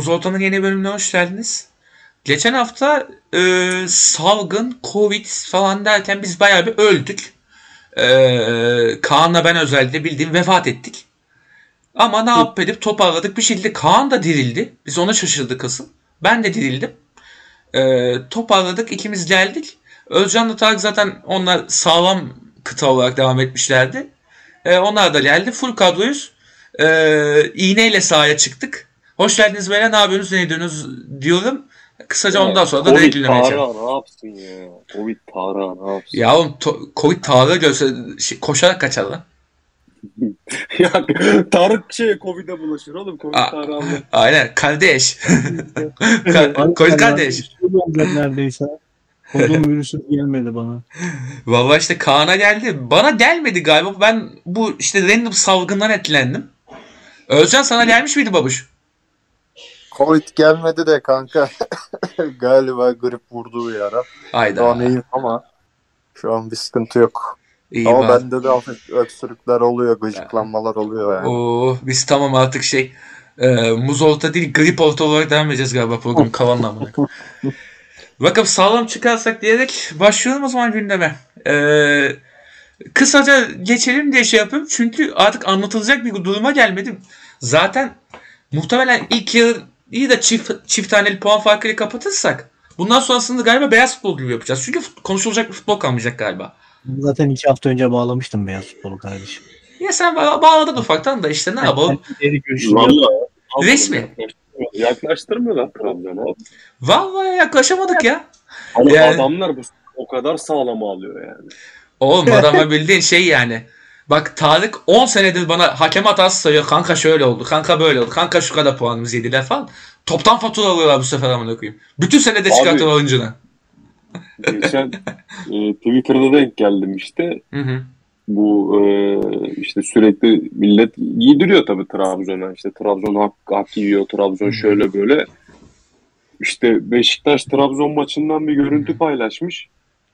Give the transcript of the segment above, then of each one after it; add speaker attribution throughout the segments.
Speaker 1: Muzolta'nın yeni bölümüne hoş geldiniz. Geçen hafta e, salgın, covid falan derken biz bayağı bir öldük. E, Kaan'la ben özellikle bildiğim vefat ettik. Ama ne yapıp edip toparladık bir şekilde. Kaan da dirildi. Biz ona şaşırdık asıl. Ben de dirildim. E, toparladık ikimiz geldik. Özcan'la Tarık zaten onlar sağlam kıta olarak devam etmişlerdi. E, onlar da geldi. Full kadroyuz. E, iğneyle sahaya çıktık. Hoş geldiniz beyler ne yapıyorsunuz ne ediyorsunuz diyorum. Kısaca ondan sonra da direkt dinlemeye
Speaker 2: Covid
Speaker 1: çalışıyorum.
Speaker 2: Tara ne yapsın ya? Covid Tara ne yapsın?
Speaker 1: Ya oğlum to- Covid Tarık'ı görse şey, koşarak kaçar lan.
Speaker 2: Ya Tarık şey Covid'e bulaşır oğlum. Covid. Tara.
Speaker 1: Aynen kardeş. Ka- Covid kardeş.
Speaker 3: Olacak neredeyse. Kodum virüsü gelmedi bana.
Speaker 1: Valla işte Kaan'a geldi. Bana gelmedi galiba. Ben bu işte random salgından etkilendim. Özcan sana gelmiş miydi babuş?
Speaker 4: Covid gelmedi de kanka. Galiba grip vurdu bir ara. Şu an
Speaker 1: Hayda.
Speaker 4: iyiyim ama şu an bir sıkıntı yok.
Speaker 1: İyi
Speaker 4: ama
Speaker 1: bak.
Speaker 4: bende de hafif öksürükler oluyor, gıcıklanmalar oluyor yani.
Speaker 1: Oo, biz tamam artık şey e, muz olta değil grip olta olarak devam edeceğiz galiba program kalanla amına. Bakalım sağlam çıkarsak diyerek başlıyorum o zaman gündeme. E, kısaca geçelim diye şey yapıyorum. Çünkü artık anlatılacak bir duruma gelmedim. Zaten muhtemelen ilk yarıyı da çift, çift taneli puan farkıyla kapatırsak bundan sonrasında galiba beyaz futbol gibi yapacağız. Çünkü konuşulacak bir futbol kalmayacak galiba.
Speaker 3: Zaten iki hafta önce bağlamıştım beyaz futbolu kardeşim.
Speaker 1: Ya sen ba- bağladın ufaktan da işte ne yapalım. Resmi.
Speaker 2: Yaklaştırmıyorlar Trabzon'a.
Speaker 1: Vallahi yaklaşamadık ya.
Speaker 2: Ama
Speaker 1: Yani-
Speaker 2: adamlar bu o kadar sağlam alıyor yani.
Speaker 1: Oğlum adama bildiğin şey yani. Bak Tarık 10 senedir bana hakem hatası sayıyor. Kanka şöyle oldu. Kanka böyle oldu. Kanka şu kadar puanımız yediler falan. Toptan fatura alıyorlar bu sefer amına koyayım. Bütün senede çıkartıyorlar oyuncuna.
Speaker 2: Geçen e, Twitter'da denk geldim işte.
Speaker 1: Hı hı.
Speaker 2: Bu e, işte sürekli millet giydiriyor tabii Trabzon'a. İşte Trabzon hak, hak yiyor. Trabzon şöyle böyle. İşte Beşiktaş Trabzon maçından bir görüntü paylaşmış.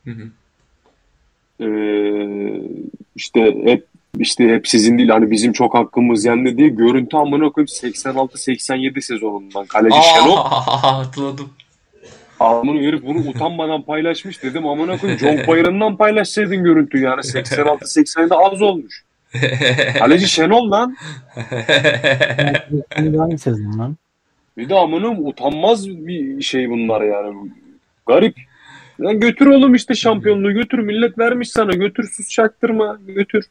Speaker 1: Hı hı.
Speaker 2: Ee, işte hep işte hep sizin değil hani bizim çok hakkımız yendi diye görüntü amına koyayım 86-87 sezonundan kaleci Şenol.
Speaker 1: Hatırladım.
Speaker 2: Amına herif bunu utanmadan paylaşmış dedim amına koyayım John Bayır'ından paylaşsaydın görüntü yani 86-87 az olmuş. Kaleci Şenol lan.
Speaker 3: Hangi sezon lan?
Speaker 2: Bir de amına utanmaz bir şey bunlar yani. Garip. Lan götür oğlum işte şampiyonluğu götür. Millet vermiş sana. Götür sus çaktırma. Götür.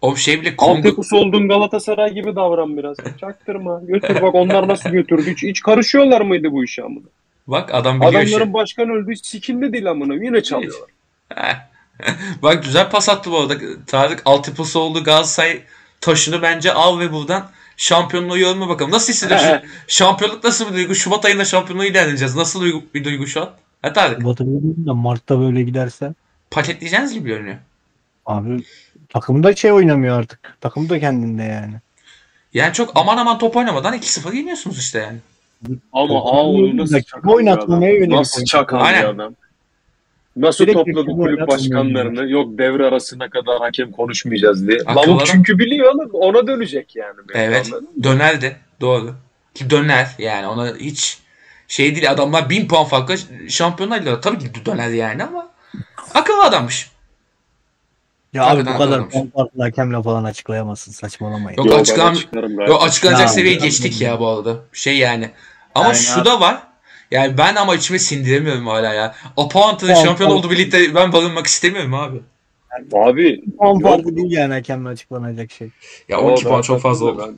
Speaker 1: o şey bile Kongo...
Speaker 2: Altyapısı olduğun Galatasaray gibi davran biraz. Çaktırma. Götür bak onlar nasıl götürdü. Hiç, hiç karışıyorlar mıydı bu işe amına?
Speaker 1: Bak adam biliyor.
Speaker 2: Adamların başkan öldü. Sikinde değil amına. Yine çalıyorlar.
Speaker 1: Bak güzel pas attı bu arada. Tarık altyapısı oldu Galatasaray taşını bence al ve buradan şampiyonluğu yoruma bakalım. Nasıl hissediyorsun? Şampiyonluk nasıl bir duygu? Şubat ayında şampiyonluğu ilerleyeceğiz. Nasıl bir duygu şu an? Ha Tarık.
Speaker 3: Batırıyorum da Mart'ta böyle giderse
Speaker 1: Paketleyeceğiniz gibi görünüyor.
Speaker 3: abi takımda şey oynamıyor artık. Takım da kendinde yani.
Speaker 1: Yani çok aman aman top oynamadan 2-0 yeniyorsunuz işte yani.
Speaker 2: Ama aa onu nasıl
Speaker 3: oynatmamaya
Speaker 2: adam.
Speaker 3: yönelik
Speaker 2: Nasıl çakan
Speaker 1: Aynen.
Speaker 2: bir adam. Nasıl
Speaker 3: Direkt
Speaker 2: topladı kulüp başkanlarını? Yok devre arasına kadar hakem konuşmayacağız diye. Lavuk çünkü biliyor oğlum. Ona dönecek yani.
Speaker 1: Evet. Dönerdi. Doğru. Ki döner yani ona hiç şey değil adamlar 1000 puan farkla şampiyonlar. Tabii ki döner yani ama akıllı adammış.
Speaker 3: Ya abi
Speaker 1: Harbiden
Speaker 3: bu kadar puan farklı hakemle falan açıklayamazsın saçmalamayın.
Speaker 1: Yok,
Speaker 2: Yo, ben
Speaker 1: açıklam-
Speaker 2: açıklarım gayet.
Speaker 1: Yo açıklanacak seviyeye geçtik ya bu arada. Şey yani. Ama
Speaker 3: Yani
Speaker 1: şu
Speaker 3: abi-
Speaker 1: da var. Yani ben ama içime sindiremiyorum hala ya. Apoant'ın
Speaker 3: Tamam,
Speaker 1: şampiyon olduğu birlikte ben barınmak istemiyorum abi.
Speaker 2: Abi
Speaker 3: puan
Speaker 2: yok.
Speaker 3: farkı değil yani hakemle açıklanacak şey.
Speaker 1: Ya
Speaker 2: Yo,
Speaker 1: 12
Speaker 2: ben
Speaker 1: puan çok fazla oldu.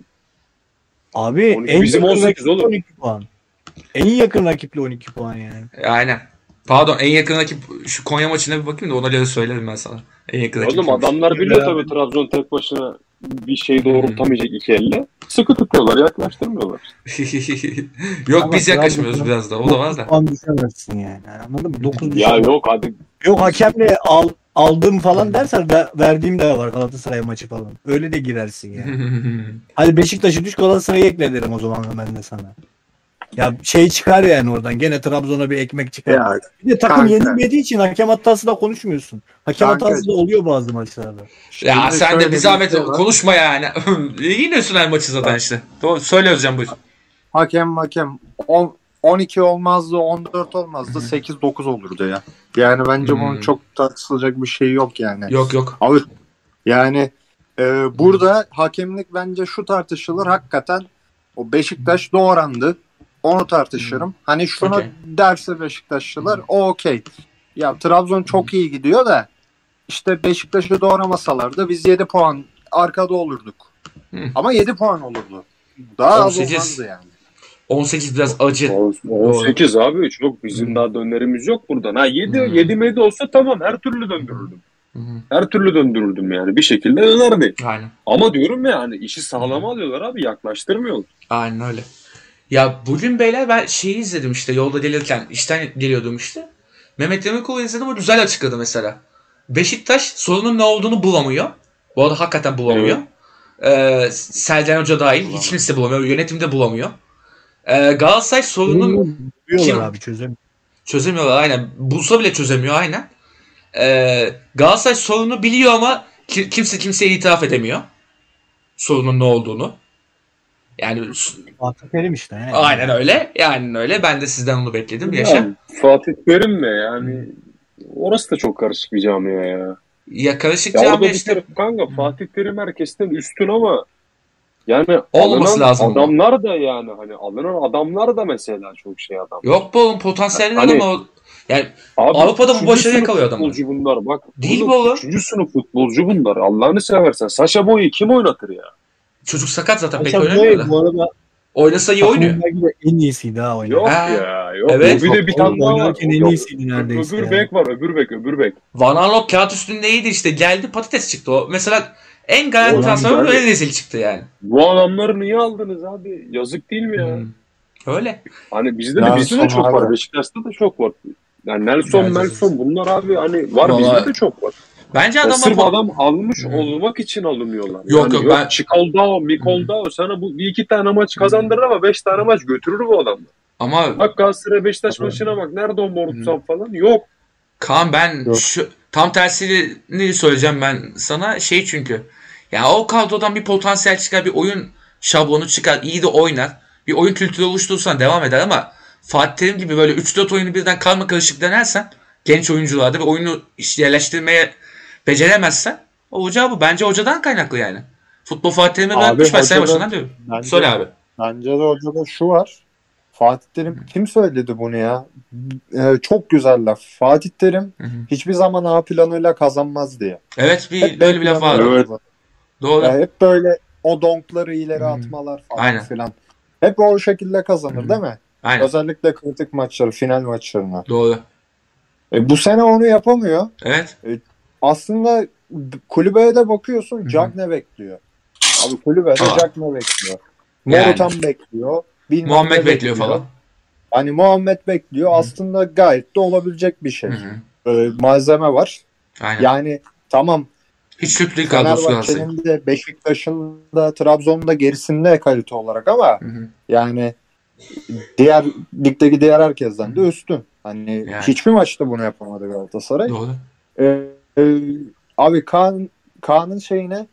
Speaker 3: Abi
Speaker 2: 12
Speaker 3: en
Speaker 2: bizim
Speaker 3: yakın
Speaker 2: 18
Speaker 3: rakiple
Speaker 2: oğlum.
Speaker 3: 12 puan. En yakın rakiple 12 puan yani.
Speaker 1: Aynen. Pardon en yakın rakip şu Konya maçına bir bakayım da ona göre söylerim ben sana. En yakın rakip.
Speaker 2: Oğlum adamlar biliyor tabii Trabzon tek başına bir şey doğrultamayacak iki elle. Sıkı tutuyorlar, yaklaştırmıyorlar.
Speaker 1: Yok
Speaker 3: Ama
Speaker 1: biz yaklaşmıyoruz biraz da. O da var
Speaker 3: 9
Speaker 1: da.
Speaker 3: puan düşemezsin yani. Anladın mı? 9
Speaker 2: Ya yok hadi
Speaker 3: Yok hakemle al, aldım falan dersen ver- verdiğim de var Galatasaray maçı falan. Öyle de girersin yani. Hadi Beşiktaş'ı düş Galatasaray'ı ekle derim o zaman ben de sana. Ya şey çıkar yani oradan. Gene Trabzon'a bir ekmek çıkar.
Speaker 4: Ya
Speaker 3: bir de takım
Speaker 4: kanka.
Speaker 3: yenilmediği için hakem hatası da konuşmuyorsun. Hakem
Speaker 4: Kanka.
Speaker 3: hatası da oluyor bazı maçlarda.
Speaker 1: ya
Speaker 4: Şimdi
Speaker 1: sen de bir zahmet
Speaker 4: şey var.
Speaker 1: konuşma yani. Yine her maçı zaten işte. Doğru. Söyle Özcan buyur.
Speaker 4: hakem hakem 10 12 olmazdı, 14 olmazdı, 8-9 olurdu ya. Yani bence
Speaker 1: Hmm.
Speaker 4: bunun çok tartışılacak bir şey yok yani.
Speaker 1: Yok yok.
Speaker 4: Abi yani e, burada hakemlik bence şu tartışılır hakikaten o Beşiktaş doğrandı. Onu tartışırım. Hani şunu
Speaker 1: Okey.
Speaker 4: derse Beşiktaşlılar o okey. Ya Trabzon çok iyi gidiyor da işte Beşiktaş'ı doğramasalardı biz 7 puan arkada olurduk.
Speaker 1: Hı.
Speaker 4: Ama 7 puan olurdu. Daha az
Speaker 1: 18.
Speaker 4: olmazdı yani.
Speaker 1: 18 biraz acı.
Speaker 2: 18 abi çok bizim daha dönerimiz yok buradan. Ha 7
Speaker 1: Hmm.
Speaker 2: 7 medi olsa tamam her türlü döndürürdüm.
Speaker 1: Hı hı.
Speaker 2: Her türlü döndürürdüm yani bir şekilde dönerdi.
Speaker 1: Aynen.
Speaker 2: Ama diyorum ya hani işi sağlama alıyorlar abi yaklaştırmıyorlar.
Speaker 1: Aynen öyle. Ya bugün beyler ben şeyi izledim işte yolda gelirken işten geliyordum işte. Mehmet Demirkol'u izledim o güzel açıkladı mesela. Beşiktaş sorunun ne olduğunu bulamıyor. Bu arada hakikaten bulamıyor. Ee, Selden Hoca dahil hiç kimse bulamıyor. Yönetimde bulamıyor. Ee, Galatasaray sorunun Kim-
Speaker 3: abi çözemiyor.
Speaker 1: çözemiyorlar aynen. Bulsa bile çözemiyor aynen. Ee, Galatasaray sorunu biliyor ama ki- kimse kimseye itiraf edemiyor. Sorunun ne olduğunu. Yani
Speaker 3: Fatih Terim işte. he.
Speaker 1: aynen öyle. Yani öyle. Ben de sizden onu bekledim. Yaşa.
Speaker 2: Ya, Fatih Terim de yani orası da çok karışık bir camia ya.
Speaker 1: Ya karışık
Speaker 2: Ya orada
Speaker 1: cami
Speaker 2: bir
Speaker 1: işte.
Speaker 2: kere kanka Fatih Terim herkesten üstün ama yani
Speaker 1: Olmaması
Speaker 2: alınan
Speaker 1: lazım.
Speaker 2: adamlar da yani hani alınan adamlar da mesela çok şey adam.
Speaker 1: Yok bu oğlum potansiyelli
Speaker 2: Hani-
Speaker 1: adam o. Yani
Speaker 2: Abi,
Speaker 1: Avrupa'da bu
Speaker 2: sınıf
Speaker 1: yakalıyor adamlar.
Speaker 2: Futbolcu bunlar bak.
Speaker 1: Değil mi oğlum?
Speaker 2: Üçüncü sınıf futbolcu bunlar. Allah'ını seversen. Saşa Boy'u kim oynatır ya?
Speaker 1: Çocuk sakat zaten pek oynamıyor da.
Speaker 3: bu arada
Speaker 1: Oynasa iyi oynuyor.
Speaker 3: en iyisiydi ha oynayan.
Speaker 2: Yok
Speaker 1: Ha,
Speaker 2: ya. Yok.
Speaker 1: evet.
Speaker 2: Bir de bir tane daha var.
Speaker 3: Oynarken en iyisiydi neredeyse.
Speaker 2: Öbür
Speaker 3: ya.
Speaker 2: bek var. Öbür bek. Öbür bek.
Speaker 1: Van Aanholt kağıt üstünde iyiydi işte. Geldi patates çıktı o. Mesela en garanti transfer en rezil çıktı yani.
Speaker 2: Bu adamları niye aldınız abi? Yazık değil mi ya?
Speaker 1: Hmm. Öyle.
Speaker 2: Hani bizde de bizde de çok
Speaker 4: abi.
Speaker 2: var. Beşiktaş'ta da çok var. Yani Nelson. Nelson bunlar abi hani var
Speaker 1: Vallahi-
Speaker 2: bizde de çok var.
Speaker 1: Bence
Speaker 2: Ya
Speaker 1: adama
Speaker 2: sırf adam almış
Speaker 1: Hı.
Speaker 2: olmak için alınıyorlar.
Speaker 1: Yok, yok, ben-
Speaker 2: Çikoldao, Mikoldao sana bu bir iki tane maç kazandırır ama beş tane maç götürür bu adam.
Speaker 1: ama
Speaker 2: Bak Galatasaray Beşiktaş maçına bak. Nerede o Morutsan falan? Yok.
Speaker 1: Kaan ben
Speaker 4: Yok.
Speaker 1: şu tam tersini söyleyeceğim ben sana şey çünkü. Yani o kadrodan bir potansiyel çıkar, bir oyun şablonu çıkar, iyi de oynar. Bir oyun kültürü oluşturursan devam eder ama Fatih Terim gibi böyle 3-4 oyunu birden karma karışık denersen genç oyuncularda ve oyunu yerleştirmeye beceremezsen olacağı bu. Bence hocadan kaynaklı yani. Futbol Fatih Terim'e
Speaker 4: Abi
Speaker 1: ben
Speaker 4: hocadan-
Speaker 1: başından diyorum.
Speaker 4: Bence,
Speaker 1: Söyle abi.
Speaker 4: bence de hocada şu var. Fatih Terim kim söyledi bunu ya? Ee, çok güzel laf. Fatih Terim
Speaker 1: Hı hı.
Speaker 4: hiçbir zaman A planıyla kazanmaz diye.
Speaker 1: Evet bir
Speaker 4: Hep
Speaker 1: böyle bir laf var.
Speaker 2: Evet.
Speaker 1: Doğru.
Speaker 4: Ya hep böyle o donkları ileri
Speaker 1: Hı.
Speaker 4: atmalar falan
Speaker 1: Aynen.
Speaker 4: filan. Hep o şekilde kazanır
Speaker 1: Hı.
Speaker 4: değil mi?
Speaker 1: Aynen.
Speaker 4: Özellikle kritik maçları, final maçlarına.
Speaker 1: Doğru.
Speaker 4: E, bu sene onu yapamıyor.
Speaker 1: Evet.
Speaker 4: Aslında kulübeye de bakıyorsun. Jack ne bekliyor? Abi kulübede. Jack ne bekliyor?
Speaker 1: Yani.
Speaker 4: Morutan bekliyor. bilmem
Speaker 1: Muhammed
Speaker 4: ne
Speaker 1: bekliyor falan.
Speaker 4: Hani Muhammed bekliyor.
Speaker 1: Hı.
Speaker 4: Aslında gayet de olabilecek bir şey.
Speaker 1: Hı hı.
Speaker 4: Ee, malzeme var.
Speaker 1: Aynen.
Speaker 4: Yani tamam
Speaker 1: Hiç Türk değil kadrosu Galatasaray.
Speaker 4: Fenerbahçe'nin de Beşiktaş'ın da Trabzon'un da gerisinde kalite olarak ama
Speaker 1: Hı hı.
Speaker 4: yani diğer ligdeki diğer herkesten de üstün. Hani
Speaker 1: Yani.
Speaker 4: hiçbir maçta bunu yapamadı Galatasaray.
Speaker 1: Doğru.
Speaker 4: Ee, e, abi Kaan Kaan'ın şeyine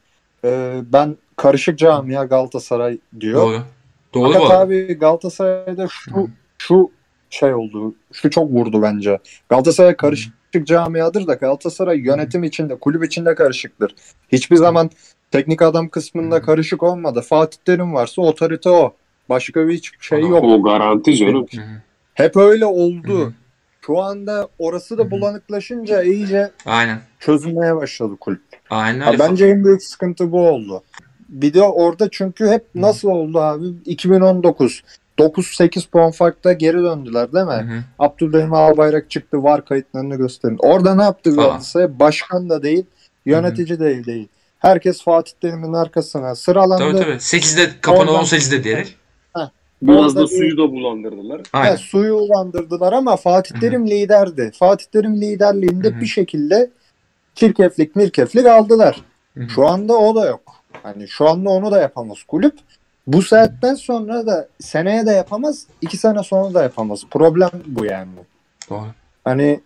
Speaker 4: e, ben karışık camia Galatasaray diyor.
Speaker 1: Doğru. Doğru
Speaker 4: Fakat abi Galatasaray'da şu şu şey oldu. Şu çok vurdu bence. Galatasaray karışık camiadır da Galatasaray yönetim içinde, kulüp içinde karışıktır. Hiçbir zaman teknik adam kısmında
Speaker 1: Hı.
Speaker 4: karışık olmadı. Fatih Terim varsa otorite o. Başka bir şey yok.
Speaker 2: O garanti canım.
Speaker 1: Hı hı.
Speaker 4: Hep öyle
Speaker 1: Hı
Speaker 4: oldu.
Speaker 1: hı.
Speaker 4: Şu anda orası
Speaker 1: Hı
Speaker 4: da
Speaker 1: hı.
Speaker 4: bulanıklaşınca iyice
Speaker 1: Aynen.
Speaker 4: Çözülmeye başladı kulüp.
Speaker 1: Aynen
Speaker 4: Ha, bence en büyük sıkıntı bu oldu. Bir de orada çünkü hep nasıl oldu abi? 2019 9-8 puan farkta geri döndüler değil mi?
Speaker 1: Hı hı.
Speaker 4: Abdülrahim Albayrak çıktı var kayıtlarını gösterin. Orada ne yaptı. Galatasaray? Başkan da değil, yönetici değil değil. Herkes Fatih Terim'in arkasına sıralandı.
Speaker 1: Tabii tabii. 8'de kapanı
Speaker 4: Oradan-
Speaker 1: 18'de diyerek.
Speaker 2: Biraz
Speaker 4: Orada
Speaker 2: da suyu da bulandırdılar.
Speaker 4: Ha,
Speaker 1: Aynen.
Speaker 4: suyu ulandırdılar ama Fatih. Terim liderdi. Fatih Terim liderliğinde
Speaker 1: Hı hı.
Speaker 4: bir şekilde çirkeflik mirkeflik aldılar.
Speaker 1: Hı hı.
Speaker 4: Şu anda o da yok. Hani şu anda onu da yapamaz kulüp. Bu saatten sonra da seneye de yapamaz, iki sene sonra da yapamaz. Problem bu yani.
Speaker 1: Doğru.
Speaker 4: Hani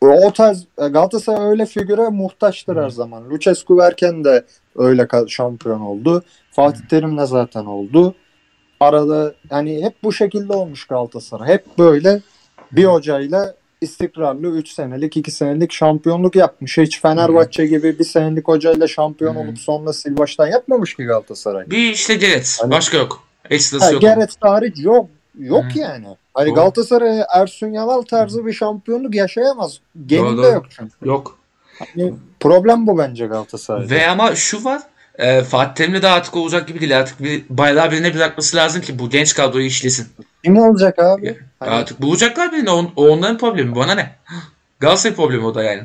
Speaker 4: o tarz Galatasaray öyle figüre muhtaçtır her zaman. Lucescu verken de öyle şampiyon oldu. Fatih Terim de zaten oldu. arada yani hep bu şekilde olmuş Galatasaray. Hep böyle bir hocayla istikrarlı 3 senelik 2 senelik şampiyonluk yapmış. Hiç Fenerbahçe gibi bir senelik hocayla şampiyon
Speaker 1: Hı.
Speaker 4: olup sonra sil baştan yapmamış ki Galatasaray.
Speaker 1: Bir işte Gerets.
Speaker 4: Hani-
Speaker 1: Başka yok. Ekstrası
Speaker 4: Ha,
Speaker 1: yok.
Speaker 4: Gerrit hariç yok. Yok
Speaker 1: Hı.
Speaker 4: yani. Hani
Speaker 1: Doğru.
Speaker 4: Galatasaray Ersun Yanal tarzı bir şampiyonluk yaşayamaz. Geninde yok çünkü.
Speaker 1: Yok.
Speaker 4: Hani problem bu bence Galatasaray'da.
Speaker 1: Ve ama şu var. E, Fatih Terim'le de artık olacak gibi değil. Artık bir bayrağı birine bırakması lazım ki bu genç kadroyu işlesin.
Speaker 4: Kim olacak abi? Hani-
Speaker 1: Artık bulacaklar birini. O, o onların problemi. Bana ne? Galatasaray problemi o da yani.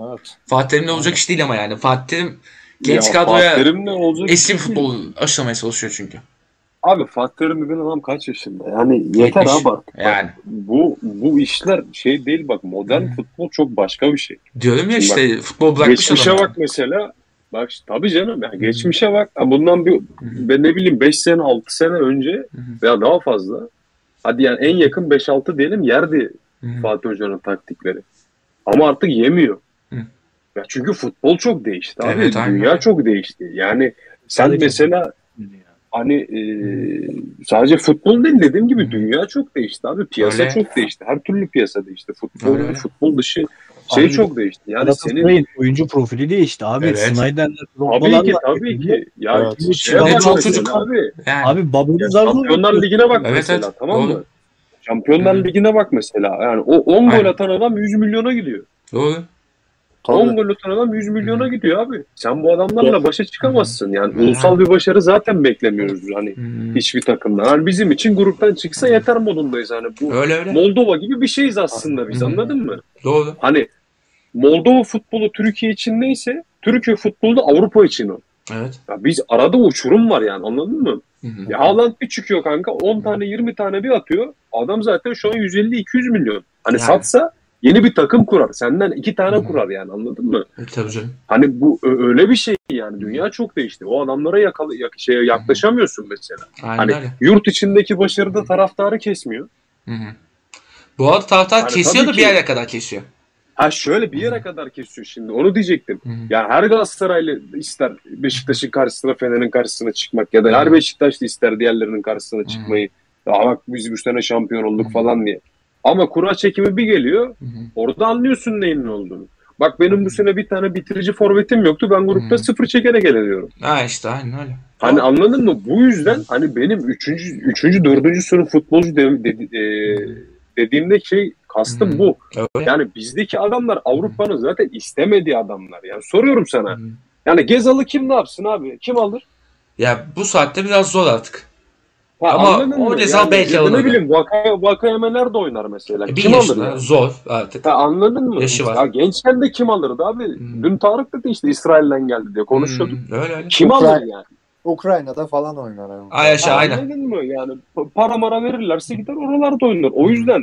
Speaker 4: Evet.
Speaker 1: Fatih Terim'le olacak iş değil ama yani. Fatih Terim genç
Speaker 2: Ya
Speaker 1: kadroya
Speaker 2: olacak?
Speaker 1: eski bir futbol aşılamaya çalışıyor çünkü.
Speaker 2: Abi Fatih Terim dediğin adam kaç yaşında? Yani yeter
Speaker 1: Yetmiş.
Speaker 2: abi artık.
Speaker 1: Yani.
Speaker 2: Bu bu işler şey değil bak modern
Speaker 1: Hı.
Speaker 2: futbol çok başka bir şey.
Speaker 1: Diyorum ya işte futbol bırakmış
Speaker 2: Geçmişe
Speaker 1: adam.
Speaker 2: bak mesela. Bak tabii canım ya geçmişe bak. Bundan bir ben ne bileyim 5 sene 6 sene önce
Speaker 1: hı.
Speaker 2: veya daha fazla. Hadi yani en yakın 5-6 diyelim yerdi
Speaker 1: Hı.
Speaker 2: Fatih Hoca'nın taktikleri. Ama artık yemiyor.
Speaker 1: Hı.
Speaker 2: Ya çünkü futbol çok değişti abi.
Speaker 1: Evet, aynen
Speaker 2: Dünya çok değişti. Yani sen
Speaker 3: Sadece-
Speaker 2: mesela hani e, sadece futbol değil dediğim gibi
Speaker 1: Hı.
Speaker 2: dünya çok değişti abi. Piyasa
Speaker 1: Öyle.
Speaker 2: çok değişti. Her türlü piyasa değişti. Futbol,
Speaker 1: öyle.
Speaker 2: futbol dışı şey
Speaker 3: Abi,
Speaker 2: çok değişti. Yani senin
Speaker 3: oyuncu profili değişti abi.
Speaker 1: Evet.
Speaker 3: Snyder'ler,
Speaker 2: tabii ki tabii ki. Ya
Speaker 4: Evet.
Speaker 3: Çok
Speaker 2: bak
Speaker 1: çok çocuk.
Speaker 2: abi.
Speaker 1: Yani.
Speaker 3: Abi Babel
Speaker 2: Ya
Speaker 3: Zarlı
Speaker 2: Şampiyonlar Ligi'ne bak
Speaker 1: Evet,
Speaker 2: mesela
Speaker 1: evet.
Speaker 2: tamam mı? Şampiyonlar
Speaker 1: Hı.
Speaker 2: Ligi'ne bak mesela. Yani o 10 gol
Speaker 1: Aynen.
Speaker 2: atan adam 100 milyona gidiyor.
Speaker 1: Doğru.
Speaker 2: 10 gol atan adam 100 milyona gidiyor abi. Sen bu adamlarla başa çıkamazsın. Yani
Speaker 1: Hı.
Speaker 2: ulusal bir başarı zaten beklemiyoruz hani
Speaker 1: hı.
Speaker 2: hiçbir takımdan. Yani bizim için gruptan çıksa yeter modundayız hani. Bu
Speaker 1: Öyle öyle.
Speaker 2: Moldova gibi bir şeyiz aslında biz
Speaker 1: Hı.
Speaker 2: anladın mı?
Speaker 1: Doğru.
Speaker 2: Hani Moldova futbolu Türkiye için neyse Türkiye futbolu da Avrupa için o.
Speaker 1: Evet.
Speaker 2: Ya biz arada uçurum var yani anladın mı?
Speaker 1: Hı hı.
Speaker 2: Ya Haaland bir çıkıyor kanka 10 tane 20 tane bir atıyor. Adam zaten şu an 150-200 milyon. Hani
Speaker 1: Yani.
Speaker 2: satsa yeni bir takım kurar. Senden iki tane
Speaker 1: Hı.
Speaker 2: kurar yani anladın mı?
Speaker 1: E, tabii canım.
Speaker 2: Hani bu öyle bir şey yani. Dünya çok değişti. O adamlara yakalı, yak- şeye yaklaşamıyorsun mesela.
Speaker 1: Aynen
Speaker 2: Hani
Speaker 1: öyle.
Speaker 2: yurt içindeki başarıda taraftarı kesmiyor.
Speaker 1: Hı hı. Bu arada taraftar
Speaker 2: Hani
Speaker 1: kesiyor da
Speaker 2: tabii
Speaker 1: bir
Speaker 2: ki-
Speaker 1: yere kadar kesiyor.
Speaker 2: Ha şöyle bir yere kadar kesiyor şimdi. Onu diyecektim.
Speaker 1: Hı hı.
Speaker 2: Yani her Galatasaraylı ister Beşiktaş'ın karşısına Fener'in karşısına çıkmak ya da
Speaker 1: Hı.
Speaker 2: her Beşiktaşlı ister diğerlerinin karşısına çıkmayı. Ya bak biz bu sene şampiyon olduk
Speaker 1: Hı.
Speaker 2: falan diye. Ama kura çekimi bir geliyor.
Speaker 1: Hı hı.
Speaker 2: Orada anlıyorsun neyin ne olduğunu. Bak benim bu sene bir tane bitirici forvetim yoktu. Ben grupta
Speaker 1: Hı.
Speaker 2: sıfır çekerek geliyorum.
Speaker 1: Ha işte aynen öyle.
Speaker 2: Hani
Speaker 1: Doğru.
Speaker 2: anladın mı? Bu yüzden hani benim üçüncü, üçüncü dördüncü sınıf futbolcu de, de- e, dediğimde şey kastım
Speaker 1: Hı.
Speaker 2: bu.
Speaker 1: Öyle.
Speaker 2: Yani bizdeki adamlar Avrupa'nın zaten istemediği adamlar. Yani soruyorum sana.
Speaker 1: Hı.
Speaker 2: Yani Gezal'ı kim ne yapsın abi? Kim alır?
Speaker 1: Ya bu saatte biraz zor artık.
Speaker 2: Ha,
Speaker 1: Ama
Speaker 2: anladın
Speaker 1: o
Speaker 2: mı?
Speaker 1: Gezal belki alır.
Speaker 2: Ne bileyim Vaka, Vakayemeler de oynar mesela.
Speaker 1: E, bin
Speaker 2: kim alır
Speaker 1: yaşında
Speaker 2: yani?
Speaker 1: zor artık.
Speaker 2: Ha, anladın mı?
Speaker 1: Yaşı var.
Speaker 2: Ya gençken de kim alırdı abi?
Speaker 1: Hı.
Speaker 2: Dün Tarık dedi işte İsrail'den geldi diye konuşuyorduk.
Speaker 1: Hı, Öyle öyle.
Speaker 2: Kim
Speaker 4: Ukrayna-
Speaker 2: alır yani?
Speaker 4: Ukrayna'da falan oynar. abi.
Speaker 1: Ay yaşa
Speaker 2: Ha,
Speaker 1: aynen.
Speaker 2: Anladın mı? Yani pa- para mara verirlerse gider oralarda oynar. O yüzden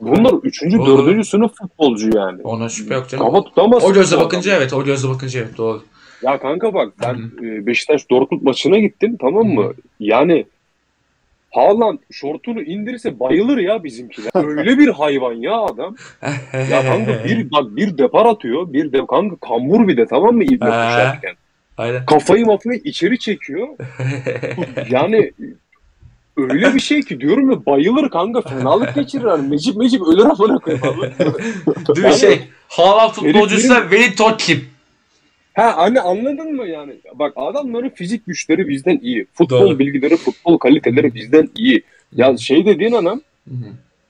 Speaker 2: bunlar üçüncü,
Speaker 1: Doğru.
Speaker 2: dördüncü sınıf futbolcu yani.
Speaker 1: Ona şüphe yok canım.
Speaker 2: Kafa tutamazsın.
Speaker 1: O gözle bakınca
Speaker 2: adamı.
Speaker 1: evet. O gözle bakınca evet. Doğru.
Speaker 2: Ya kanka bak ben
Speaker 1: Hı.
Speaker 2: e, Beşiktaş Dortmund maçına gittim tamam mı?
Speaker 1: Hı.
Speaker 2: Yani Haaland şortunu indirirse bayılır ya bizimkiler. Öyle bir hayvan ya adam. Ya kanka bir bak bir depar atıyor. Bir de kanka kambur bir de tamam mı İbne koşarken.
Speaker 1: Aynen.
Speaker 2: Kafayı mafayı içeri çekiyor. Yani öyle bir şey ki diyorum ya bayılır kanka fenalık geçirir. Hani mecip mecip ölür amına koyayım.
Speaker 1: Değil mi şey? Haaland futbolcusu
Speaker 2: Heriflerin-
Speaker 1: da Wellington kim?
Speaker 2: Ha hani anladın mı yani? Bak adamların fizik güçleri bizden iyi. Futbol
Speaker 1: Doğru.
Speaker 2: bilgileri, futbol kaliteleri bizden iyi. Ya şey dediğin
Speaker 1: hı.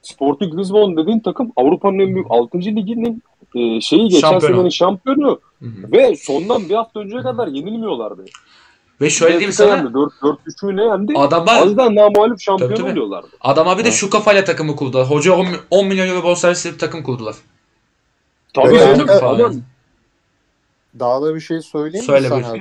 Speaker 2: Sporting Lisbon dediğin takım Avrupa'nın en büyük 6. liginin e, şeyi geçen
Speaker 1: Şampiyonu.
Speaker 2: senenin şampiyonu
Speaker 1: Hı hı.
Speaker 2: ve sondan bir hafta önceye kadar yenilmiyorlardı.
Speaker 1: Ve şöyle diyeyim sana.
Speaker 2: yendi, 4 4 3 mü ne yendi?
Speaker 1: Adamlar
Speaker 2: Az daha namalip şampiyon
Speaker 1: Tabii, tabii.
Speaker 2: oluyorlardı.
Speaker 1: Adamlar bir de şu kafayla takımı kurdular. Hoca 10, 10 milyon euro bonservisli bir takım kurdular.
Speaker 2: Tabii canım.
Speaker 4: evet.
Speaker 2: Adam
Speaker 4: Daha da bir şey söyleyeyim
Speaker 1: Söyle
Speaker 4: mi sana?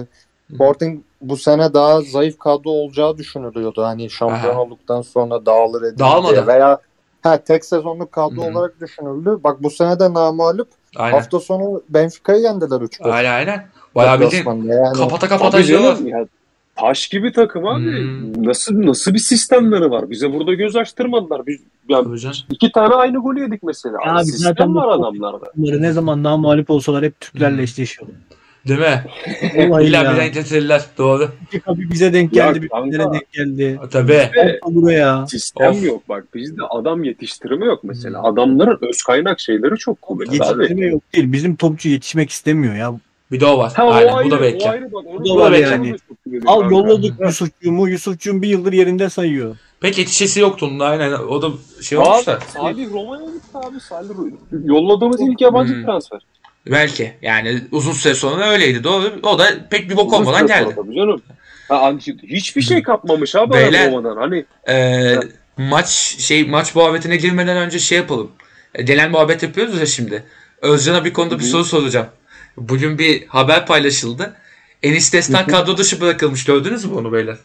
Speaker 4: Ee, Sporting bu sene daha zayıf kadro olacağı düşünülüyordu. Hani şampiyon
Speaker 1: Aha.
Speaker 4: olduktan sonra dağılır edildi
Speaker 1: Dağılmadı.
Speaker 4: diye. Veya ha, tek sezonluk kadro
Speaker 1: Hı hı.
Speaker 4: olarak düşünüldü. Bak bu sene de namalup
Speaker 1: Aynen.
Speaker 4: hafta sonu Benfica'yı yendiler 3 gol.
Speaker 1: Aynen aynen. Bayağı bildiğin
Speaker 4: yani.
Speaker 1: kapata kapata
Speaker 2: ya. Taş gibi takım abi.
Speaker 1: Hmm.
Speaker 2: Nasıl nasıl bir sistemleri var? Bize burada göz açtırmadılar. Biz ya
Speaker 1: Tabii canım.
Speaker 2: iki tane aynı golü yedik mesela.
Speaker 3: Ya abi
Speaker 2: Sistem
Speaker 3: zaten
Speaker 2: var adamlarda.
Speaker 3: Bunları ne zaman daha mağlup olsalar hep Türklerle
Speaker 1: Hı.
Speaker 3: eşleşiyorlar.
Speaker 1: Değil mi? İlla bir denk getirirler. Doğru.
Speaker 3: Kapı bize denk
Speaker 2: Ya
Speaker 3: geldi, bir
Speaker 2: kanka.
Speaker 3: bizlere denk geldi.
Speaker 1: Tabii.
Speaker 3: Buraya.
Speaker 2: sistem
Speaker 1: Of.
Speaker 2: yok bak. Bizde adam yetiştirme yok mesela. Adamların öz kaynak şeyleri çok kuvvetli abi.
Speaker 3: Yetiştirme yok değil. Bizim topçu yetişmek istemiyor ya.
Speaker 1: Bir de o var.
Speaker 2: Ha, o
Speaker 1: Aynen.
Speaker 2: ayrı,
Speaker 1: Bu da
Speaker 2: o
Speaker 1: belki.
Speaker 2: ayrı bak. Onu
Speaker 3: Bu da var yani. Al yolladık Yusufçuğumu. Yusufçuğum bir yıldır yerinde sayıyor.
Speaker 1: Pek yetişesi yoktu onun da aynen. O da şey olmuş da.
Speaker 2: Abi, Roma'ya gitti abi. Salih yolladığımız ilk yabancı
Speaker 1: Hmm.
Speaker 2: transfer.
Speaker 1: Belki. Yani uzun süre sonra öyleydi. Doğru. O da pek bir bok
Speaker 2: Uzun
Speaker 1: olmadan geldi.
Speaker 2: tabii Canım. Ha, hiçbir şey kapmamış abi
Speaker 1: Beyler.
Speaker 2: Roma'dan. Hani
Speaker 1: Ee, maç şey maç muhabbetine girmeden önce şey yapalım. E, Genel muhabbet yapıyoruz ya şimdi. Özcan'a bir konuda bir soru soracağım. Bugün bir haber paylaşıldı. Enis Destan kadro dışı bırakılmış. Gördünüz mü onu beyler?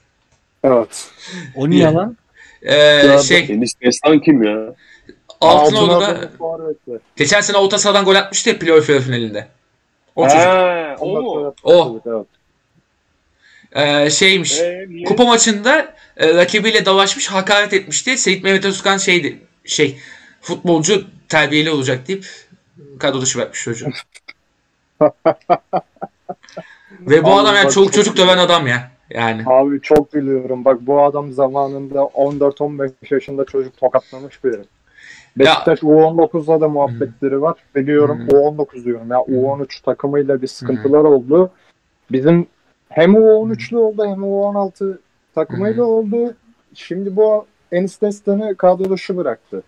Speaker 4: Evet.
Speaker 3: O niye lan?
Speaker 1: Ee, şey
Speaker 2: Enis Destan kim ya?
Speaker 1: Altınordu'da geçen sene orta sahadan gol atmıştı ya playoff yarı finalinde. O çocuk.
Speaker 2: He, o mu?
Speaker 1: O.
Speaker 4: Evet.
Speaker 1: Ee, şeymiş.
Speaker 2: Ee, niye?
Speaker 1: Kupa maçında e, rakibiyle dalaşmış, hakaret etmişti. Seyit Mehmet Özkan şeydi, şey, futbolcu terbiyeli olacak deyip kadro dışı bırakmış çocuğu. Ve bu
Speaker 4: Abi
Speaker 1: adam yani
Speaker 4: bak
Speaker 1: çoluk çocuk döven adam ya. Yani.
Speaker 4: Abi çok biliyorum. Bak bu adam zamanında 14-15 yaşında çocuk tokatlamış biri. Beşiktaş U19'da da muhabbetleri var. Biliyorum
Speaker 1: Hı.
Speaker 4: U19 diyorum ya U13 takımıyla bir sıkıntılar oldu. Bizim hem U13'lü oldu hem U16 takımıyla oldu. Şimdi bu Enis Destan'ı kadro dışı bıraktı.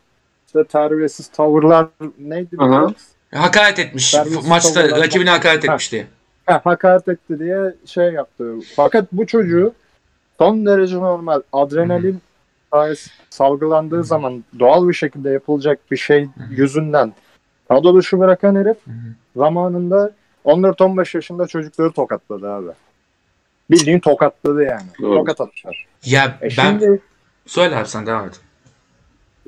Speaker 4: İşte terbiyesiz tavırlar neydi? Biraz?
Speaker 1: Hakaret etmiş.
Speaker 4: Terbiyesiz
Speaker 1: Maçta rakibine hakaret
Speaker 4: Ha.
Speaker 1: etmiş diye.
Speaker 4: Ha, hakaret etti diye şey yaptı. Fakat bu çocuğu son derece normal adrenalin salgılandığı zaman doğal bir şekilde yapılacak bir şey yüzünden kadro dışı bırakan herif zamanında 14-15 yaşında çocukları tokatladı abi. Bildiğin tokatladı yani.
Speaker 2: Doğru.
Speaker 4: Tokat atışlar.
Speaker 1: Ya
Speaker 4: E
Speaker 1: ben...
Speaker 4: şimdi
Speaker 1: Söyle abi sen devam et.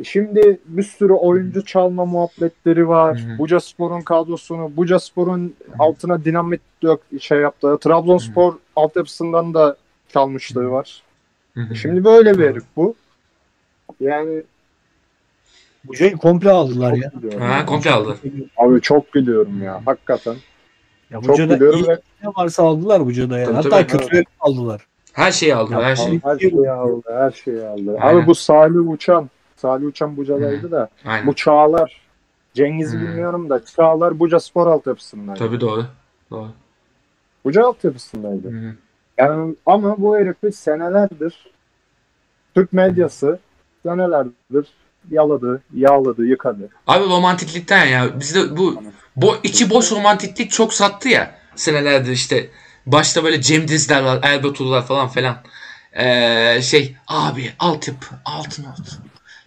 Speaker 4: Şimdi bir sürü oyuncu çalma muhabbetleri var.
Speaker 1: Hı hı.
Speaker 4: Buca Spor'un kadrosunu, Buca Spor'un altına dinamit dök şey yaptı. Trabzonspor altyapısından da çalmışlığı var.
Speaker 1: Hı hı.
Speaker 4: Şimdi böyle bir herif bu. Yani
Speaker 3: Bu şeyi komple aldılar ya.
Speaker 4: biliyorum.
Speaker 1: Ha, komple aldı.
Speaker 4: Abi çok biliyorum ya. Hakikaten.
Speaker 3: Ya
Speaker 4: Çok
Speaker 3: Buca'da
Speaker 4: biliyorum
Speaker 3: iyi
Speaker 4: ve
Speaker 3: ne varsa aldılar Buca'da ya.
Speaker 1: Tabii,
Speaker 3: Hatta
Speaker 1: tabii.
Speaker 3: kötüleri aldılar.
Speaker 1: Her şeyi aldı. Her şeyi.
Speaker 4: her şeyi aldı. Her şeyi aldı.
Speaker 1: Aynen.
Speaker 4: Abi bu Salih Uçan. Salih Uçan Buca'daydı da.
Speaker 1: Aynen.
Speaker 4: Bu Çağlar. Cengiz'i
Speaker 1: Hmm.
Speaker 4: bilmiyorum da Çağlar Buca Spor altyapısındaydı.
Speaker 1: Tabii doğru. Doğru.
Speaker 4: Buca altyapısındaydı.
Speaker 1: Hı.
Speaker 4: Yani ama bu herifi senelerdir Türk medyası senelerdir yaladı, yağladı, yıkadı.
Speaker 1: Abi romantiklikten ya. Bizde bu bu içi boş romantiklik çok sattı ya. Senelerdir işte. Başta böyle Cem Dizler var, Elbet Ulular falan filan. Ee, şey abi altyapı, altın oldu.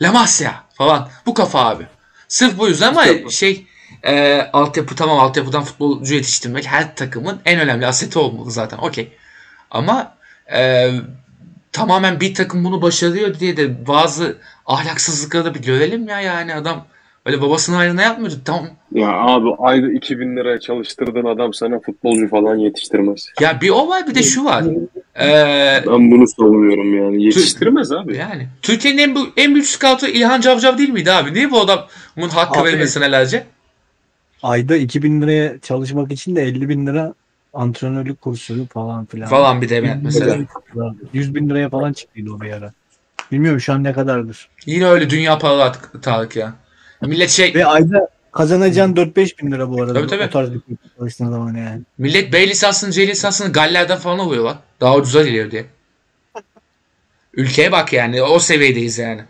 Speaker 1: La Masia falan. Bu kafa abi. Sırf bu yüzden ama şey e, altyapı tamam altyapıdan futbolcu yetiştirmek her takımın en önemli aseti olmalı zaten. Okey. Ama e, tamamen bir takım bunu başarıyor diye de bazı ahlaksızlıkları da bir görelim ya yani adam öyle babasının ayrına yapmıyordu. Tamam.
Speaker 2: Ya abi ayda 2000 liraya çalıştırdığın adam sana futbolcu falan yetiştirmez.
Speaker 1: Ya bir o var bir de şu var. Ee,
Speaker 2: Ben bunu savunuyorum yani. Yetiştirmez abi.
Speaker 1: yani Türkiye'nin en, bu- en büyük scoutu İlhan Cavcav değil miydi abi? Niye bu adamın hakkı
Speaker 3: Abi-
Speaker 1: verilmesi senelerce?
Speaker 3: Ayda 2000 liraya çalışmak için de 50 bin lira antrenörlük kursları falan filan.
Speaker 1: Falan bir de mesela.
Speaker 3: 100 bin liraya falan çıktıydı o bir ara. Bilmiyorum şu an ne kadardır.
Speaker 1: Yine öyle dünya paralı at- Tarık ya. Millet şey
Speaker 3: Ve ayda kazanacağın 4-5 bin lira bu arada.
Speaker 1: Tabii, tabii.
Speaker 3: O tarz bir çalıştığın zaman yani.
Speaker 1: millet B lisansını C lisansını Galler'den falan alıyor lan. Daha ucuza geliyor diye. Ülkeye bak yani o seviyedeyiz yani.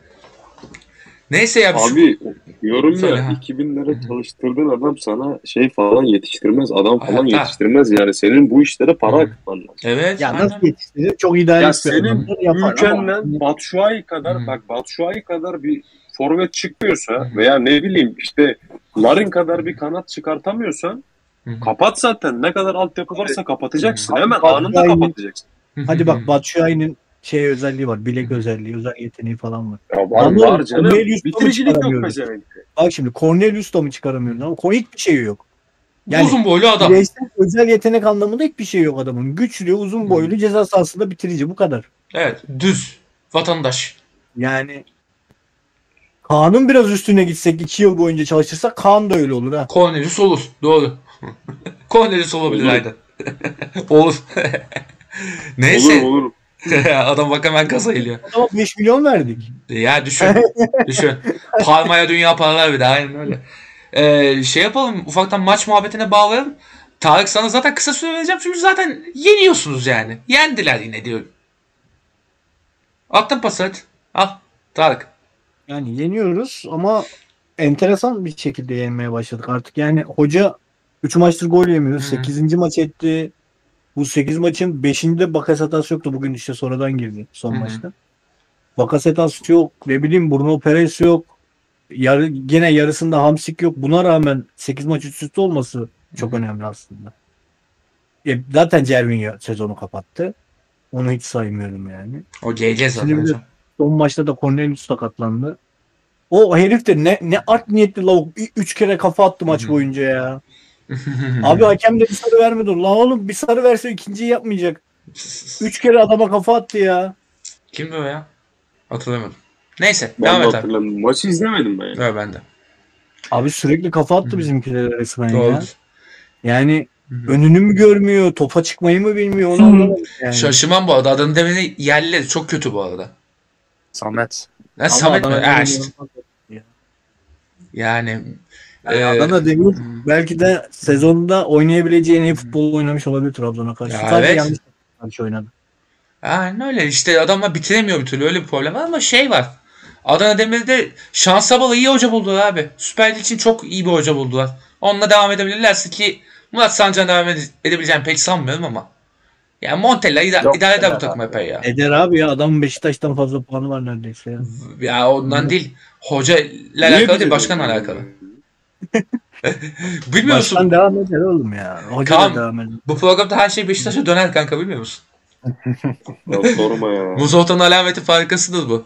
Speaker 1: Neyse ya şu-
Speaker 2: Abi diyorum
Speaker 1: Söyle,
Speaker 2: ya
Speaker 1: ha.
Speaker 2: 2000 lira çalıştırdığın adam sana şey falan yetiştirmez. Adam falan
Speaker 1: Hayatta.
Speaker 2: yetiştirmez yani. Senin bu işlere para akıtman lazım.
Speaker 1: evet.
Speaker 3: Ya
Speaker 1: aynen.
Speaker 3: nasıl yetiştirir? Çok idealist
Speaker 2: Ya senin
Speaker 3: yapar ama-
Speaker 2: ülkenden Batshuayi kadar
Speaker 1: Hı.
Speaker 2: bak Batshuayi kadar bir forvet çıkmıyorsa
Speaker 1: Hı.
Speaker 2: veya ne bileyim işte Larin kadar bir kanat çıkartamıyorsan
Speaker 1: Hı hı.
Speaker 2: kapat zaten. Ne kadar altyapı varsa kapatacaksın. Hemen anında kapatacaksın.
Speaker 3: Hadi bak Batshuayi'nin şey özelliği var. Bilek özelliği, özel yeteneği falan var.
Speaker 2: Ya var,
Speaker 3: Anladım.
Speaker 2: var canım.
Speaker 3: Cornelius
Speaker 2: Bitiricilik yok pezevenkte.
Speaker 3: Bak şimdi Cornelius da mı çıkaramıyorsun ama hiçbir şey yok. Yani
Speaker 1: Uzun boylu adam.
Speaker 3: bireysel özel yetenek anlamında hiçbir şey yok adamın. Güçlü, uzun boylu, ceza sahasında bitirici bu kadar.
Speaker 1: Evet. Düz. Vatandaş.
Speaker 3: Yani Kaan'ın biraz üstüne gitsek 2 yıl boyunca çalıştırsak Kaan da öyle olur ha.
Speaker 1: Cornelius olur. Doğru. Cornelius olabilir
Speaker 2: Olur.
Speaker 1: aynen. Olur. Neyse.
Speaker 2: Olur olur.
Speaker 1: Adam bak hemen kasa geliyor.
Speaker 3: Adama 5 milyon verdik.
Speaker 1: Ya düşün. düşün. Parmaya dünya paralar bir de aynen öyle. Ee, şey yapalım ufaktan maç muhabbetine bağlayalım. Tarık sana zaten kısa süre vereceğim çünkü zaten yeniyorsunuz yani. Yendiler yine diyorum. Attın pası hadi. Al Tarık.
Speaker 3: Yani yeniyoruz ama enteresan bir şekilde yenmeye başladık artık. Yani hoca 3 maçtır gol yemiyor.
Speaker 1: Hı.
Speaker 3: 8. maç etti. Bu 8 maçın 5'inde Bakasetas yoktu. Bugün işte sonradan girdi son
Speaker 1: Hı hı.
Speaker 3: maçta. Bakasetas yok. Ne bileyim Bruno Perez yok. Yarı, gene yarısında Hamsik yok. Buna rağmen 8 maç üst üste olması çok
Speaker 1: Hı hı.
Speaker 3: önemli aslında. E, zaten Cervinho sezonu kapattı. Onu hiç saymıyorum yani.
Speaker 1: O geleceğiz zaten hocam.
Speaker 3: Son maçta da Cornelius sakatlandı. O herif de ne ne art niyetli lavuk. Üç kere kafa attı maç boyunca ya. Abi hakem de bir sarı vermedi. Lan oğlum bir sarı verse ikinciyi yapmayacak. Üç kere adama kafa attı ya.
Speaker 1: Kimdi o ya? Hatırlamadım. Neyse
Speaker 2: Ben
Speaker 1: devam
Speaker 2: de
Speaker 1: et abi.
Speaker 2: Maçı izlemedim ben. ya.
Speaker 1: Evet ben de.
Speaker 3: Abi sürekli kafa attı bizimkilere resmen ya.
Speaker 1: Doğru.
Speaker 3: Yani
Speaker 1: Hı hı.
Speaker 3: önünü mü görmüyor, topa çıkmayı mı bilmiyor onu anlamadım yani.
Speaker 1: Şaşırmam bu arada. Adını demeni yerleri çok kötü bu arada.
Speaker 4: Samet.
Speaker 1: Ne
Speaker 3: Ama
Speaker 1: Samet mi? Ha işte. Yani
Speaker 3: Yani
Speaker 1: e,
Speaker 3: Adana Demir
Speaker 1: hı.
Speaker 3: belki de sezonda oynayabileceği en iyi futbol oynamış olabilir Trabzon'a karşı.
Speaker 1: Ya
Speaker 3: Sadece
Speaker 1: evet.
Speaker 3: yanlış karşı oynadı.
Speaker 1: Aynen öyle. İşte adamlar bitiremiyor bir türlü. Öyle bir problem var ama şey var. Adana Demir'de şansa bağlı iyi hoca buldular abi. Süper Lig için çok iyi bir hoca buldular. Onunla devam edebilirlerse ki Murat Sancar'ın devam ede- edebileceğini pek sanmıyorum ama. Yani Montella ida-
Speaker 4: Yok,
Speaker 1: idare eder bu takım epey ya.
Speaker 3: Eder abi ya adamın Beşiktaş'tan fazla puanı var neredeyse ya.
Speaker 1: Ya ondan değil. Hoca ile alakalı değil, başkanla alakalı. Bilmiyor musun?
Speaker 3: Başkan devam eder oğlum ya. Hoca
Speaker 1: Kaan,
Speaker 3: devam eder.
Speaker 1: Bu programda her şey Beşiktaş'a döner kanka bilmiyor musun?
Speaker 2: Ya sorma ya.
Speaker 1: Muzota'nın alameti farikasıdır bu.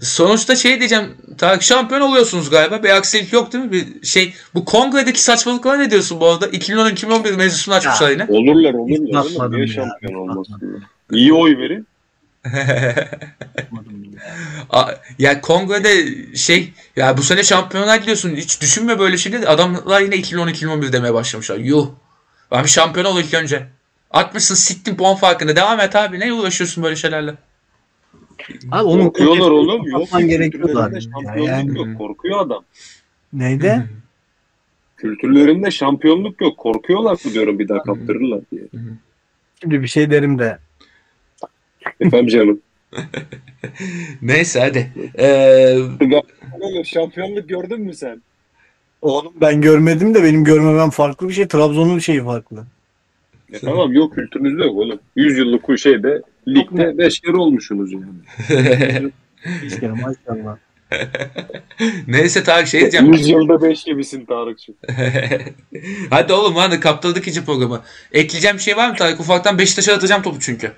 Speaker 1: Sonuçta şey diyeceğim. Tarık şampiyon oluyorsunuz galiba. Bir aksilik yok değil mi? Bir şey. Bu kongredeki saçmalıklara ne diyorsun bu arada? 2010-2011 mevzusunu açmışlar yine.
Speaker 2: Olurlar olurlar.
Speaker 3: bakmadım
Speaker 2: Niye şampiyon olmasın? İyi oy verin.
Speaker 1: Ya kongrede şey ya bu sene şampiyonlar diyorsun. Hiç düşünme böyle şeyleri. Adamlar yine 2010-2011 demeye başlamışlar. Yuh. Ben bir şampiyon ol ilk önce. Atmışsın sittin puan farkında. Devam et abi. Ne uğraşıyorsun böyle şeylerle?
Speaker 3: Abi onun
Speaker 2: Korkuyorlar oğlum. Yok.
Speaker 3: gerekiyorlar.
Speaker 2: Şampiyonluk
Speaker 3: yani
Speaker 2: yok. Korkuyor adam.
Speaker 3: neydi?
Speaker 2: Kültürlerinde şampiyonluk yok. Korkuyorlar mı diyorum bir daha kaptırırlar diye.
Speaker 3: Şimdi bir şey derim de.
Speaker 2: Efendim canım.
Speaker 1: Neyse hadi. Ee,
Speaker 2: şampiyonluk gördün mü sen?
Speaker 3: Oğlum ben görmedim de benim görmemem farklı bir şey. Trabzon'un şeyi farklı.
Speaker 2: E tamam yok kültürünüzde yok oğlum. 100 yıllık şeyde ligde 5 kere olmuşsunuz yani.
Speaker 3: Hiç kere maşallah.
Speaker 1: Neyse Tarık şey diyeceğim.
Speaker 2: 100 yılda 5 gibisin Tarık'cığım.
Speaker 1: Hadi oğlum hadi kaptırdık ikinci programı. Ekleyeceğim bir şey var mı Tarık? Ufaktan Beşiktaş'a atacağım topu çünkü.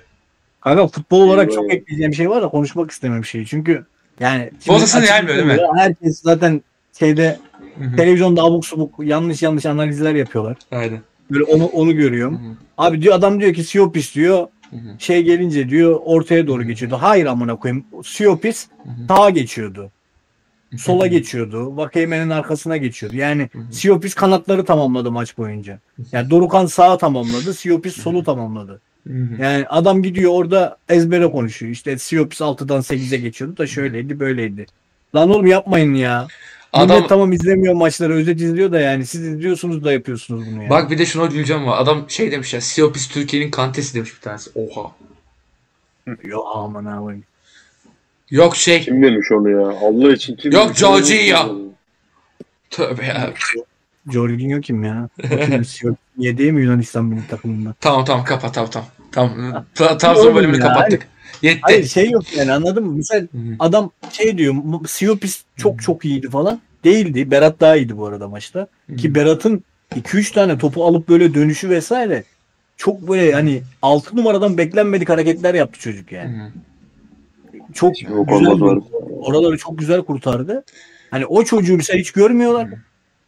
Speaker 3: Kanka futbol olarak çok ekleyeceğim bir şey var da konuşmak istemem bir şey. Çünkü yani
Speaker 1: Bozasını gelmiyor değil mi?
Speaker 3: Herkes zaten şeyde
Speaker 1: Hı hı.
Speaker 3: televizyonda abuk subuk yanlış yanlış analizler yapıyorlar.
Speaker 1: Aynen.
Speaker 3: Böyle onu onu görüyorum.
Speaker 1: Hı hı.
Speaker 3: Abi diyor adam diyor ki Siopis diyor
Speaker 1: Hı hı.
Speaker 3: şey gelince diyor ortaya doğru geçiyordu. Hayır amına koyayım. Siopis sağa geçiyordu. Sola geçiyordu. Vakayeme'nin arkasına geçiyordu. Yani. Siopis kanatları tamamladı maç boyunca. Yani Dorukan sağa tamamladı. Siopis solu tamamladı. Yani adam gidiyor orada ezbere konuşuyor. İşte Siopis 6'dan 8'e geçiyordu da şöyleydi böyleydi. Lan oğlum yapmayın ya.
Speaker 1: Adam
Speaker 3: Millet tamam izlemiyor maçları özet izliyor da yani siz izliyorsunuz da yapıyorsunuz bunu ya.
Speaker 1: bak bir de şuna güleceğim var. Adam şey demiş ya. Siopis Türkiye'nin kantesi demiş bir tanesi. Oha.
Speaker 3: Yo aman abi.
Speaker 1: Yok şey.
Speaker 2: Kim demiş onu ya? Allah için kim
Speaker 1: Yok? Jorginho. Tövbe ya.
Speaker 3: Jorginho kim ya? Niye değil mi Yunanistan milli takımında?
Speaker 1: Tamam tamam kapat tamam tamam. Tamam. Ta- Trabzon
Speaker 3: Oğlum
Speaker 1: bölümünü
Speaker 3: ya,
Speaker 1: kapattık. Yetti.
Speaker 3: Hayır şey yok yani anladın mı? Misal
Speaker 1: Hı hı.
Speaker 3: adam şey diyor Siopis çok çok iyiydi falan. Değildi. Berat daha iyiydi bu arada maçta. Ki Berat'ın 2-3 tane topu alıp böyle dönüşü vesaire çok böyle hani 6 numaradan beklenmedik hareketler yaptı çocuk yani.
Speaker 1: hı.
Speaker 3: Çok
Speaker 2: Yok
Speaker 3: güzel oraları çok güzel kurtardı. Hani o çocuğu mesela hiç görmüyorlar.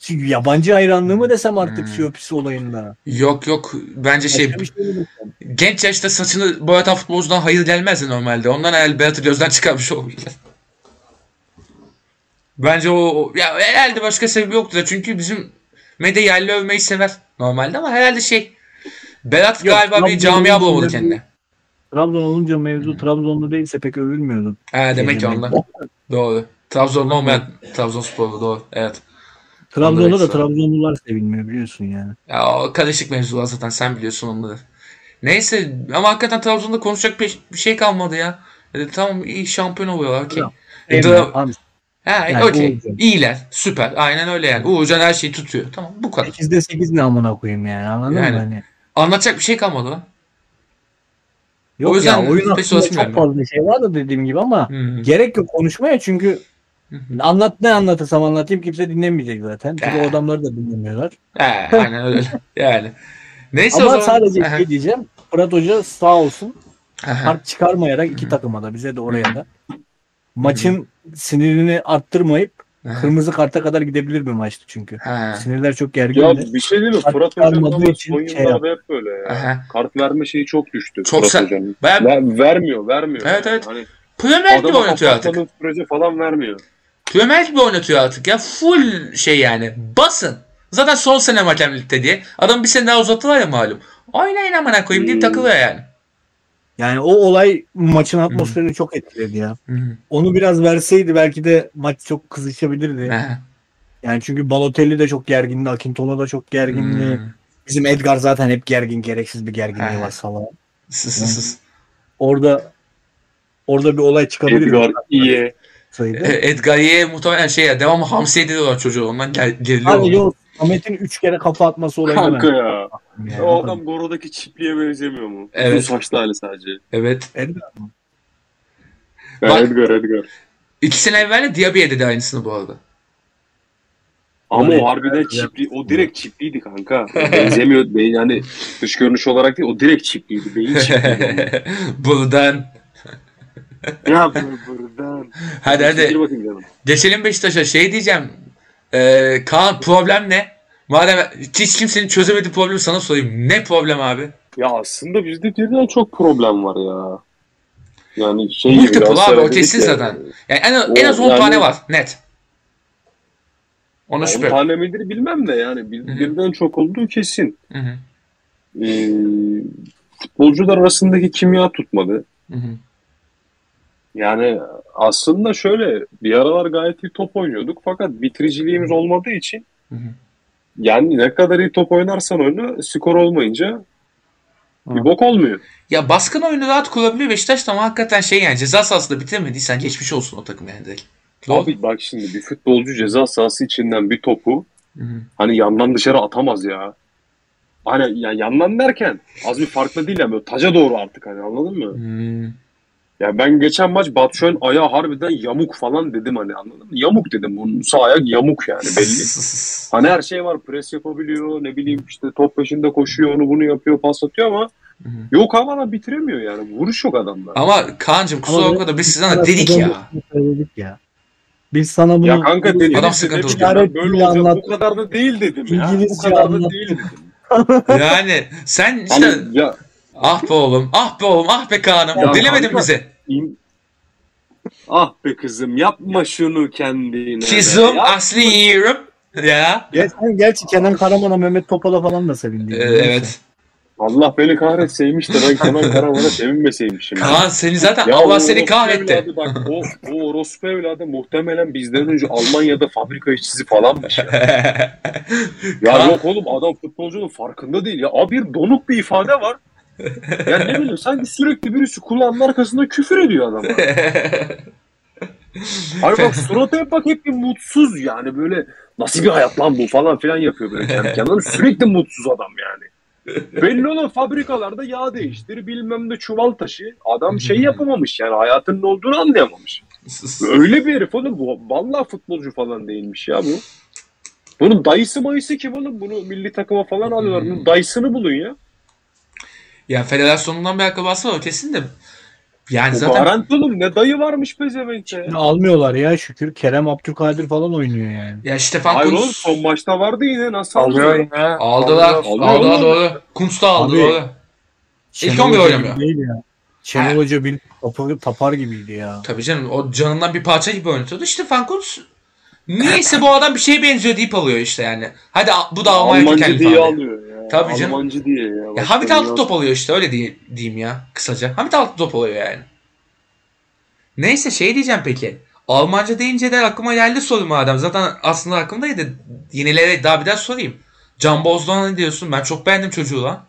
Speaker 3: Yabancı hayranlığı mı desem artık
Speaker 1: Hmm.
Speaker 3: Siopis olayında.
Speaker 1: Yok yok bence şey
Speaker 3: bir şey
Speaker 1: genç yaşta saçını boyatan futbolcudan hayır gelmezdi normalde. Ondan herhalde Berat'ı gözden çıkarmış olabilir. Bence o, ya herhalde başka sebebi yoktur da çünkü bizim medya yerli övmeyi sever normalde ama herhalde şey Berat
Speaker 3: Yok,
Speaker 1: galiba bir
Speaker 3: Trabzon'un
Speaker 1: camia bulamadı kendine.
Speaker 3: Trabzon olunca mevzu Trabzonlu değilse pek övülmüyordu.
Speaker 1: He demek ki ondan. Doğru. Trabzonlu olmayan Trabzonsporlu doğru. Evet.
Speaker 3: Trabzon'da da. Trabzonlular sevilmiyor biliyorsun yani.
Speaker 1: Ya o karışık mevzular zaten sen biliyorsun onları. Neyse ama hakikaten Trabzon'da konuşacak bir, şey kalmadı ya. E, tamam iyi şampiyon oluyorlar okey.
Speaker 3: Yok.
Speaker 1: E, Ha,
Speaker 3: Yani
Speaker 1: okey.
Speaker 3: Uğurcan.
Speaker 1: İyiler. Süper. Aynen öyle yani. Uğurcan her şeyi tutuyor. Tamam bu kadar.
Speaker 3: 8'de 8 ne amına koyayım yani anladın
Speaker 1: Yani.
Speaker 3: mı? Hani,
Speaker 1: Anlatacak bir şey kalmadı lan.
Speaker 3: yok
Speaker 1: O yüzden
Speaker 3: ya oyun hakkında çok fazla şey var da dediğim gibi ama
Speaker 1: Hmm.
Speaker 3: gerek yok konuşmaya çünkü. Anlat ne anlatırsam anlatayım kimse dinlemeyecek zaten. Çünkü
Speaker 1: Ya.
Speaker 3: o adamları da dinlemiyorlar.
Speaker 1: He, aynen öyle. Yani. Neyse o
Speaker 3: ama
Speaker 1: zaman.
Speaker 3: sadece şey diyeceğim. Fırat Hoca sağ olsun kart çıkarmayarak iki takıma da bize de oraya da maçın sinirini arttırmayıp kırmızı karta kadar gidebilir bir maçtı çünkü.
Speaker 1: Ha.
Speaker 3: Sinirler çok
Speaker 2: Ya
Speaker 3: gergindi.
Speaker 2: bir şey değil mi?
Speaker 3: Kart
Speaker 2: Fırat Hoca'nın son
Speaker 3: şey
Speaker 2: yıllarda hep böyle ya.
Speaker 1: Aha.
Speaker 2: Kart verme şeyi çok düştü.
Speaker 1: Çok
Speaker 2: Fırat
Speaker 1: sen-
Speaker 2: Hoca'nın.
Speaker 1: Ben
Speaker 2: Ver- vermiyor, vermiyor.
Speaker 1: Evet, evet.
Speaker 2: Hani
Speaker 1: Premier gibi oynatıyor artık.
Speaker 2: sürece falan vermiyor.
Speaker 1: Premier gibi oynatıyor artık ya. Full şey yani. Basın. Zaten son sene hakemlikte diye. Adam bir sene daha uzattılar ya malum. Oynayın amına koyayım deyip
Speaker 2: Hmm.
Speaker 1: takılıyor yani.
Speaker 3: Yani o olay maçın atmosferini çok etkiledi ya.
Speaker 1: Hı.
Speaker 3: Onu biraz verseydi belki de maç çok kızışabilirdi.
Speaker 1: Aha.
Speaker 3: Yani çünkü Balotelli de çok gergindi, Akintola da çok gergindi.
Speaker 1: Hmm.
Speaker 3: Bizim Edgar zaten hep gergin, gereksiz bir gerginliği var salak.
Speaker 1: Sus, sus, sus.
Speaker 3: Orada orada bir olay çıkabilir.
Speaker 2: Edgar iyi.
Speaker 3: Sayıda.
Speaker 1: E, Edgar Ye muhtemelen şey ya devamlı hamsi ediyorlar çocuğu ondan gel, geriliyor.
Speaker 3: Abi yok Ahmet'in 3 kere kafa atması olayını
Speaker 2: Kanka ya.
Speaker 3: Yani,
Speaker 2: O adam Goro'daki çipliğe benzemiyor mu?
Speaker 1: Evet.
Speaker 2: Uzun saçlı hali sadece.
Speaker 1: Evet.
Speaker 3: Edgar mı?
Speaker 1: Bak-
Speaker 2: Edgar Edgar.
Speaker 1: İki sene evvel de Diaby'e dedi aynısını bu arada.
Speaker 2: Ama o harbiden çipli, o direkt çipliydi kanka. Benzemiyor, yani dış görünüş olarak değil, o direkt çipliydi, beyin çipliydi.
Speaker 1: Buradan.
Speaker 2: Ya bur- buradan.
Speaker 1: Hadi hadi. Geçelim Beşiktaş'a. Şey diyeceğim. Ee, Kaan problem ne? Madem hiç kimsenin çözemediği problemi sana sorayım. Ne problem abi?
Speaker 2: Ya aslında bizde birden çok problem var ya. Yani şey
Speaker 1: Multiple abi, o kesin
Speaker 2: ya,
Speaker 1: zaten. Yani en, en az
Speaker 2: O
Speaker 1: 10
Speaker 2: yani-
Speaker 1: tane var. Net. Ona
Speaker 2: On
Speaker 1: şüphe.
Speaker 2: tane midir bilmem de yani bir-
Speaker 1: Hı hı.
Speaker 2: birden çok olduğu kesin.
Speaker 1: Hı hı.
Speaker 2: Ee, futbolcular arasındaki kimya tutmadı.
Speaker 1: Hı hı.
Speaker 2: Yani aslında şöyle bir aralar gayet iyi top oynuyorduk fakat bitiriciliğimiz olmadığı için
Speaker 1: Hı hı.
Speaker 2: yani ne kadar iyi top oynarsan oyna skor olmayınca bir
Speaker 3: Hı.
Speaker 2: bok olmuyor.
Speaker 1: Ya baskın oyunu rahat kurabiliyor Beşiktaş ama hakikaten şey yani ceza sahasında bitiremediysen geçmiş olsun o takım yani direkt.
Speaker 2: Abi bak şimdi bir futbolcu ceza sahası içinden bir topu
Speaker 1: Hı hı.
Speaker 2: hani yandan dışarı atamaz ya. Hani ya yandan derken az bir farklı değil yani böyle taca doğru artık hani anladın mı?
Speaker 1: Hmm.
Speaker 2: Ya ben geçen maç Batshuayi'nin ayağı harbiden yamuk falan dedim hani anladın mı? Yamuk dedim. Bunun sağ ayak yamuk yani belli. Hani her şey var. Pres yapabiliyor. Ne bileyim işte top peşinde koşuyor. Onu bunu yapıyor. Pas atıyor ama
Speaker 1: Hı hı.
Speaker 2: yok havadan bitiremiyor yani. Vuruş yok adamda.
Speaker 1: Ama Kaan'cım kusura bakma da biz sana dedik ya.
Speaker 3: Söyledik ya. Biz sana bunu
Speaker 2: Ya kanka dedim
Speaker 1: Adam sıkıntı oldu.
Speaker 2: ya, böyle olacak.
Speaker 3: Anlat-
Speaker 2: Bu kadar da değil dedim ya. Bu
Speaker 3: İngilizce
Speaker 2: kadar da değil dedim.
Speaker 1: Yani sen işte
Speaker 2: Hani ya
Speaker 1: ah be oğlum, ah be oğlum, ah be Kaan'ım.
Speaker 2: Ya
Speaker 1: Dilemedin
Speaker 2: kanka-
Speaker 1: bizi.
Speaker 2: Ah be kızım yapma şunu kendine.
Speaker 1: Kızım aslı yiyorum. Ya.
Speaker 3: Gerçi, gerçi Kenan Karaman'a Mehmet Topal'a falan da sevindi.
Speaker 1: Ee, evet.
Speaker 2: Allah beni kahretseymiş de ben Kenan Karaman'a sevinmeseymişim.
Speaker 1: Kaan seni zaten
Speaker 2: Ya
Speaker 1: Allah seni kahretti.
Speaker 2: evladı Bak, o, o orospu evladı muhtemelen bizden önce Almanya'da fabrika işçisi falanmış ya. Ya
Speaker 1: Kaan-
Speaker 2: yok oğlum adam futbolcunun farkında değil ya. Abi bir donuk bir ifade var. Ya ne bileyim sanki sürekli birisi kulağının arkasında küfür ediyor adama. Abi bak surata bak hep bir mutsuz yani böyle nasıl bir hayat lan bu falan filan yapıyor böyle kendi kendine. Sürekli mutsuz adam yani. Belli olan fabrikalarda yağ değiştir bilmem ne çuval taşı. Adam şey yapamamış yani hayatın ne olduğunu anlayamamış. Öyle bir herif oğlum bu. Vallahi futbolcu falan değilmiş ya bu. Bunun dayısı mayısı kim oğlum? Bunu milli takıma falan alıyorlar. Bunun dayısını bulun ya.
Speaker 1: Ya federasyonundan bir akrabası var kesin de. Yani
Speaker 2: Bu
Speaker 1: zaten
Speaker 2: garanti oğlum. Ne dayı varmış pezevenkte ya.
Speaker 3: Almıyorlar ya şükür. Kerem Abdülkadir falan oynuyor yani.
Speaker 1: ya Stefan
Speaker 2: Hayır oğlum
Speaker 1: Kuntz
Speaker 2: son maçta vardı yine. Nasıl
Speaker 4: Alıyor
Speaker 2: alıyor?
Speaker 4: yine.
Speaker 1: aldılar.
Speaker 2: Alıyor,
Speaker 1: Aldılar
Speaker 2: alıyor.
Speaker 1: doğru. Kuntz da aldı
Speaker 3: Abi,
Speaker 1: doğru. İlk
Speaker 3: Şenol
Speaker 1: 11
Speaker 3: Hoca
Speaker 1: oynamıyor.
Speaker 3: gibi Değil ya. Şenol Hoca bir tapar, tapar gibiydi ya.
Speaker 1: Tabii canım o canından bir parça gibi oynatıyordu. Stefan Kuntz niyeyse bu adam bir şeye benziyor deyip alıyor işte yani. Hadi a- bu da Almanya
Speaker 2: Almanca
Speaker 1: kökenli
Speaker 2: diye
Speaker 1: falan.
Speaker 2: alıyor ya.
Speaker 1: Tabii canım.
Speaker 2: Almancı diye ya.
Speaker 1: Ya Hamit altı top oluyor işte öyle diye, diyeyim ya kısaca. Hamit altı top oluyor yani. Neyse şey diyeceğim peki. Almanca deyince de aklıma geldi soru madem. Zaten aslında aklımdaydı. Yenilere daha bir daha sorayım. Can Bozdoğan'a ne diyorsun? Ben çok beğendim çocuğu lan.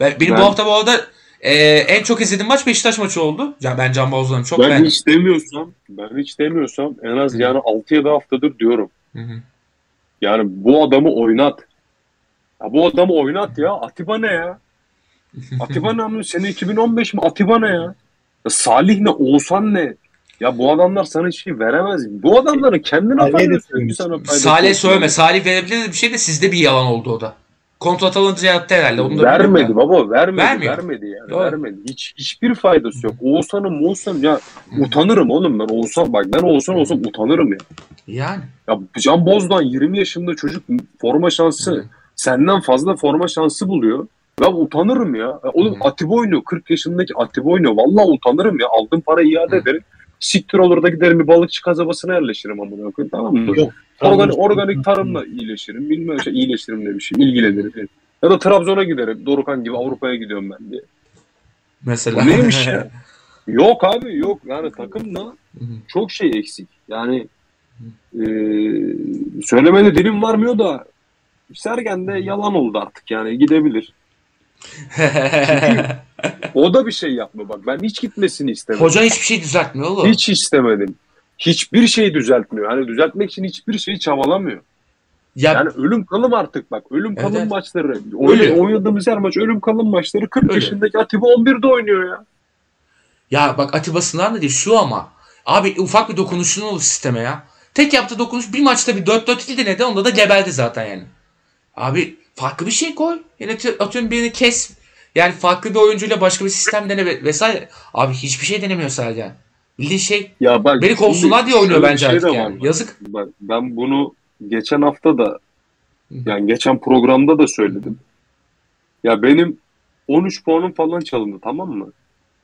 Speaker 1: Ben, benim
Speaker 2: Ben-
Speaker 1: bu hafta bu arada e, en çok izlediğim maç Beşiktaş maçı oldu. Yani ben Can Bozdoğan'ı çok
Speaker 2: Ben
Speaker 1: beğendim.
Speaker 2: hiç demiyorsam, ben hiç demiyorsam en az
Speaker 1: Hı.
Speaker 2: yani 6-7 haftadır diyorum.
Speaker 1: Hı hı.
Speaker 2: Yani bu adamı oynat. Ya bu adamı oynat ya. Atiba ne ya? Atiba ne? amına? Sene 2015 mi? Atiba ne ya? ya? Salih ne? Oğuzhan ne? Ya bu adamlar sana hiç şey veremez. Bu
Speaker 3: söylemiş.
Speaker 2: sana faydası
Speaker 1: Salih söyleme. Salih verebilir bir şey de sizde bir yalan oldu o da. Kontrat alınca yattı herhalde. Onu da
Speaker 2: Vermedi baba vermedi
Speaker 1: Vermiyor.
Speaker 2: vermedi yani
Speaker 1: Doğru.
Speaker 2: vermedi hiç hichbir faydası yok Oğuzhan'ın Moğuzhan'ın ya utanırım oğlum ben Oğuzhan bak ben Oğuzhan olsam utanırım ya.
Speaker 1: Yani.
Speaker 2: ya Can Bozdan 20 yaşında çocuk forma şansı senden fazla forma şansı buluyor ben utanırım ya. oğlum
Speaker 1: Hı.
Speaker 2: Atiba oynuyor 40 yaşındaki Atiba oynuyor vallahi utanırım ya aldığım parayı iade
Speaker 1: Hı.
Speaker 2: ederim siktir olur da giderim bir balıkçı kasabasına yerleşirim amına koyayım tamam mı?
Speaker 3: Yok.
Speaker 2: Organik, organik tarımla iyileşirim. Bilmem şey iyileştiririm de bir şey. ilgilenirim. Ya da Trabzon'a giderim. Dorukan gibi Avrupa'ya gidiyorum ben diye.
Speaker 1: Mesela.
Speaker 2: Neymiş ya? Yok abi yok. Yani
Speaker 1: hı.
Speaker 2: çok şey eksik. Yani e, söylemede dilim varmıyor da Sergen de yalan oldu artık yani gidebilir. O da bir şey yapma bak. Ben hiç gitmesini istemedim.
Speaker 1: Hoca hiçbir şey düzeltmiyor oğlum.
Speaker 2: Hiç istemedim. Hiçbir şey düzeltmiyor. Hani düzeltmek için hiçbir şeyi çabalamıyor.
Speaker 1: Ya
Speaker 2: Yani ölüm kalım artık bak. Ölüm kalım
Speaker 1: evet.
Speaker 2: maçları. Öyle oynadığımız her maç ölüm kalım maçları. 40
Speaker 1: Öyle.
Speaker 2: yaşındaki Atiba 11'de oynuyor ya.
Speaker 1: Ya bak Atiba'sından da değil şu ama. Abi ufak bir dokunuşunu olur sisteme ya. Tek yaptığı dokunuş bir maçta bir 4-4 ildi neden onda da gebeldi zaten yani. Abi farklı bir şey koy. Yani atı- atıyorum birini kes. Yani farklı bir oyuncuyla başka bir sistem dene ve- vesaire. Abi hiçbir şey denemiyor Sergen. Bildiğin şey
Speaker 2: Ya bak
Speaker 1: beni kovsunlar diye oynuyor bence
Speaker 2: şey
Speaker 1: artık yani.
Speaker 2: var.
Speaker 1: Yazık.
Speaker 2: Bak, ben bunu geçen hafta da yani geçen programda da söyledim. Ya benim 13 puanım falan çalındı tamam mı?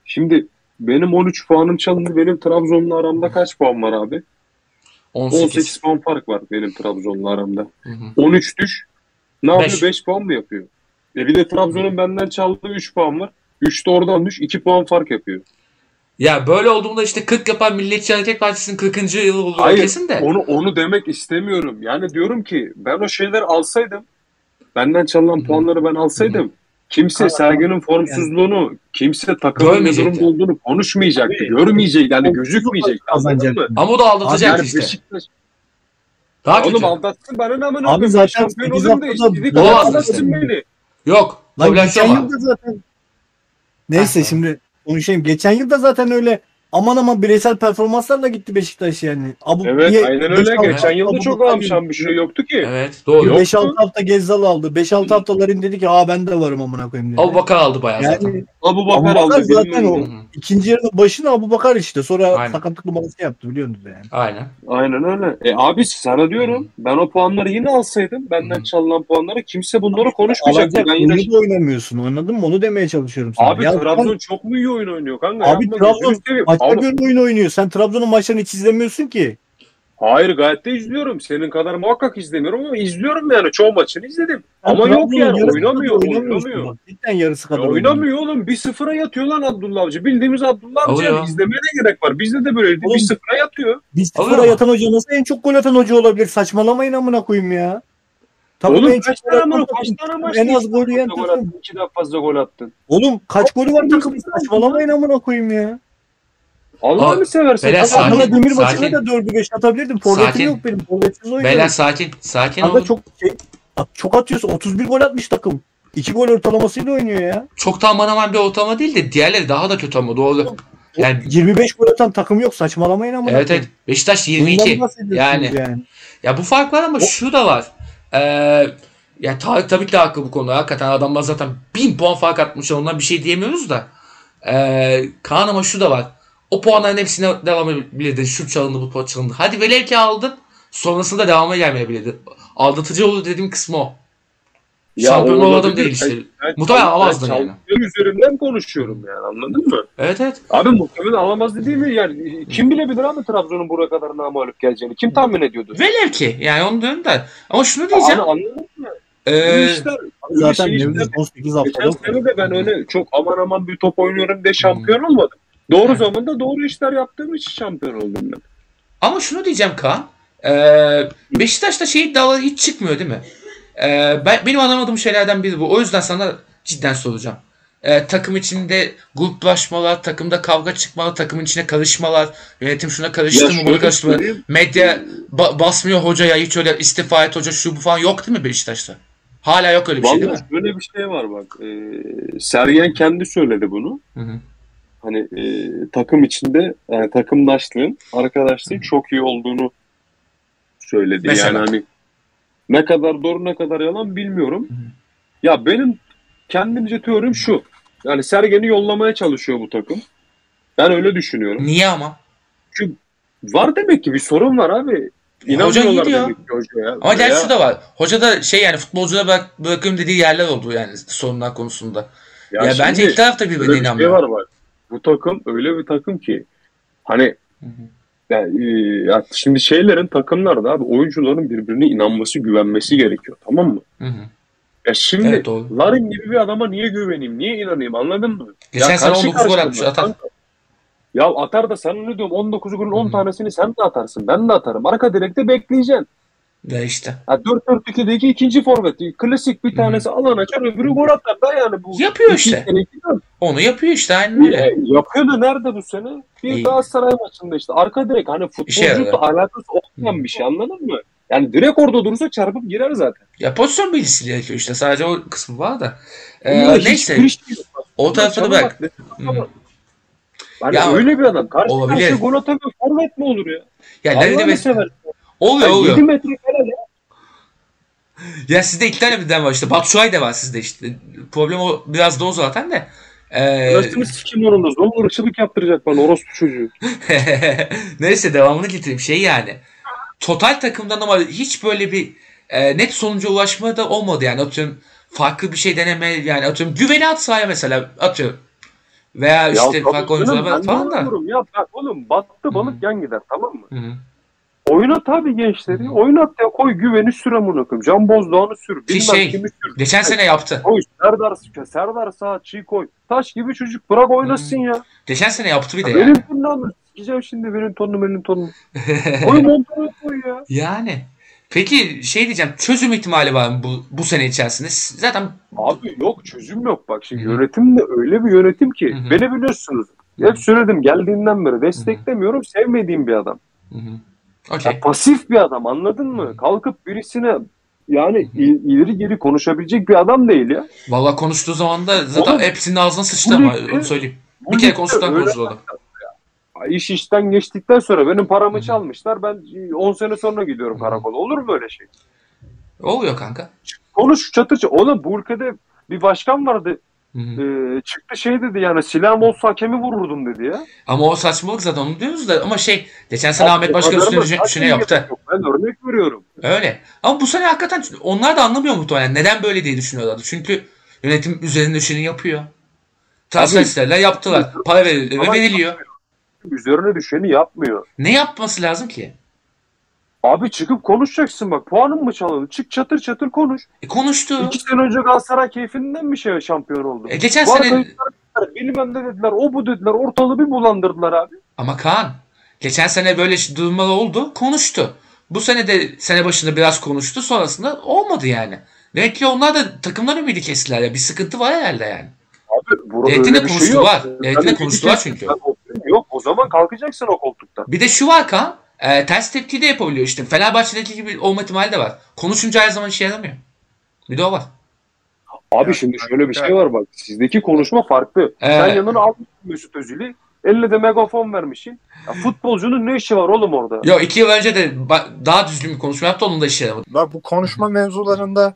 Speaker 2: Şimdi benim 13 puanım çalındı. Benim Trabzon'la aramda kaç puan var abi?
Speaker 1: 18.
Speaker 2: 18 puan fark var benim Trabzon'la aramda.
Speaker 1: Hı hı.
Speaker 2: 13 düş. Ne yapıyor?
Speaker 1: Beş.
Speaker 2: 5 puan mı yapıyor? E bir de Trabzon'un benden çaldığı 3 puan var. 3 de oradan düş. 2 puan fark yapıyor.
Speaker 1: Ya böyle olduğunda işte 40 yapan Milliyetçi Hareket Partisi'nin 40. yılı oluyor
Speaker 2: Hayır,
Speaker 1: kesin de.
Speaker 2: Onu onu demek istemiyorum. Yani diyorum ki ben o şeyleri alsaydım, benden çalınan
Speaker 1: Hı.
Speaker 2: puanları ben alsaydım, kimse Sergen'in formsuzluğunu, kimse takımın durumda olduğunu konuşmayacaktı. Görmeyecek yani gözükmeyecek.
Speaker 1: Ama o da aldatacak
Speaker 2: Yani
Speaker 1: işte.
Speaker 2: Beşiktaş
Speaker 1: Daha
Speaker 2: Oğlum
Speaker 1: kötü.
Speaker 2: aldatsın bana ne amına
Speaker 3: Abi zaten
Speaker 2: Şampiyon
Speaker 3: sekiz
Speaker 2: olayım da
Speaker 3: haftada
Speaker 2: istediği kadar aldatsın beni.
Speaker 1: Yok.
Speaker 3: Lan
Speaker 1: Problem
Speaker 3: geçen yıl da zaten neyse şimdi konuşayım. Geçen yıl da zaten öyle aman aman bireysel performanslarla gitti Beşiktaş yani. Abu,
Speaker 2: Evet
Speaker 3: niye-
Speaker 2: aynen öyle. Geçen yılda
Speaker 3: hafta
Speaker 2: çok amşan bir şey yoktu ki.
Speaker 1: Evet doğru.
Speaker 2: Yok.
Speaker 3: 5-6 hafta Gezzal aldı. 5-6 haftaların dedi ki aa ben de varım amına koyayım dedi.
Speaker 1: Abu Bakar aldı bayağı zaten.
Speaker 3: yani
Speaker 2: Abu Bakar
Speaker 3: Abu Bakar
Speaker 2: aldı.
Speaker 3: zaten o.
Speaker 2: ne.
Speaker 1: Hı hı.
Speaker 3: ikinci yarının başına Abu Bakar işte. Sonra
Speaker 1: Aynen.
Speaker 3: sakatlık numarası yaptı biliyorsunuz yani.
Speaker 1: Aynen.
Speaker 2: Aynen öyle. E abi sana diyorum ben o puanları yine alsaydım benden
Speaker 1: Hı.
Speaker 2: çalınan puanları kimse bunları konuşmayacaktı. Ben yine
Speaker 3: da oynamıyorsun anladın mı? Onu demeye çalışıyorum sana.
Speaker 2: Abi
Speaker 3: Ya
Speaker 2: Trabzon
Speaker 3: sen-
Speaker 2: çok mu iyi oyun oynuyor kanka?
Speaker 3: Abi Trabzon
Speaker 2: Ama-
Speaker 3: göre oyun oynuyor. Sen Trabzon'un maçlarını hiç izlemiyorsun ki.
Speaker 2: Hayır gayet de izliyorum. Senin kadar muhakkak izlemiyorum ama izliyorum yani. Çoğu maçını izledim.
Speaker 3: Sen
Speaker 2: Ama yok yani, oynamıyor, oynamıyor.
Speaker 3: Cidden yarısı
Speaker 2: Ya
Speaker 3: kadar oynamıyor.
Speaker 2: oynamıyor oğlum. Bir sıfıra yatıyor lan Abdullah Avcı. Bildiğimiz Abdullah Avcı. İzlemeye ne gerek var? Bizde de böyleydi.
Speaker 3: Oğlum,
Speaker 2: Bir sıfıra yatıyor.
Speaker 3: Bir
Speaker 1: Alıyor
Speaker 3: sıfıra
Speaker 1: mu?
Speaker 3: yatan hoca nasıl en çok gol atan hoca olabilir? Saçmalamayın amına koyayım ya. Takım
Speaker 2: oğlum
Speaker 3: en
Speaker 2: kaç
Speaker 3: çok
Speaker 2: tane
Speaker 3: atan
Speaker 2: kaç tane maç
Speaker 3: En az gol yiyen
Speaker 2: gol
Speaker 3: takım.
Speaker 2: attın. İki daha fazla gol attın.
Speaker 3: Oğlum kaç golü var
Speaker 2: Çok
Speaker 3: takım?
Speaker 2: güzel.
Speaker 3: Saçmalamayın amına koyayım ya.
Speaker 2: Allah'ını seversen. Adam-
Speaker 1: sakin,
Speaker 3: Adana Demir
Speaker 1: sakin.
Speaker 3: maçına da 4'ü 5 atabilirdim. Forvetim yok benim. Forvetsiz oynuyorum.
Speaker 1: Beyler sakin. Sakin
Speaker 3: Kanka
Speaker 1: olun.
Speaker 3: çok şey, çok atıyorsun. 31 gol atmış takım. 2 gol ortalamasıyla oynuyor ya.
Speaker 1: Çok da aman aman bir ortalama değil de diğerleri daha da kötü ama doğru. Yani
Speaker 3: 25 gol atan takım yok. Saçmalamayın amına
Speaker 1: evet evet. Beşiktaş
Speaker 3: Bundan
Speaker 1: 22.
Speaker 3: bahsediyorsunuz
Speaker 1: Yani.
Speaker 3: yani.
Speaker 1: Ya bu fark var ama şu da var. Ee, ya Tarık tabii ki de haklı bu konuda. Hakikaten adamlar zaten 1000 puan fark atmış. Ondan bir şey diyemiyoruz da. Ee, Kaan ama şu da var. O puanların hepsine devam edebilirdi. Şu çalındı bu puan çalındı. Hadi velev ki aldın. Sonrasında devamı gelmeyebilirdi. Aldatıcı olur dediğim kısmı o. Şampiyon
Speaker 2: olabilir.
Speaker 1: olmadım değil işte.
Speaker 2: Ben-
Speaker 1: Muhtemelen alamazdın yani.
Speaker 2: şampiyon üzerinden konuşuyorum yani anladın mı?
Speaker 1: Evet evet.
Speaker 2: Abi muhtemelen alamaz dediğimi yani kim bilebilir abi Trabzon'un buraya kadar namalup geleceğini? Kim tahmin ediyordu?
Speaker 1: Velev ki. Yani onu diyorum da. Ama şunu
Speaker 2: Abi
Speaker 1: diyeceğim.
Speaker 2: anladın mı?
Speaker 1: Ee,
Speaker 2: işler
Speaker 3: Zaten
Speaker 2: şey işte-
Speaker 3: mevzu 18 hafta
Speaker 2: Geçen sene de ben öyle çok aman aman bir top oynuyorum diye şampiyon olmadım. Doğru zamanda doğru işler yaptığım için şampiyon oldum ben.
Speaker 1: Ama şunu diyeceğim Kaan. Ee, Beşiktaş'ta şey iddiaları hiç çıkmıyor değil mi? Ee, ben, benim anlamadığım şeylerden biri bu. O yüzden sana cidden soracağım. Ee, takım içinde gruplaşmalar, takımda kavga çıkmalar, takımın içine karışmalar, yönetim şuna karıştı mı, buna karıştı mı? Medya ba- basmıyor hocaya, hiç öyle istifa et hoca şu bu falan yok değil mi Beşiktaş'ta? Hala yok öyle bir şey değil
Speaker 2: Vallahi
Speaker 1: mi?
Speaker 2: böyle bir şey var bak. E, Sergen kendi söyledi bunu.
Speaker 1: Hı hı.
Speaker 2: Hani e, takım içinde yani takımdaşlığın, arkadaşlığın çok iyi olduğunu söyledi.
Speaker 1: Mesela?
Speaker 2: Yani hani ne kadar doğru ne kadar yalan bilmiyorum.
Speaker 1: Hı.
Speaker 2: Ya benim kendimce teorim şu. Yani Sergen'i yollamaya çalışıyor bu takım. Ben öyle düşünüyorum.
Speaker 1: Niye ama?
Speaker 2: Var demek ki bir sorun var abi.
Speaker 1: Hoca
Speaker 2: İnanmıyorlar
Speaker 1: gidiyor.
Speaker 2: demek ki hocaya.
Speaker 1: Ama gerçi
Speaker 2: Veya-
Speaker 1: şu da var. Hoca da şey yani futbolcuya bırak, bırakıyorum dediği yerler oldu yani sorunlar konusunda. Ya,
Speaker 2: şimdi
Speaker 1: bence iki taraf da
Speaker 2: öyle
Speaker 1: birbirine
Speaker 2: bir şey
Speaker 1: inanmıyor.
Speaker 2: var bak. Bu takım öyle bir takım ki hani
Speaker 1: Hı hı.
Speaker 2: ya, e, ya şimdi şeylerin takımlarda abi oyuncuların birbirine inanması, güvenmesi gerekiyor. Tamam mı?
Speaker 1: Hı hı.
Speaker 2: Ya şimdi
Speaker 1: Evet, doğru.
Speaker 2: Larin gibi bir adama niye güveneyim? Niye inanayım? Anladın mı?
Speaker 1: Geçen
Speaker 2: Ya
Speaker 1: sene
Speaker 2: karşı
Speaker 1: 19 gol atmış atar.
Speaker 2: Ya atar da sen ne diyorum 19 golün 10
Speaker 1: Hı.
Speaker 2: tanesini sen de atarsın. Ben de atarım. Arka direkte bekleyeceksin.
Speaker 1: Ya işte.
Speaker 2: Ya 4-4-2'deki ikinci forvet. Klasik bir tanesi alan açar öbürü gol atar da yani bu.
Speaker 1: Yapıyor işte.
Speaker 2: sene.
Speaker 1: Onu yapıyor işte aynen öyle.
Speaker 2: E, yapıyor da nerede bu sene? Bir
Speaker 1: İyi.
Speaker 2: Galatasaray maçında işte arka direk hani futbolculukla alakası olmayan bir şey anladın mı? Yani direkt orada durursa çarpıp girer zaten.
Speaker 1: Ya pozisyon bilgisi gerekiyor işte. Sadece o kısmı var da. Ee,
Speaker 2: Bunda
Speaker 1: neyse.
Speaker 2: şey.
Speaker 1: O tarafta da
Speaker 2: bak. Yani
Speaker 1: Ya,
Speaker 2: öyle bir adam. Karşı
Speaker 1: olabilir.
Speaker 2: karşıya gol atamıyor. Forvet mi olur ya?
Speaker 1: Ya nerede
Speaker 2: seversen.
Speaker 1: Oluyor
Speaker 2: Ya
Speaker 1: oluyor.
Speaker 2: 7 metre kare ya.
Speaker 1: Ya sizde iki tane birden var işte. Batshuayi de var sizde işte. Problem o biraz da o zaten de. Ee,
Speaker 2: Nasıl sikim onunla? Zor ırkçılık yaptıracak bana orospu çocuğu.
Speaker 1: Neyse devamını getireyim. Şey yani. Total takımdan ama hiç böyle bir e, net sonuca ulaşma da olmadı yani. Atıyorum farklı bir şey deneme yani atıyorum güveni at sahaya mesela atıyorum. Veya işte
Speaker 2: tabii
Speaker 1: farklı
Speaker 2: canım,
Speaker 1: oyuncular
Speaker 2: ben de
Speaker 1: falan da.
Speaker 2: Ya bak oğlum battı balık
Speaker 1: Hı.
Speaker 2: yan gider tamam mı?
Speaker 1: Hı hı.
Speaker 2: Oynat abi gençleri. Oynat ya koy güveni sür amına koyayım. Can Bozdoğan'ı sür.
Speaker 1: Ki
Speaker 2: Bilmem
Speaker 1: şey,
Speaker 2: kimi sür.
Speaker 1: Geçen sene yaptı.
Speaker 2: Koy Serdar, Serdar Saatçı'yı koy. Taş gibi çocuk bırak oynasın ya.
Speaker 1: Geçen sene yaptı bir de
Speaker 2: ya benim tonunu Sikeceğim şimdi benim tonunu benim tonunu. Koy montunu koy ya.
Speaker 1: yani. Peki şey diyeceğim çözüm ihtimali var mı bu, bu sene içerisinde? Zaten
Speaker 2: Abi yok çözüm yok. Bak şimdi
Speaker 1: Hı
Speaker 2: yönetim de öyle bir yönetim ki.
Speaker 1: Hı hı.
Speaker 2: Beni biliyorsunuz. Hep söyledim geldiğinden beri desteklemiyorum. Sevmediğim bir adam.
Speaker 1: Hı hı.
Speaker 2: Ya pasif bir adam anladın mı? Kalkıp birisine yani il- ileri geri konuşabilecek bir adam değil ya.
Speaker 1: Vallahi konuştuğu zaman da zaten
Speaker 2: Oğlum,
Speaker 1: hepsinin ağzına sıçtı ama onu söyleyeyim. Bir kere konuştuktan konuştu o da.
Speaker 2: İş işten geçtikten sonra benim paramı
Speaker 1: Hı.
Speaker 2: çalmışlar. Ben 10 sene sonra gidiyorum karakola. Olur mu öyle şey?
Speaker 1: Oluyor kanka.
Speaker 2: Konuş çatır çatır. Oğlum bu ülkede bir başkan vardı.
Speaker 1: Hı hı.
Speaker 2: Ee, çıktı şey dedi yani silahım olsa hakemi vururdum dedi ya.
Speaker 1: Ama o saçmalık zaten onu diyoruz da ama şey geçen sene Ahmet Başkan üstüne düşeni yaptı.
Speaker 2: yok. Ben örnek veriyorum.
Speaker 1: Öyle. Ama bu sene hakikaten onlar da anlamıyor muhtemelen. Neden böyle diye düşünüyorlardı. Çünkü yönetim üzerine düşeni yapıyor. Transfer isterler yaptılar. Para verildi ve veriliyor.
Speaker 2: Üzerine düşeni yapmıyor.
Speaker 1: Ne yapması lazım ki?
Speaker 2: Abi çıkıp konuşacaksın bak. Puanın mı çalındı? Çık çatır çatır konuş.
Speaker 1: E konuştu.
Speaker 2: İki sene önce Galatasaray keyfinden bir şey şampiyon oldu.
Speaker 1: E geçen
Speaker 2: Bu
Speaker 1: sene
Speaker 2: bilmem ne dediler, o bu dediler, ortalığı bir bulandırdılar abi.
Speaker 1: ama Kaan geçen sene böyle durumlar oldu. Konuştu. Bu sene de sene başında biraz konuştu. Sonrasında olmadı yani. Demek ki onlar da takımdan ümidi kestiler ya. Bir sıkıntı var herhalde yani.
Speaker 2: Abi burada
Speaker 1: Devletin
Speaker 2: öyle bir şey
Speaker 1: konuştular.
Speaker 2: yok.
Speaker 1: Devletin de
Speaker 2: Yani
Speaker 1: konuştular çünkü.
Speaker 2: Yok o zaman kalkacaksın o koltuktan.
Speaker 1: Bir de şu var Kaan. E, ters tepki de yapabiliyor işte. Fenerbahçe'deki gibi olma ihtimali de var. Konuşunca her zaman işe yaramıyor. Bir de o var.
Speaker 2: Abi
Speaker 4: Ya,
Speaker 2: şimdi şöyle bir şey var bak. Sizdeki konuşma farklı. Sen
Speaker 1: Evet.
Speaker 2: yanına almışsın Mesut Özil'i. Eline de megafon vermişsin. Ya futbolcunun ne işi var oğlum orada?
Speaker 1: Yok iki yıl önce de daha düzgün bir konuşma yaptı onun da işe yaramadı.
Speaker 4: Bak bu konuşma mevzularında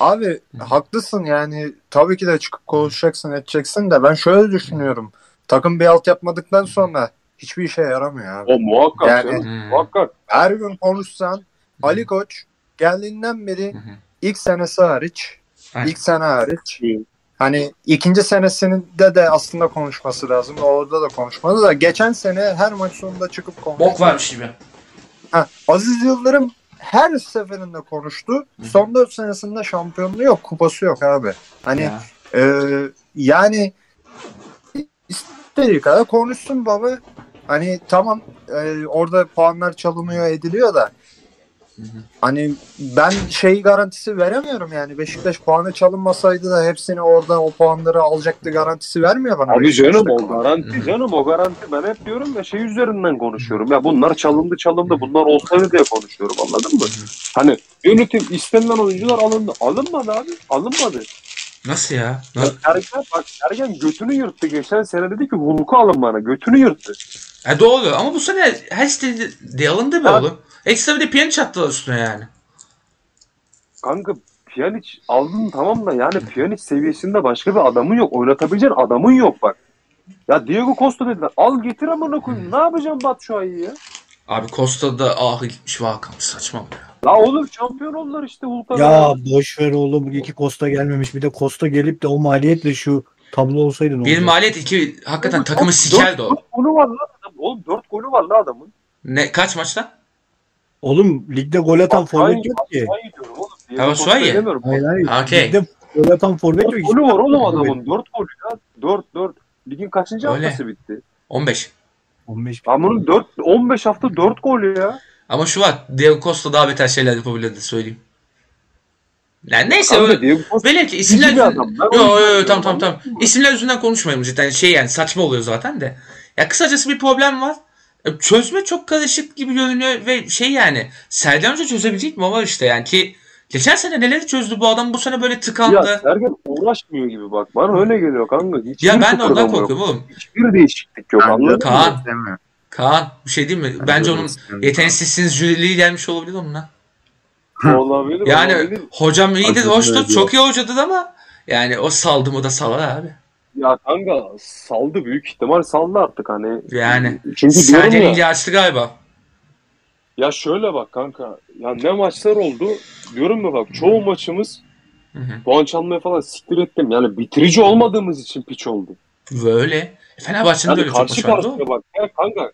Speaker 4: abi haklısın yani tabii ki de çıkıp konuşacaksın edeceksin de ben şöyle düşünüyorum. Takım bir alt yapmadıktan sonra hiçbir işe yaramıyor abi.
Speaker 2: O muhakkak
Speaker 4: Yani-
Speaker 2: canım,
Speaker 1: Hmm.
Speaker 2: muhakkak.
Speaker 4: Her gün konuşsan Ali Koç geldiğinden beri
Speaker 1: hı.
Speaker 4: ilk senesi hariç
Speaker 1: Aynen.
Speaker 4: ilk sene hariç
Speaker 2: Hı.
Speaker 4: hani ikinci senesinde de aslında konuşması lazım. Orada da konuşmadı da geçen sene her maç sonunda çıkıp konuştu.
Speaker 1: Bok varmış gibi.
Speaker 4: Ha, Aziz Yıldırım her seferinde konuştu. Son 4 senesinde şampiyonluğu yok, kupası yok abi. Hani
Speaker 1: Ya.
Speaker 4: ee, yani istediği kadar konuşsun baba. Hani tamam e, orada puanlar çalınıyor ediliyor da hani ben şey garantisi veremiyorum yani Beşiktaş puanı çalınmasaydı da hepsini orada o puanları alacaktı garantisi vermiyor bana.
Speaker 2: Abi
Speaker 4: Beşiktaş'ta
Speaker 2: canım o garanti canım o garanti. Ben hep diyorum ya şey üzerinden konuşuyorum. Ya bunlar çalındı çalındı bunlar olsaydı diye konuşuyorum anladın mı? Hani yönetim istenilen oyuncular alındı. Alınmadı abi. Alınmadı.
Speaker 1: Nasıl ya?
Speaker 2: Ya
Speaker 1: Na-
Speaker 2: Sergen bak Sergen götünü yırttı. Geçen sene dedi ki Hulk'u alın bana. Götünü yırttı.
Speaker 1: E doğru ama bu sene her istediği alındı
Speaker 2: Ya-
Speaker 1: oğlum. Ekstra bir de Pjanic attılar üstüne yani.
Speaker 2: Kanka Pjanic aldın tamam da yani Pjanic seviyesinde başka bir adamın yok. Oynatabileceğin adamın yok bak. Ya Diego Costa dediler. Al getir amına koyayım. Ne yapacağım Batshuayi'yi ya?
Speaker 1: Abi Costa'da ah gitmiş Hakan saçma bu ya.
Speaker 2: La oğlum şampiyon oldular işte Hulk'a.
Speaker 3: Ya boş ver oğlum iki Costa gelmemiş bir de Costa gelip de o maliyetle şu tablo olsaydı ne
Speaker 1: Bir
Speaker 3: olacak?
Speaker 1: maliyet iki hakikaten
Speaker 2: Oğlum,
Speaker 1: takımı sikerdi o.
Speaker 2: Dört golü var lan adam. Oğlum dört golü var lan adamın.
Speaker 1: Ne kaç maçta?
Speaker 3: Oğlum ligde gol atan forvet yok ki.
Speaker 2: Costa demiyorum.
Speaker 3: Hayır hayır.
Speaker 1: Okey.
Speaker 3: Ligde gol atan forvet yok.
Speaker 2: Golü var oğlum adamın. Dört golü ya. Dört dört. Ligin kaçıncı
Speaker 1: Öyle.
Speaker 2: haftası bitti?
Speaker 1: 15.
Speaker 3: 15
Speaker 2: Lan bunun 4, 15 hafta 4 gol ya.
Speaker 1: Ama şu var. Diego Costa daha beter şeyler yapabilirdi söyleyeyim. Yani neyse
Speaker 2: Kanka
Speaker 1: öyle. Velev ki isimler yüzünden... Yo yo yo tamam tamam tamam. İsimler yüzünden konuşmayalım cidden. Şey yani saçma oluyor zaten de. Ya kısacası bir problem var. E, Çözme çok karışık gibi görünüyor ve şey yani Sergen Hoca çözebilecek mi var işte yani ki geçen sene neleri çözdü bu adam bu sene böyle
Speaker 2: Ya
Speaker 1: tıkandı.
Speaker 2: Sergen uğraşmıyor gibi bak. Bana öyle geliyor kanka. Hiçbir
Speaker 1: Ya, ben de ondan korkuyorum oğlum.
Speaker 2: Hiçbir değişiklik yok anladın mı?
Speaker 1: Kaan. Bir şey değil mi? Bence onun yeteneksizsiniz jüriliği gelmiş olabilir onunla.
Speaker 2: Olabilir.
Speaker 1: Yani
Speaker 2: olabilir.
Speaker 1: hocam hoştur,
Speaker 4: ediyor.
Speaker 1: çok iyi hocadır ama yani o saldı mı da salar abi.
Speaker 2: Ya kanka saldı büyük ihtimal saldı artık hani.
Speaker 1: Yani
Speaker 2: Çünkü ya.
Speaker 1: ilgi açtı galiba.
Speaker 2: Ya şöyle bak kanka. Ya ne maçlar oldu. Diyorum ya bak çoğu maçımız
Speaker 1: Hı hı.
Speaker 2: puan çalmaya falan siktir ettim. Yani bitirici olmadığımız için piç oldu.
Speaker 1: Böyle. Fenerbahçe'nin de
Speaker 2: Yani
Speaker 1: öyle çok
Speaker 2: karşı
Speaker 1: maç vardı.
Speaker 2: karşıya bak. Ya kanka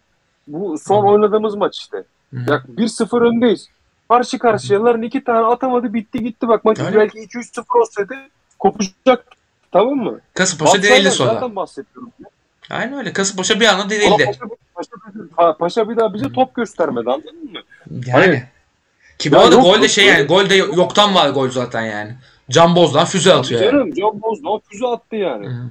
Speaker 2: bu son oynadığımız maç işte.
Speaker 1: Hı.
Speaker 2: Ya 1-0 öndeyiz. Karşı karşıyaların iki tane atamadı bitti gitti bak maç
Speaker 1: Öyle.
Speaker 2: belki 2-3-0 olsaydı kopacak. Tamam mı?
Speaker 1: Kasımpaşa dirildi sonra.
Speaker 2: Zaten bahsediyorum.
Speaker 1: Aynen öyle. Kasımpaşa bir anda dirildi.
Speaker 2: Paşa, Paşa, Paşa, Paşa bir daha bize top göstermedi anladın mı?
Speaker 1: Yani.
Speaker 2: Hani-
Speaker 1: Ki bu arada
Speaker 2: yok,
Speaker 1: gol de şey yani gol de yoktan var gol zaten yani. Can Boz'dan füze atıyor yani.
Speaker 2: Canım Can Bozdoğan füze attı yani.
Speaker 1: Hı.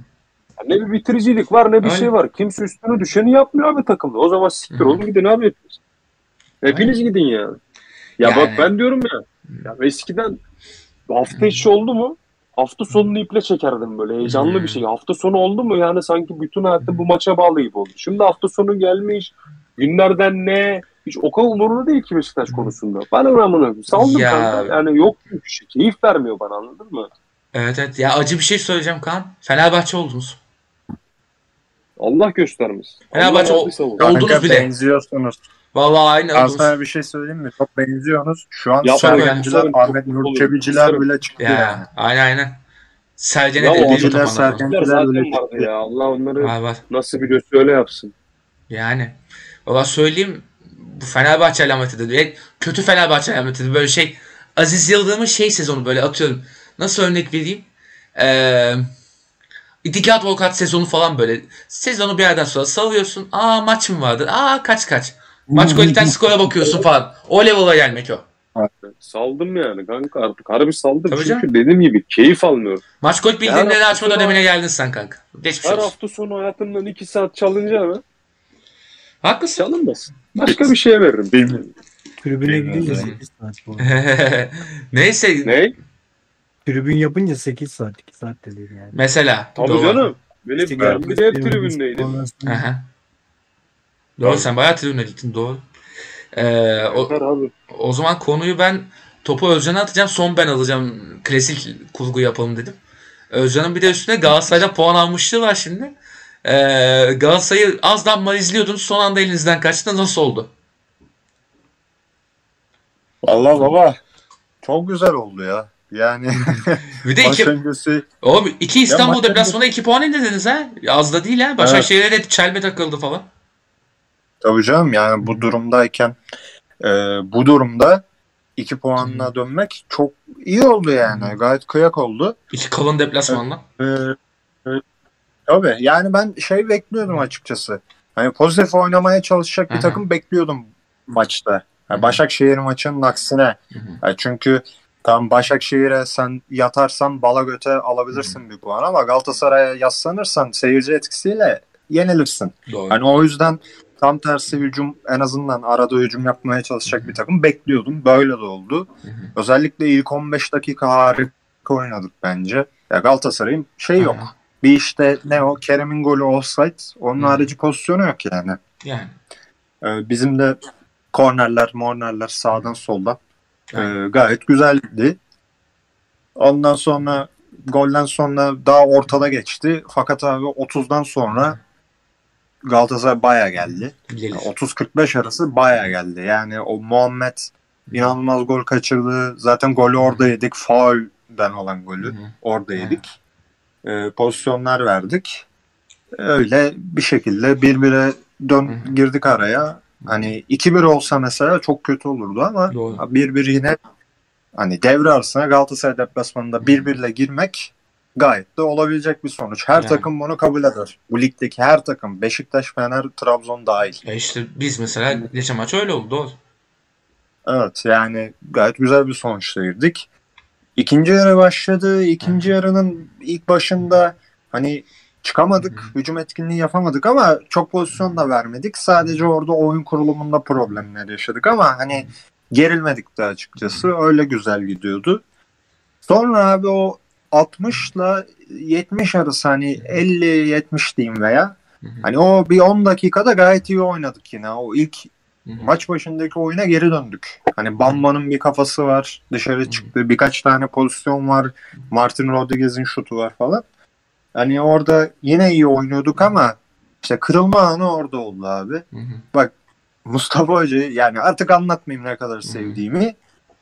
Speaker 2: Ne bir bitiricilik var ne bir
Speaker 1: Aynen.
Speaker 2: şey var. Kimse üstüne düşeni yapmıyor abi takımda. O zaman siktir oğlum gidin abi hepiniz. Hepiniz gidin ya. Ya
Speaker 1: Yani.
Speaker 2: bak ben diyorum ya. Ya eskiden hafta içi oldu mu? Hafta sonunu iple çekerdim böyle heyecanlı
Speaker 1: Hı.
Speaker 2: bir şey. Hafta sonu oldu mu yani sanki bütün hayatım bu maça bağlı gibi oldu. Şimdi hafta sonu gelmiş. Günlerden ne? Hiç o kadar umurumda değil ki Beşiktaş konusunda. Ben önemli. Saldım
Speaker 1: Ya.
Speaker 2: kanka. Yani yok çünkü şey. Keyif vermiyor bana anladın mı?
Speaker 1: Evet evet. Ya acı bir şey söyleyeceğim Kaan. Fenerbahçe oldunuz.
Speaker 2: Allah göstermesin.
Speaker 1: Fenerbahçe
Speaker 2: Allah
Speaker 1: o-. Oldunuz bile.
Speaker 4: benziyorsunuz.
Speaker 1: Vallahi aynı
Speaker 4: Ben sana bir şey söyleyeyim mi? Çok benziyorsunuz. Şu an
Speaker 1: be,
Speaker 4: Sergenciler,
Speaker 2: kusarım,
Speaker 4: Ahmet
Speaker 2: çok
Speaker 4: Nur
Speaker 2: olur,
Speaker 4: Çebiciler
Speaker 2: kusarım.
Speaker 4: bile çıktı
Speaker 1: Ya
Speaker 4: yani.
Speaker 1: aynen aynen. Sergen'e
Speaker 2: Ya
Speaker 1: de
Speaker 2: o
Speaker 1: bir
Speaker 4: Çebiciler,
Speaker 1: top anlatmam.
Speaker 4: Sergen-
Speaker 2: Bizler
Speaker 4: Kendiler bile çıktı.
Speaker 2: ya. Allah onları
Speaker 1: Var var.
Speaker 2: nasıl biliyorsa öyle yapsın.
Speaker 1: Yani. Valla söyleyeyim bu Fenerbahçe alametidir. E, Kötü Fenerbahçe alametidir. Böyle şey Aziz Yıldırım'ın şey sezonu böyle atıyorum. Nasıl örnek vereyim? Ee, İtikat Volkat sezonu falan böyle. Sezonu bir yerden sonra salıyorsun. Aa maç mı vardı? Aa kaç kaç. Maç golden skora bakıyorsun falan. O level'a gelmek o.
Speaker 2: Saldım yani kanka artık. Harbi saldım.
Speaker 1: Tabii
Speaker 2: Çünkü
Speaker 1: canım.
Speaker 2: dediğim gibi keyif almıyorum.
Speaker 1: Maç gol bildirimleri
Speaker 2: hafta
Speaker 1: açma dönemine geldin sen kanka. Geçmiş
Speaker 2: Her
Speaker 1: olsun.
Speaker 2: hafta sonu hayatımdan 2 saat çalınca mı?
Speaker 1: Haklısın.
Speaker 2: Çalınmasın. Başka bir şeye veririm.
Speaker 4: Bilmiyorum.
Speaker 3: Tribüne gidince
Speaker 4: yani.
Speaker 3: 8 saat bu.
Speaker 1: Neyse
Speaker 2: Ne?
Speaker 3: Tribün yapınca 8 saat 2 saat de değil yani.
Speaker 1: mesela.
Speaker 2: Tabii
Speaker 1: Doğru.
Speaker 2: canım. Benim
Speaker 3: İşte
Speaker 2: ben bir de hep tribündeydim.
Speaker 1: Doğru sen bayağı tribüne gittin doğru. Ee, o,
Speaker 2: abi.
Speaker 1: o zaman konuyu ben topu Özcan'a atacağım son ben alacağım. Klasik kurgu yapalım dedim. Özcan'ın bir de üstüne Galatasaray'dan puan almışlığı var şimdi. Ee, Galatasaray'ı azdan mal izliyordunuz son anda elinizden kaçtı nasıl oldu?
Speaker 4: Vallahi baba çok güzel oldu ya. Yani
Speaker 1: Bir de iki, oğlum iki İstanbul deplasmana iki puan indirdiniz ha. Az da değil ha. Başakşehir'e de çelme takıldı falan.
Speaker 4: tabii canım yani bu durumdayken e, bu durumda iki puanla dönmek çok iyi oldu yani.
Speaker 1: Hı.
Speaker 4: Gayet kıyak oldu.
Speaker 1: İki kalın deplasmanla.
Speaker 4: Ee, e, tabii yani ben şey bekliyordum açıkçası. Hani pozitif oynamaya çalışacak bir takım bekliyordum maçta. Yani. Başakşehir maçının aksine. Yani çünkü tam Başakşehir'e sen yatarsan bala göte alabilirsin bir puan ama Galatasaray'a yaslanırsan seyirci etkisiyle yenilirsin.
Speaker 1: Doğru.
Speaker 4: Hani o yüzden tam tersi hücum en azından arada hücum yapmaya çalışacak bir takım bekliyordum. Böyle de oldu.
Speaker 1: Hı hı.
Speaker 4: Özellikle ilk 15 dakika harika oynadık bence. Ya Galatasaray'ın şey yok.
Speaker 1: Aha.
Speaker 4: Bir işte ne o Kerem'in golü offside. Onun
Speaker 1: Hı.
Speaker 4: harici pozisyonu yok yani.
Speaker 1: Yani.
Speaker 4: Ee, bizim de kornerler, mornerler sağdan soldan
Speaker 1: Aynen.
Speaker 4: gayet güzeldi. Ondan sonra golden sonra daha ortada geçti. Fakat abi 30'dan sonra Galatasaray baya geldi.
Speaker 1: Gelir.
Speaker 4: 30-45 arası baya geldi. Yani o Muhammed inanılmaz gol kaçırdı. Zaten golü orada yedik. Faulden olan golü
Speaker 1: hı.
Speaker 4: orada yedik. Ee, pozisyonlar verdik. Öyle bir şekilde birbire dön girdik araya. Hani 2-1 olsa mesela çok kötü olurdu ama
Speaker 1: Doğru.
Speaker 4: 1-1 yine hani devre arasına Galatasaray deplasmanında 1-1 ile girmek gayet de olabilecek bir sonuç. Her
Speaker 1: Yani.
Speaker 4: takım bunu kabul eder. Bu ligdeki her takım Beşiktaş, Fener, Trabzon dahil.
Speaker 1: Ya işte biz mesela geçen maç öyle oldu.
Speaker 4: Evet yani gayet güzel bir sonuçla girdik. İkinci yarı başladı. İkinci yarının ilk başında hani çıkamadık. Hücum etkinliği yapamadık ama çok pozisyon da vermedik. Sadece orada oyun kurulumunda problemler yaşadık ama hani gerilmedik de açıkçası. Öyle güzel gidiyordu. Sonra abi o 60 ile 70 arası hani 50-70 diyeyim veya
Speaker 1: Hı hı.
Speaker 4: hani o bir 10 dakikada gayet iyi oynadık yine. O ilk
Speaker 1: Hı hı.
Speaker 4: maç başındaki oyuna geri döndük. Hani Bamba'nın bir kafası var dışarı çıktı. Birkaç tane pozisyon var. Martin Rodriguez'in şutu var falan. Hani orada yine iyi oynuyorduk ama işte kırılma anı orada oldu abi.
Speaker 1: Hı hı.
Speaker 4: Mustafa Hoca yani artık anlatmayayım ne kadar sevdiğimi.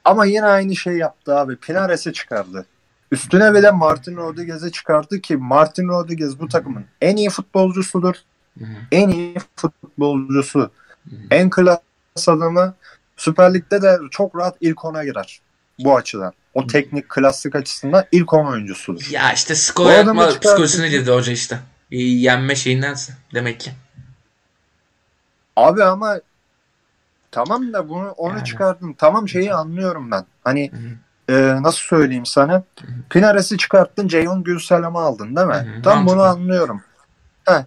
Speaker 4: Ama yine aynı şey yaptı abi. Pinares'i çıkardı. Üstüne bile Martin Rodriguez'i çıkardı ki Martin Rodriguez bu takımın en iyi futbolcusudur.
Speaker 1: Hı hı.
Speaker 4: En iyi futbolcusu.
Speaker 1: Hı hı.
Speaker 4: En klas adamı Süper Lig'de de çok rahat ilk ona girer. Bu açıdan. O teknik klasik açısından ilk 10 oyuncusudur.
Speaker 1: Ya işte skor yapma
Speaker 4: çıkartıp-
Speaker 1: psikolojisine girdi hoca işte. Yenme şeyindense demek ki.
Speaker 4: Abi ama tamam da bunu onu
Speaker 1: Yani.
Speaker 4: çıkardım. Tamam şeyi anlıyorum ben. Hani e, nasıl söyleyeyim sana? Pinares'i çıkarttın, Ceyhun Gülselam'ı aldın değil mi?
Speaker 1: Hı hı,
Speaker 4: Tam bunu
Speaker 1: mantıklı.
Speaker 4: anlıyorum. Heh,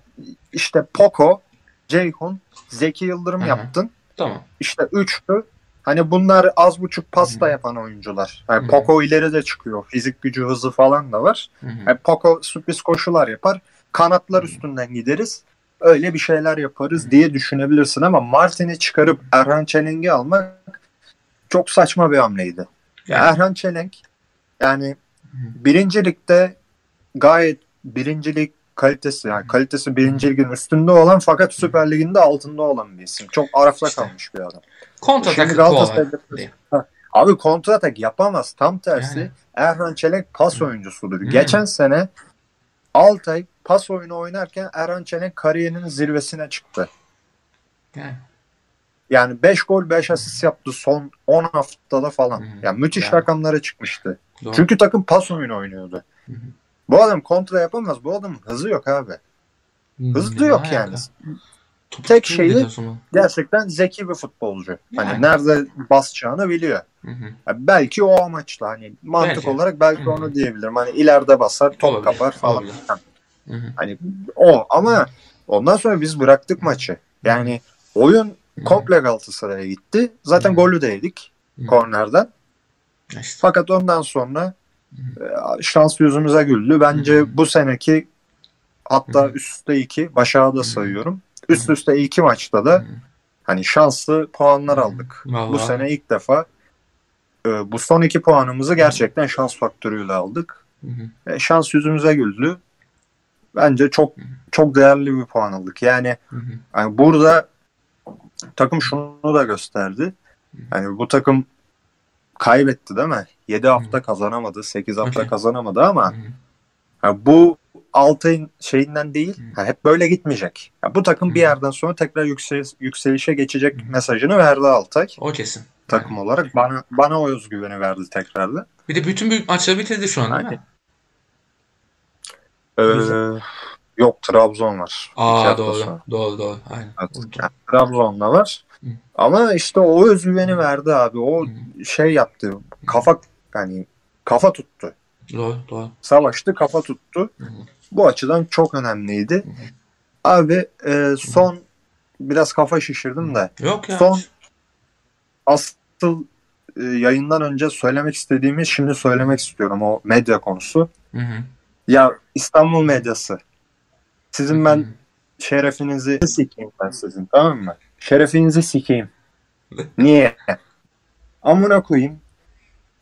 Speaker 4: işte Poco, Ceyhun, Zeki Yıldırım
Speaker 1: Hı hı.
Speaker 4: yaptın.
Speaker 1: Tamam.
Speaker 4: İşte üçlü. Hani bunlar az buçuk pasta yapan oyuncular. Yani
Speaker 1: Hı.
Speaker 4: Poco ileri de çıkıyor. Fizik gücü, hızı falan da var.
Speaker 1: Hı hı.
Speaker 4: Yani Poco sürpriz koşular yapar. Kanatlar üstünden gideriz. Öyle bir şeyler yaparız diye düşünebilirsin ama Martin'i çıkarıp Erhan Çelenk'i almak çok saçma bir hamleydi.
Speaker 1: Yani.
Speaker 4: Erhan Çelenk yani birincilikte gayet birincilik kalitesi yani kalitesi birinci ligin üstünde olan fakat Süper Lig'in de altında olan bir isim. Çok arafta
Speaker 1: İşte.
Speaker 4: kalmış bir adam.
Speaker 1: Kontra
Speaker 4: Şimdi Galatasaray'da-. Abi kontratak yapamaz. Tam tersi
Speaker 1: Yani.
Speaker 4: Erhan Çelenk pas oyuncusudur.
Speaker 1: Hı.
Speaker 4: Geçen sene Altay pas oyunu oynarken Erhan Çelenk kariyerinin zirvesine çıktı.
Speaker 1: Yani.
Speaker 4: Yani 5 gol 5 asist yaptı son 10 haftada falan.
Speaker 1: Hı.
Speaker 4: Yani müthiş
Speaker 1: Yani.
Speaker 4: rakamlara çıkmıştı.
Speaker 1: Doğru.
Speaker 4: Çünkü takım pas oyunu oynuyordu.
Speaker 1: Hı.
Speaker 4: Bu adam kontra yapamaz. Bu adamın hızı yok abi. Hızlı
Speaker 1: Ne
Speaker 4: yok yani.
Speaker 1: Topu
Speaker 4: Tek şeyi-. Gerçekten zeki bir futbolcu. Hani
Speaker 1: Yani.
Speaker 4: nerede basacağını biliyor.
Speaker 1: Hı hı.
Speaker 4: Yani belki o amaçla hani mantık
Speaker 1: Belki.
Speaker 4: olarak belki
Speaker 1: Hı.
Speaker 4: onu diyebilirim. Hani ileride basar, top
Speaker 1: Olabilir,
Speaker 4: kapar falan.
Speaker 1: olabilir. Hı hı.
Speaker 4: Hani o ama ondan sonra biz bıraktık maçı. Yani oyun komple Galatasaray'a gitti. Zaten
Speaker 1: Hı.
Speaker 4: golü de yedik
Speaker 1: Hı.
Speaker 4: kornerden.
Speaker 1: İşte.
Speaker 4: Fakat ondan sonra şans yüzümüze güldü. Bence bu seneki hatta üst üste iki başağı da sayıyorum. Üst üste iki maçta da hani şanslı puanlar aldık. Bu
Speaker 1: Vallahi.
Speaker 4: sene ilk defa e, bu son iki puanımızı gerçekten şans faktörüyle aldık. E, şans yüzümüze güldü. Bence çok çok değerli bir puan aldık. Yani, yani burada takım şunu da gösterdi. Yani bu takım kaybetti değil mi? 7 hafta kazanamadı, 8 hafta kazanamadı ama yani bu Altay'ın şeyinden değil. Yani hep böyle gitmeyecek. Yani bu takım bir yerden sonra tekrar yüksel, yükselişe geçecek mesajını verdi Altay.
Speaker 1: O kesin.
Speaker 4: takım olarak. Bana bana o özgüveni verdi tekrardan.
Speaker 1: Bir de bütün büyük maçları bitirdi şu an değil mi?
Speaker 4: Ee, yok Trabzon var.
Speaker 1: Aa doğru.
Speaker 4: sonra.
Speaker 1: Doğru doğru. Aynen.
Speaker 4: Evet, yani Trabzon'da var. Ama işte o özgüveni verdi abi. O şey yaptı. Kafa yani kafa tuttu.
Speaker 1: Doğru doğru.
Speaker 4: Savaştı kafa tuttu. Bu açıdan çok önemliydi. Abi e, son biraz kafa şişirdim de.
Speaker 1: Yok ya.
Speaker 4: Son asıl e, yayından önce söylemek istediğimi şimdi söylemek istiyorum o medya konusu.
Speaker 1: Hı hı.
Speaker 4: Ya İstanbul medyası. Sizin ben şerefinizi sikeyim ben sizin tamam mı? Şerefinizi sikeyim. Niye? Amına koyayım.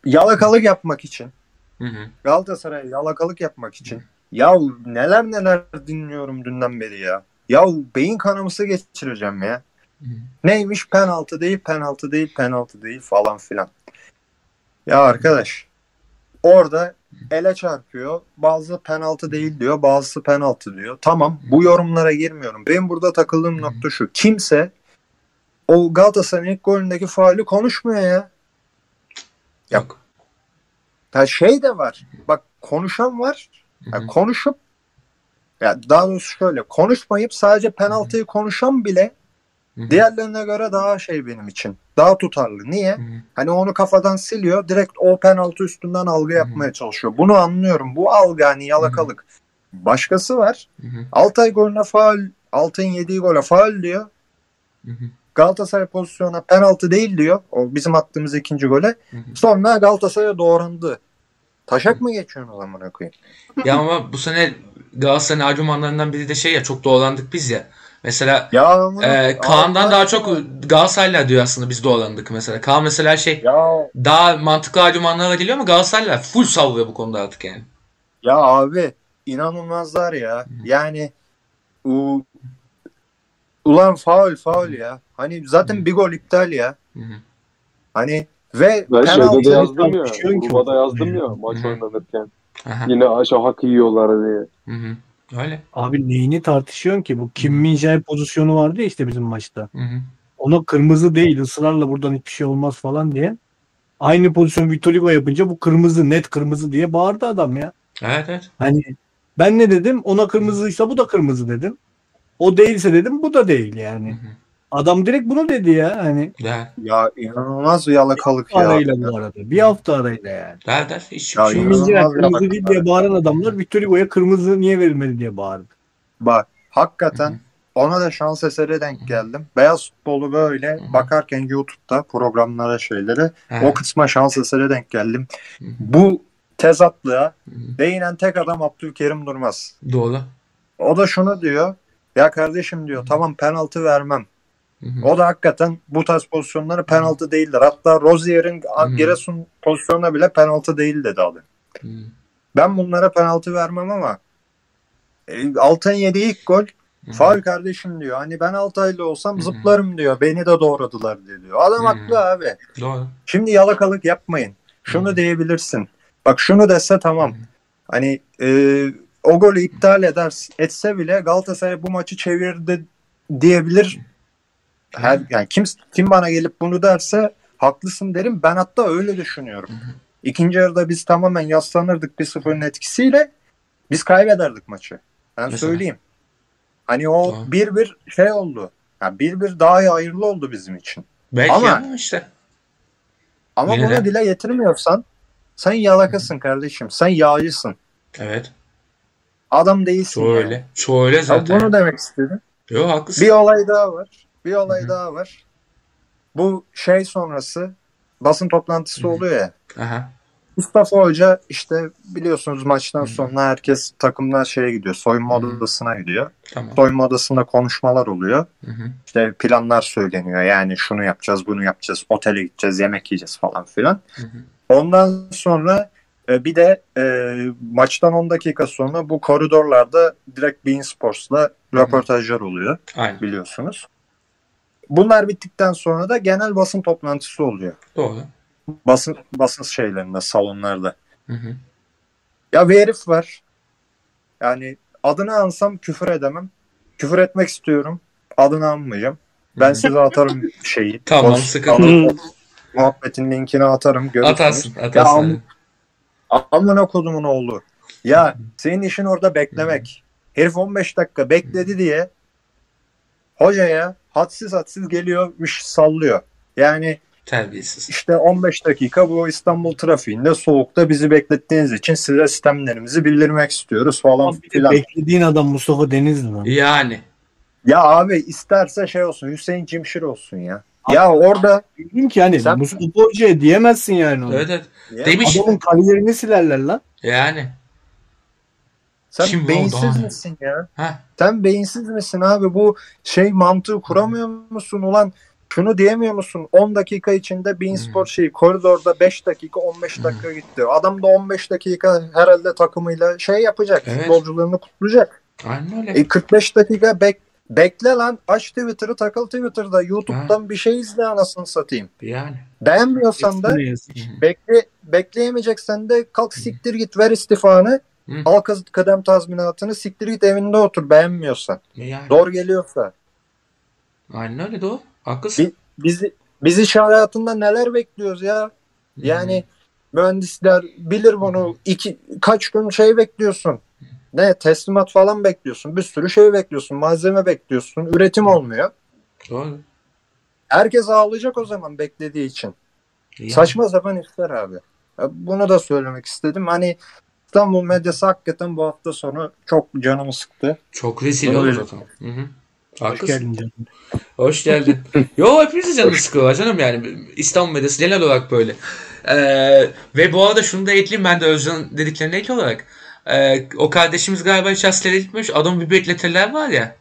Speaker 4: Yalakalık yapmak için.
Speaker 1: Hı hı.
Speaker 4: Galatasaray'a yalakalık yapmak için. Ya neler neler dinliyorum dünden beri ya. Ya beyin kanaması geçireceğim ya.
Speaker 1: Hı.
Speaker 4: Neymiş penaltı değil, penaltı değil, penaltı değil falan filan. Ya arkadaş orada ele çarpıyor. Bazı penaltı değil diyor, bazısı penaltı diyor. Tamam bu yorumlara girmiyorum. Benim burada takıldığım nokta şu. Kimse o Galatasaray'ın ilk golündeki faali konuşmuyor ya.
Speaker 1: Yok.
Speaker 4: Ya şey de var. Bak konuşan var. Ya konuşup ya daha doğrusu şöyle konuşmayıp sadece penaltıyı konuşan bile
Speaker 1: Hı hı.
Speaker 4: diğerlerine göre daha şey benim için. Daha tutarlı. Niye?
Speaker 1: Hı hı.
Speaker 4: Hani onu kafadan siliyor. Direkt o penaltı üstünden algı yapmaya çalışıyor. Bunu anlıyorum. Bu algı hani yalakalık. Başkası var.
Speaker 1: Hı hı.
Speaker 4: Altay golüne faul, Altay'ın yediği gole faul diyor.
Speaker 1: Hı hı.
Speaker 4: Galatasaray pozisyona penaltı değil diyor. O bizim attığımız ikinci gole.
Speaker 1: Hı hı.
Speaker 4: Sonra Galatasaray'a doğrandı. Taşak mı geçiyorsun o zaman koyayım?
Speaker 1: Ya ama bu sene Galatasaray'ın argümanlarından biri de şey ya çok dolandık biz ya. Mesela
Speaker 4: Ya
Speaker 1: e, Kaan'dan
Speaker 4: Allah
Speaker 1: daha çok
Speaker 4: aşkına.
Speaker 1: Galatasaray'la diyor aslında biz dolandık mesela. Kaan mesela şey
Speaker 4: Ya
Speaker 1: daha mantıklı argümanlarla geliyor ama Galatasaray'la full savuruyor bu konuda artık yani.
Speaker 4: Ya abi inanılmazlar ya. Yani u, ulan faul faul ya. Hani zaten bir gol iptal ya.
Speaker 1: Hı hı.
Speaker 4: Hani ve
Speaker 2: Ben şeyde de yazdım ya. Grubada
Speaker 3: bu
Speaker 2: yazdım ya maç
Speaker 1: Hı hı.
Speaker 2: oynanırken.
Speaker 1: Aha.
Speaker 2: Yine aşağı hak yiyorlar diye.
Speaker 1: Hı hı. Öyle.
Speaker 3: Abi neyini tartışıyorsun ki? Bu Kim Min-jae pozisyonu vardı ya işte bizim maçta.
Speaker 1: Hı hı.
Speaker 3: Ona kırmızı değil ısrarla buradan hiçbir şey olmaz falan diye. Aynı pozisyon Victor Hugo yapınca bu kırmızı net kırmızı diye bağırdı adam ya.
Speaker 1: Evet evet.
Speaker 3: Hani ben ne dedim? Ona kırmızıysa bu da kırmızı dedim. O değilse dedim bu da değil
Speaker 1: Hı
Speaker 3: yani.
Speaker 1: hı.
Speaker 3: Adam direkt bunu dedi ya. Hani
Speaker 1: Der.
Speaker 4: ya inanılmaz bir yalakalık ya.
Speaker 3: arayla bu arada. Bir hafta arayla yani.
Speaker 1: Der der. Hiç
Speaker 4: Ya
Speaker 1: şey
Speaker 3: Min-jae
Speaker 4: bir
Speaker 3: kırmızı değil diye bağıran adamlar Victor kırmızı niye verilmedi diye bağırdı.
Speaker 4: Bak hakikaten
Speaker 1: hı.
Speaker 4: ona da şans eseri denk geldim. Beyaz futbolu böyle
Speaker 1: hı.
Speaker 4: bakarken YouTube'da programlara şeylere o kısma şans eseri denk geldim.
Speaker 1: Hı.
Speaker 4: Bu tezatlığa
Speaker 1: hı.
Speaker 4: değinen tek adam Abdülkerim Durmaz.
Speaker 1: Doğru.
Speaker 4: O da şunu diyor. Ya kardeşim diyor tamam penaltı vermem.
Speaker 1: Hı hı.
Speaker 4: O da hakikaten bu tarz pozisyonları penaltı değildir. Hatta Rozier'in. Giresun pozisyonuna bile penaltı değil dedi abi.
Speaker 1: Hı.
Speaker 4: Ben bunlara penaltı vermem ama e, Altay'ın yediği ilk gol faul kardeşim diyor. Hani ben Altaylı olsam zıplarım diyor. Beni de doğradılar diyor. Adam haklı abi.
Speaker 1: Doğru.
Speaker 4: Şimdi yalakalık yapmayın. Şunu diyebilirsin. Bak şunu dese tamam. Hani e, o golü iptal eder etse bile Galatasaray bu maçı çevirdi diyebilir. Her yani kim kim bana gelip bunu derse haklısın derim. Ben hatta öyle düşünüyorum. İkinci yarıda biz tamamen yaslanırdık bir sıfırın etkisiyle biz kaybederdik maçı. Ben
Speaker 1: Mesela.
Speaker 4: söyleyeyim. Hani o
Speaker 1: Tamam.
Speaker 4: bir bir şey oldu. Yani bir bir daha iyi hayırlı oldu bizim için.
Speaker 1: Belki
Speaker 4: Ama-
Speaker 1: ama, işte.
Speaker 4: Ama
Speaker 1: Yine
Speaker 4: bunu
Speaker 1: de.
Speaker 4: dile getirmiyorsan sen yalakasın kardeşim. Sen yağcısın.
Speaker 1: Evet.
Speaker 4: Adam değilsin.
Speaker 1: Çoğu
Speaker 4: yani.
Speaker 1: öyle. Çoğu öyle
Speaker 4: Ya
Speaker 1: zaten.
Speaker 4: bunu demek istedim.
Speaker 1: Yok haklısın.
Speaker 4: Bir olay daha var. Bir olay
Speaker 1: Hı hı.
Speaker 4: daha var. Bu şey sonrası basın toplantısı
Speaker 1: Hı hı.
Speaker 4: oluyor ya.
Speaker 1: Aha.
Speaker 4: Mustafa Hoca işte biliyorsunuz maçtan
Speaker 1: Hı.
Speaker 4: sonra herkes takımlar şeye gidiyor. Soyunma
Speaker 1: Hı.
Speaker 4: odasına gidiyor.
Speaker 1: Tamam.
Speaker 4: Soyunma odasında konuşmalar oluyor.
Speaker 1: Hı hı.
Speaker 4: İşte planlar söyleniyor. Yani şunu yapacağız, bunu yapacağız, otele gideceğiz, yemek yiyeceğiz falan filan.
Speaker 1: Hı hı.
Speaker 4: Ondan sonra e, bir de e, maçtan 10 dakika sonra bu koridorlarda direkt Bein Sports'la röportajlar oluyor
Speaker 1: Aynen.
Speaker 4: biliyorsunuz. Bunlar bittikten sonra da genel basın toplantısı oluyor.
Speaker 1: Doğru.
Speaker 4: Basın basın şeylerinde, salonlarda.
Speaker 1: Hı hı.
Speaker 4: Ya bir herif var. Yani adını ansam küfür edemem. Küfür etmek istiyorum. Adını anmayacağım. Ben
Speaker 1: Hı hı.
Speaker 4: size atarım şeyi.
Speaker 1: Tamam,
Speaker 4: Poz-
Speaker 1: sıkıntı
Speaker 4: muhabbetin linkini atarım. Görürsünüz.
Speaker 1: Atarsın. Atarsın.
Speaker 4: Ya, Amına kodumun oğlu. Ya senin işin orada beklemek. Herif 15 dakika bekledi diye hocaya hadsiz hadsiz geliyor, iş sallıyor. Yani
Speaker 1: Terbiyesiz.
Speaker 4: işte 15 dakika bu İstanbul trafiğinde soğukta bizi beklettiğiniz için size sistemlerimizi bildirmek istiyoruz falan filan.
Speaker 3: beklediğin adam Mustafa Denizli lan.
Speaker 1: Yani.
Speaker 4: Ya abi isterse şey olsun Hüseyin Cimşir olsun ya. Ya orada
Speaker 3: Dedim ki hani
Speaker 4: Sen-
Speaker 3: Mustafa Hoca'ya diyemezsin yani onu.
Speaker 1: Evet evet.
Speaker 4: ya
Speaker 1: Demiş.
Speaker 3: Adamın kariyerini silerler lan.
Speaker 1: Yani.
Speaker 4: Sen
Speaker 1: Kim
Speaker 4: beyinsiz misin ya?
Speaker 1: Ha.
Speaker 4: Sen beyinsiz misin abi? Bu şey mantığı kuramıyor musun ulan? Şunu diyemiyor musun? 10 dakika içinde Bein Sport şeyi koridorda 5 dakika 15 dakika gitti. Adam da 15 dakika herhalde takımıyla şey yapacak.
Speaker 1: Evet.
Speaker 4: Futbolcularını kutlayacak.
Speaker 1: Aynen öyle.
Speaker 4: E 45 dakika bek bekle lan. Aç Twitter'ı takıl Twitter'da. YouTube'dan bir şey izle anasını satayım.
Speaker 1: Yani.
Speaker 4: Beğenmiyorsan da bekle bekleyemeyeceksen de kalk siktir git ver istifanı.
Speaker 1: Hı.
Speaker 4: Al kıdem tazminatını siktir git evinde otur beğenmiyorsan.
Speaker 1: Yani.
Speaker 4: Zor geliyorsa.
Speaker 1: Aynen öyle doğru. Haklısın.
Speaker 4: Bizi biz iş hayatında neler bekliyoruz ya? Yani mühendisler bilir bunu. İki, kaç gün şey bekliyorsun. Ne teslimat falan bekliyorsun. Bir sürü şey bekliyorsun. Malzeme bekliyorsun. Üretim olmuyor.
Speaker 1: Doğru.
Speaker 4: Herkes ağlayacak o zaman beklediği için.
Speaker 1: Yani.
Speaker 4: Saçma sapan işler abi. Bunu da söylemek istedim. Hani İstanbul medyası hakikaten bu hafta sonu çok canımı sıktı.
Speaker 1: Çok rezil oldu zaten. Hı hı.
Speaker 3: Hoş geldin canım.
Speaker 1: Hoş geldin. Yo hepimizin canını sıkıyor canım yani. İstanbul medyası genel olarak böyle. Ee, ve bu arada şunu da ekleyeyim ben de Özcan dediklerine ek olarak. Ee, o kardeşimiz galiba hiç askere gitmemiş. Adam bir bekletirler var ya.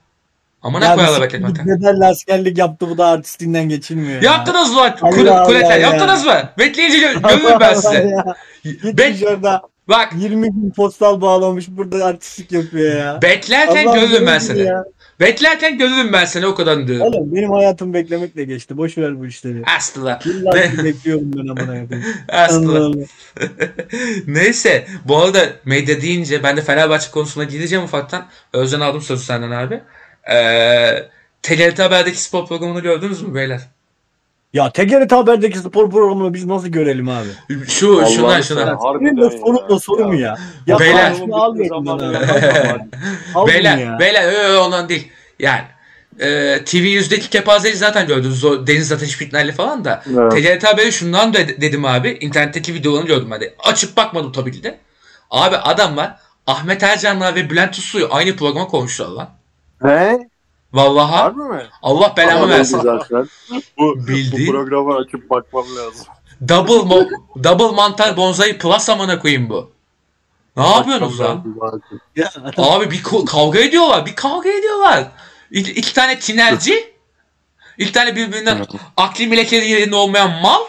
Speaker 1: Ama ne
Speaker 3: Ya
Speaker 1: koyarlar
Speaker 3: git, Bedelli askerlik yaptı bu da artistinden geçilmiyor ya.
Speaker 1: Yaptınız mı?
Speaker 3: Allah
Speaker 1: Kule,
Speaker 3: Allah
Speaker 1: kuleter
Speaker 3: ya.
Speaker 1: yaptınız mı? Bekleyince gö- görürüm ben size.
Speaker 3: Ya. Gitmiş
Speaker 1: Bek-
Speaker 3: orada
Speaker 1: bak
Speaker 3: 20 gün postal bağlamış burada artistlik yapıyor ya.
Speaker 1: beklerken görürüm ben seni.
Speaker 3: ya.
Speaker 1: Beklerken görürüm ben seni o kadar diyorum.
Speaker 3: Oğlum benim hayatım beklemekle geçti. Boş ver bu işleri.
Speaker 1: Asla.
Speaker 3: Yıllardır bekliyorum ben amına koyayım.
Speaker 1: Asla. Neyse. Bu arada medya deyince ben de Fenerbahçe konusuna gideceğim ufaktan. Özcan aldım sözü senden abi. Ee, TGRT Haber'deki spor programını gördünüz mü beyler?
Speaker 3: Ya TGRT Haber'deki spor programını biz nasıl görelim abi?
Speaker 1: Şu şundan şuna.
Speaker 2: seversen.
Speaker 3: Benim de sorum da soru mu ya? Ya
Speaker 1: Beyler.
Speaker 2: Beyler.
Speaker 3: Ya.
Speaker 1: beyler ö, ö, ondan değil. Yani e, TV yüzdeki kepazeyi zaten gördünüz. O Deniz Ateş Bitner'le falan da.
Speaker 2: Evet.
Speaker 1: TGRT Haber'i şundan da dedim abi. İnternetteki videolarını gördüm hadi. Açıp bakmadım tabii ki de. Abi adamlar Ahmet Ercan'la ve Bülent Uslu'yu aynı programa koymuşlar lan.
Speaker 2: Ne?
Speaker 1: Vallahi
Speaker 2: Harbi mi?
Speaker 1: Allah belamı versin.
Speaker 2: zaten. Bu,
Speaker 1: Bildiğin-
Speaker 2: bu programı açıp bakmam lazım.
Speaker 1: Double mo- double mantar bonsai plus amına koyayım bu. Ne yapıyorsunuz lan?
Speaker 3: Ya,
Speaker 1: Abi bir ko- kavga ediyorlar. Bir kavga ediyorlar. İki, iki tane tinerci. iki tane birbirinden akli melekleri yerinde olmayan mal.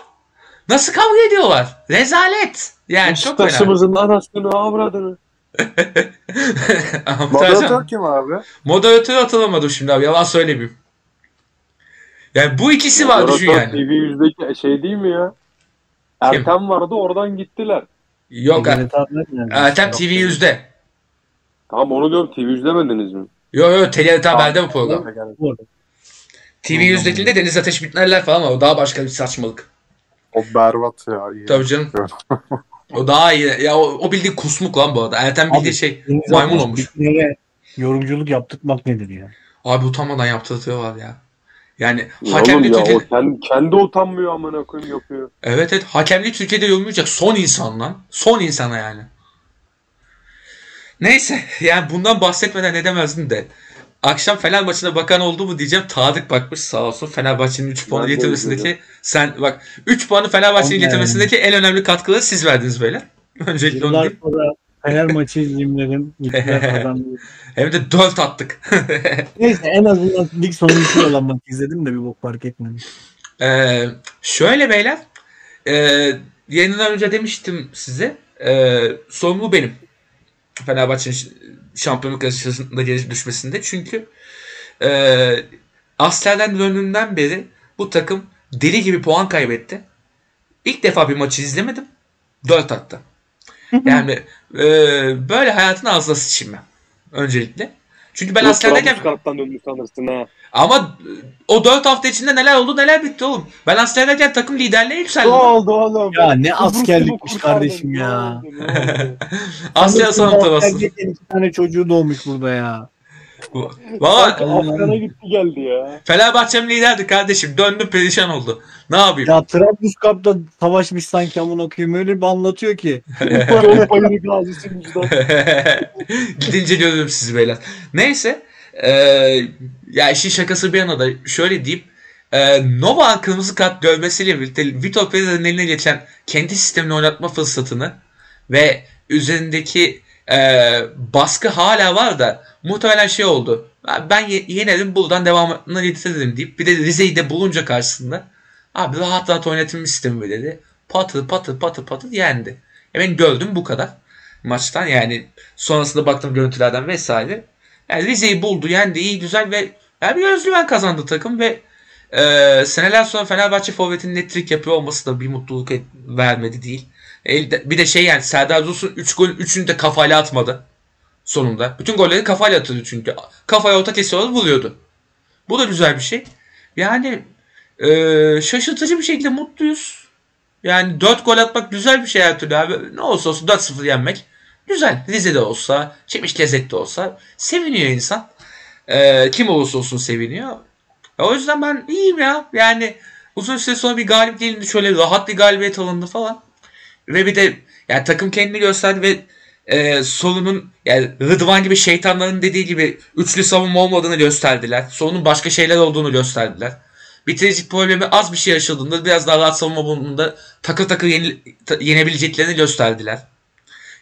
Speaker 1: Nasıl kavga ediyorlar? Rezalet. Yani çok fena.
Speaker 2: Beşiktaş'ımızın anasını avradını. Moderatör kim abi?
Speaker 1: Moderatör atılamadı şimdi abi. Yalan söylemeyeyim. Yani bu ikisi var düşün yani.
Speaker 2: TV yüzdeki şey değil mi ya? Ertem vardı oradan gittiler.
Speaker 1: Yok.
Speaker 3: Nerede?
Speaker 1: Ertem TV yüzde.
Speaker 2: Tamam onu diyorum TV izlemediniz mi?
Speaker 1: Yok yok TRT Haber'de bu program. TV yüzdekinde Deniz Ateş Bitnerler falan var. O daha başka bir saçmalık.
Speaker 4: O berbat ya. iyi.
Speaker 1: Tabii canım. O daha iyi. Ya o, o bildiğin kusmuk lan bu arada. Ertem bildiği
Speaker 3: Abi,
Speaker 1: şey maymun olmuş.
Speaker 3: Bitner'e yorumculuk yaptırmak nedir ya?
Speaker 1: Abi utanmadan yaptırtıyorlar ya. Yani
Speaker 2: Ya
Speaker 1: hakemli
Speaker 2: ya
Speaker 1: Türkiye...
Speaker 2: o kendi, kendi utanmıyor amına koyayım yapıyor.
Speaker 1: Evet evet hakemli Türkiye'de yorumlayacak son insan lan. Son insana yani. Neyse yani bundan bahsetmeden ne demezdim de. Akşam Fener maçına bakan oldu mu diyeceğim. Tadık bakmış sağ olsun. Fenerbahçe'nin 3 puanı getirmesindeki sen bak 3 puanı Fenerbahçe'nin getirmesindeki en önemli katkıları siz verdiniz böyle. Öncelikle onu diyeyim.
Speaker 3: Fener maçı kazandı.
Speaker 1: Hem de 4 attık.
Speaker 3: Neyse en azından lig sonuncusu olan maçı izledim de bir bok fark etmedim.
Speaker 1: Ee, şöyle beyler. E, yayından önce demiştim size. E, sorumlu benim. Fenerbahçe'nin şampiyonluk yarışında geri düşmesinde. Çünkü e, Asler'den döndüğünden beri bu takım deli gibi puan kaybetti. İlk defa bir maçı izlemedim. 4 attı. Yani e, böyle hayatın ağzına sıçayım ben. Öncelikle. Çünkü ben
Speaker 2: Yok,
Speaker 1: askerlerken
Speaker 2: Trabzonspor'dan döndü sanırsın ha.
Speaker 1: Ama o 4 hafta içinde neler oldu neler bitti oğlum. Ben askerlerken takım liderliğe yükseldi.
Speaker 2: Ne oldu oğlum?
Speaker 3: Ya ne askerlikmiş kardeşim ya.
Speaker 1: Asya basın.
Speaker 3: askerlikken iki tane çocuğu doğmuş burada ya.
Speaker 1: Valla
Speaker 2: Afgan'a gitti geldi ya.
Speaker 1: Fenerbahçe'm liderdi kardeşim. Döndü perişan oldu. Ne yapayım?
Speaker 3: Ya Trabzonspor'da savaşmış sanki amına koyayım öyle bir anlatıyor ki.
Speaker 1: Gidince görürüm sizi beyler. Neyse. E, ya işin şakası bir yana da şöyle diyeyim. E, Nova'nın kırmızı kart görmesiyle birlikte Vitor Pereira'nın eline geçen kendi sistemini oynatma fırsatını ve üzerindeki e, baskı hala var da muhtemelen şey oldu. Ben ye- yenerim buradan devamını getiririm deyip bir de Rize'yi de bulunca karşısında abi rahat rahat oynatayım sistemi dedi. Patır patır patır patır yendi. E ben gördüm bu kadar maçtan yani sonrasında baktım görüntülerden vesaire. Yani Rize'yi buldu yendi iyi güzel ve yani bir özgüven kazandı takım ve e, seneler sonra Fenerbahçe forvetinin netrik yapıyor olması da bir mutluluk et- vermedi değil. Elde, bir de şey yani Serdar Dursun 3 gol 3'ünü de kafayla atmadı sonunda. Bütün golleri kafayla atıyordu çünkü. Kafaya orta kesiyordu vuruyordu. Bu da güzel bir şey. Yani e, şaşırtıcı bir şekilde mutluyuz. Yani 4 gol atmak güzel bir şey her türlü abi. Ne olursa olsun 4-0 yenmek güzel. Rize'de olsa, Çemiş Lezzet'te olsa seviniyor insan. E, kim olursa olsun seviniyor. E, o yüzden ben iyiyim ya. Yani uzun süre sonra bir galip gelindi. Şöyle rahat bir galibiyet alındı falan. Ve bir de yani takım kendini gösterdi ve e, sorunun yani Rıdvan gibi şeytanların dediği gibi üçlü savunma olmadığını gösterdiler. Sorunun başka şeyler olduğunu gösterdiler. Bitiricilik problemi az bir şey yaşadığında biraz daha rahat savunma bulunduğunda takır takır yeni, ta- yenebileceklerini gösterdiler.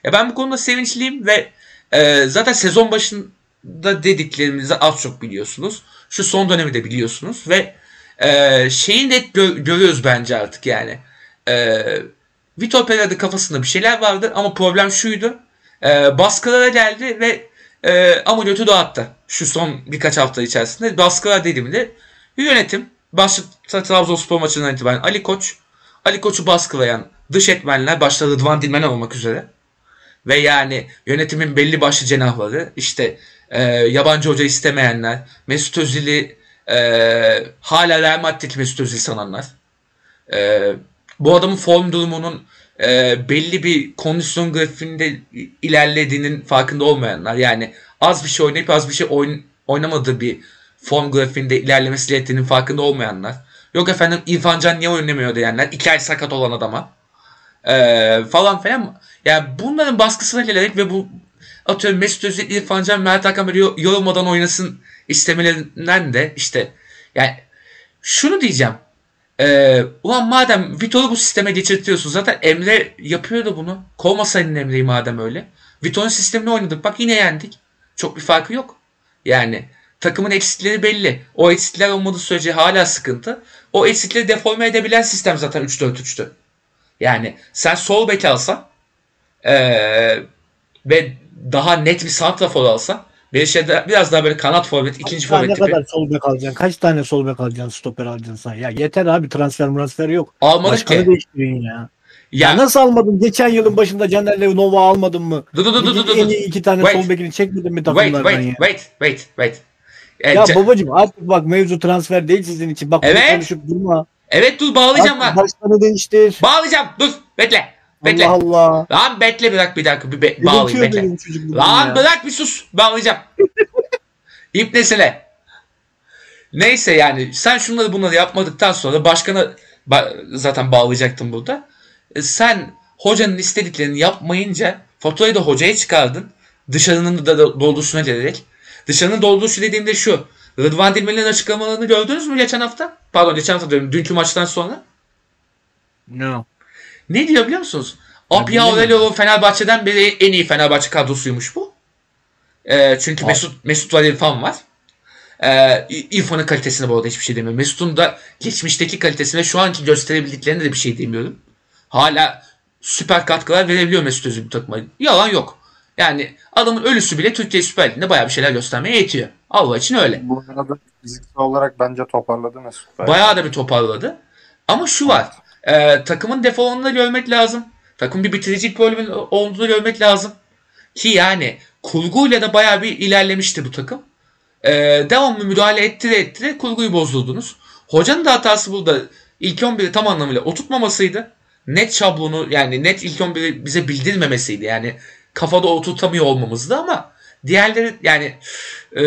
Speaker 1: Ya ben bu konuda sevinçliyim ve e, zaten sezon başında dediklerimizi az çok biliyorsunuz. Şu son dönemi de biliyorsunuz ve e, şeyi net gö- görüyoruz bence artık yani. E, Vitor Pereira'da kafasında bir şeyler vardı ama problem şuydu. E, baskılara geldi ve e, ameliyatı dağıttı. Şu son birkaç hafta içerisinde. Baskılar dediğimde yönetim başta Trabzonspor maçından itibaren Ali Koç Ali Koç'u baskılayan dış etmenler başta Rıdvan Dilmen olmak üzere ve yani yönetimin belli başlı cenahları işte e, yabancı hoca istemeyenler Mesut Özil'i e, hala Real Madrid'deki Mesut Özil sananlar. E, bu adamın form durumunun e, belli bir kondisyon grafiğinde ilerlediğinin farkında olmayanlar yani az bir şey oynayıp az bir şey oyn- oynamadığı bir form grafiğinde ilerlemesi gerektiğinin farkında olmayanlar. Yok efendim İrfan Can niye oynamıyor diyenler iki ay sakat olan adama e, falan filan yani bunların baskısına gelerek ve bu atıyorum Mesut Özil, İrfan Can, Mert Hakan böyle yo- yorulmadan oynasın istemelerinden de işte yani şunu diyeceğim. Ee, ulan madem Vitor'u bu sisteme geçirtiyorsun zaten Emre yapıyordu bunu. Kovmasaydın Emre'yi madem öyle. Vitor'un sistemini oynadık. Bak yine yendik. Çok bir farkı yok. Yani takımın eksikleri belli. O eksikler olmadığı sürece hala sıkıntı. O eksikleri deforme edebilen sistem zaten 3-4-3'tü. Yani sen sol bek alsan ee, ve daha net bir santrafor alsan bir şeyde biraz daha böyle kanat forvet, ikinci
Speaker 3: ne
Speaker 1: forvet tipi.
Speaker 3: kadar sol bek alacaksın? Kaç tane sol bek alacaksın? Stoper alacaksın sen? Ya yeter abi transfer transfer yok.
Speaker 1: Almadık
Speaker 3: Başkanı
Speaker 1: ki.
Speaker 3: değiştirin ya. Ya,
Speaker 1: Ya,
Speaker 3: nasıl almadın? Geçen yılın başında Caner'le Nova almadın mı?
Speaker 1: dur dur dur dur dur.
Speaker 3: En iyi iki tane
Speaker 1: Wait.
Speaker 3: sol bekini çekmedin mi
Speaker 1: Wait,
Speaker 3: takımlardan
Speaker 1: wait,
Speaker 3: ya?
Speaker 1: wait, wait, wait. E,
Speaker 3: Ya
Speaker 1: ca-
Speaker 3: babacım artık bak mevzu transfer değil sizin için. Bak
Speaker 1: Evet.
Speaker 3: konuşup durma.
Speaker 1: Evet dur bağlayacağım lan.
Speaker 3: başkanı değiştir.
Speaker 1: Bağlayacağım. Dur. Bekle. Bekle.
Speaker 3: Allah Allah.
Speaker 1: Lan bekle dakika bir dakika. Bir be- bağlayayım bekle. Lan
Speaker 3: ya.
Speaker 1: bırak bir sus. Bağlayacağım. İpnesine. Neyse yani sen şunları bunları yapmadıktan sonra başkana ba- zaten bağlayacaktım burada. E, sen hocanın istediklerini yapmayınca faturayı da hocaya çıkardın. Dışarının da do- dolduruşuna gelerek. Dışarının dolduruşu dediğimde şu. Rıdvan Dilmen'in açıklamalarını gördünüz mü geçen hafta? Pardon geçen hafta diyorum. Dünkü maçtan sonra.
Speaker 3: No.
Speaker 1: Ne diyor biliyor musunuz? Apia. Aurelio Fenerbahçe'den beri en iyi Fenerbahçe kadrosuymuş bu. Ee, çünkü. Mesut Mesut var İrfan var. İ- İrfan'ın kalitesine bu arada hiçbir şey demiyorum. Mesut'un da geçmişteki kalitesine şu anki gösterebildiklerine de bir şey demiyorum. Hala süper katkılar verebiliyor Mesut Özil bu takıma. Yalan yok. Yani adamın ölüsü bile Türkiye Süper Ligi'nde bayağı bir şeyler göstermeye yetiyor. Allah için öyle.
Speaker 4: Bu arada fiziksel olarak bence toparladı Mesut.
Speaker 1: Bayağı da bir toparladı. Ama şu var. e, takımın defolunu da görmek lazım. Takım bir bitiricilik problemi olduğunu görmek lazım. Ki yani kurguyla da bayağı bir ilerlemişti bu takım. Ee, devamlı müdahale ettire ettire kurguyu bozdurdunuz. Hocanın da hatası burada ilk 11'i tam anlamıyla oturtmamasıydı. Net şablonu yani net ilk 11'i bize bildirmemesiydi. Yani kafada oturtamıyor olmamızdı ama diğerleri yani e,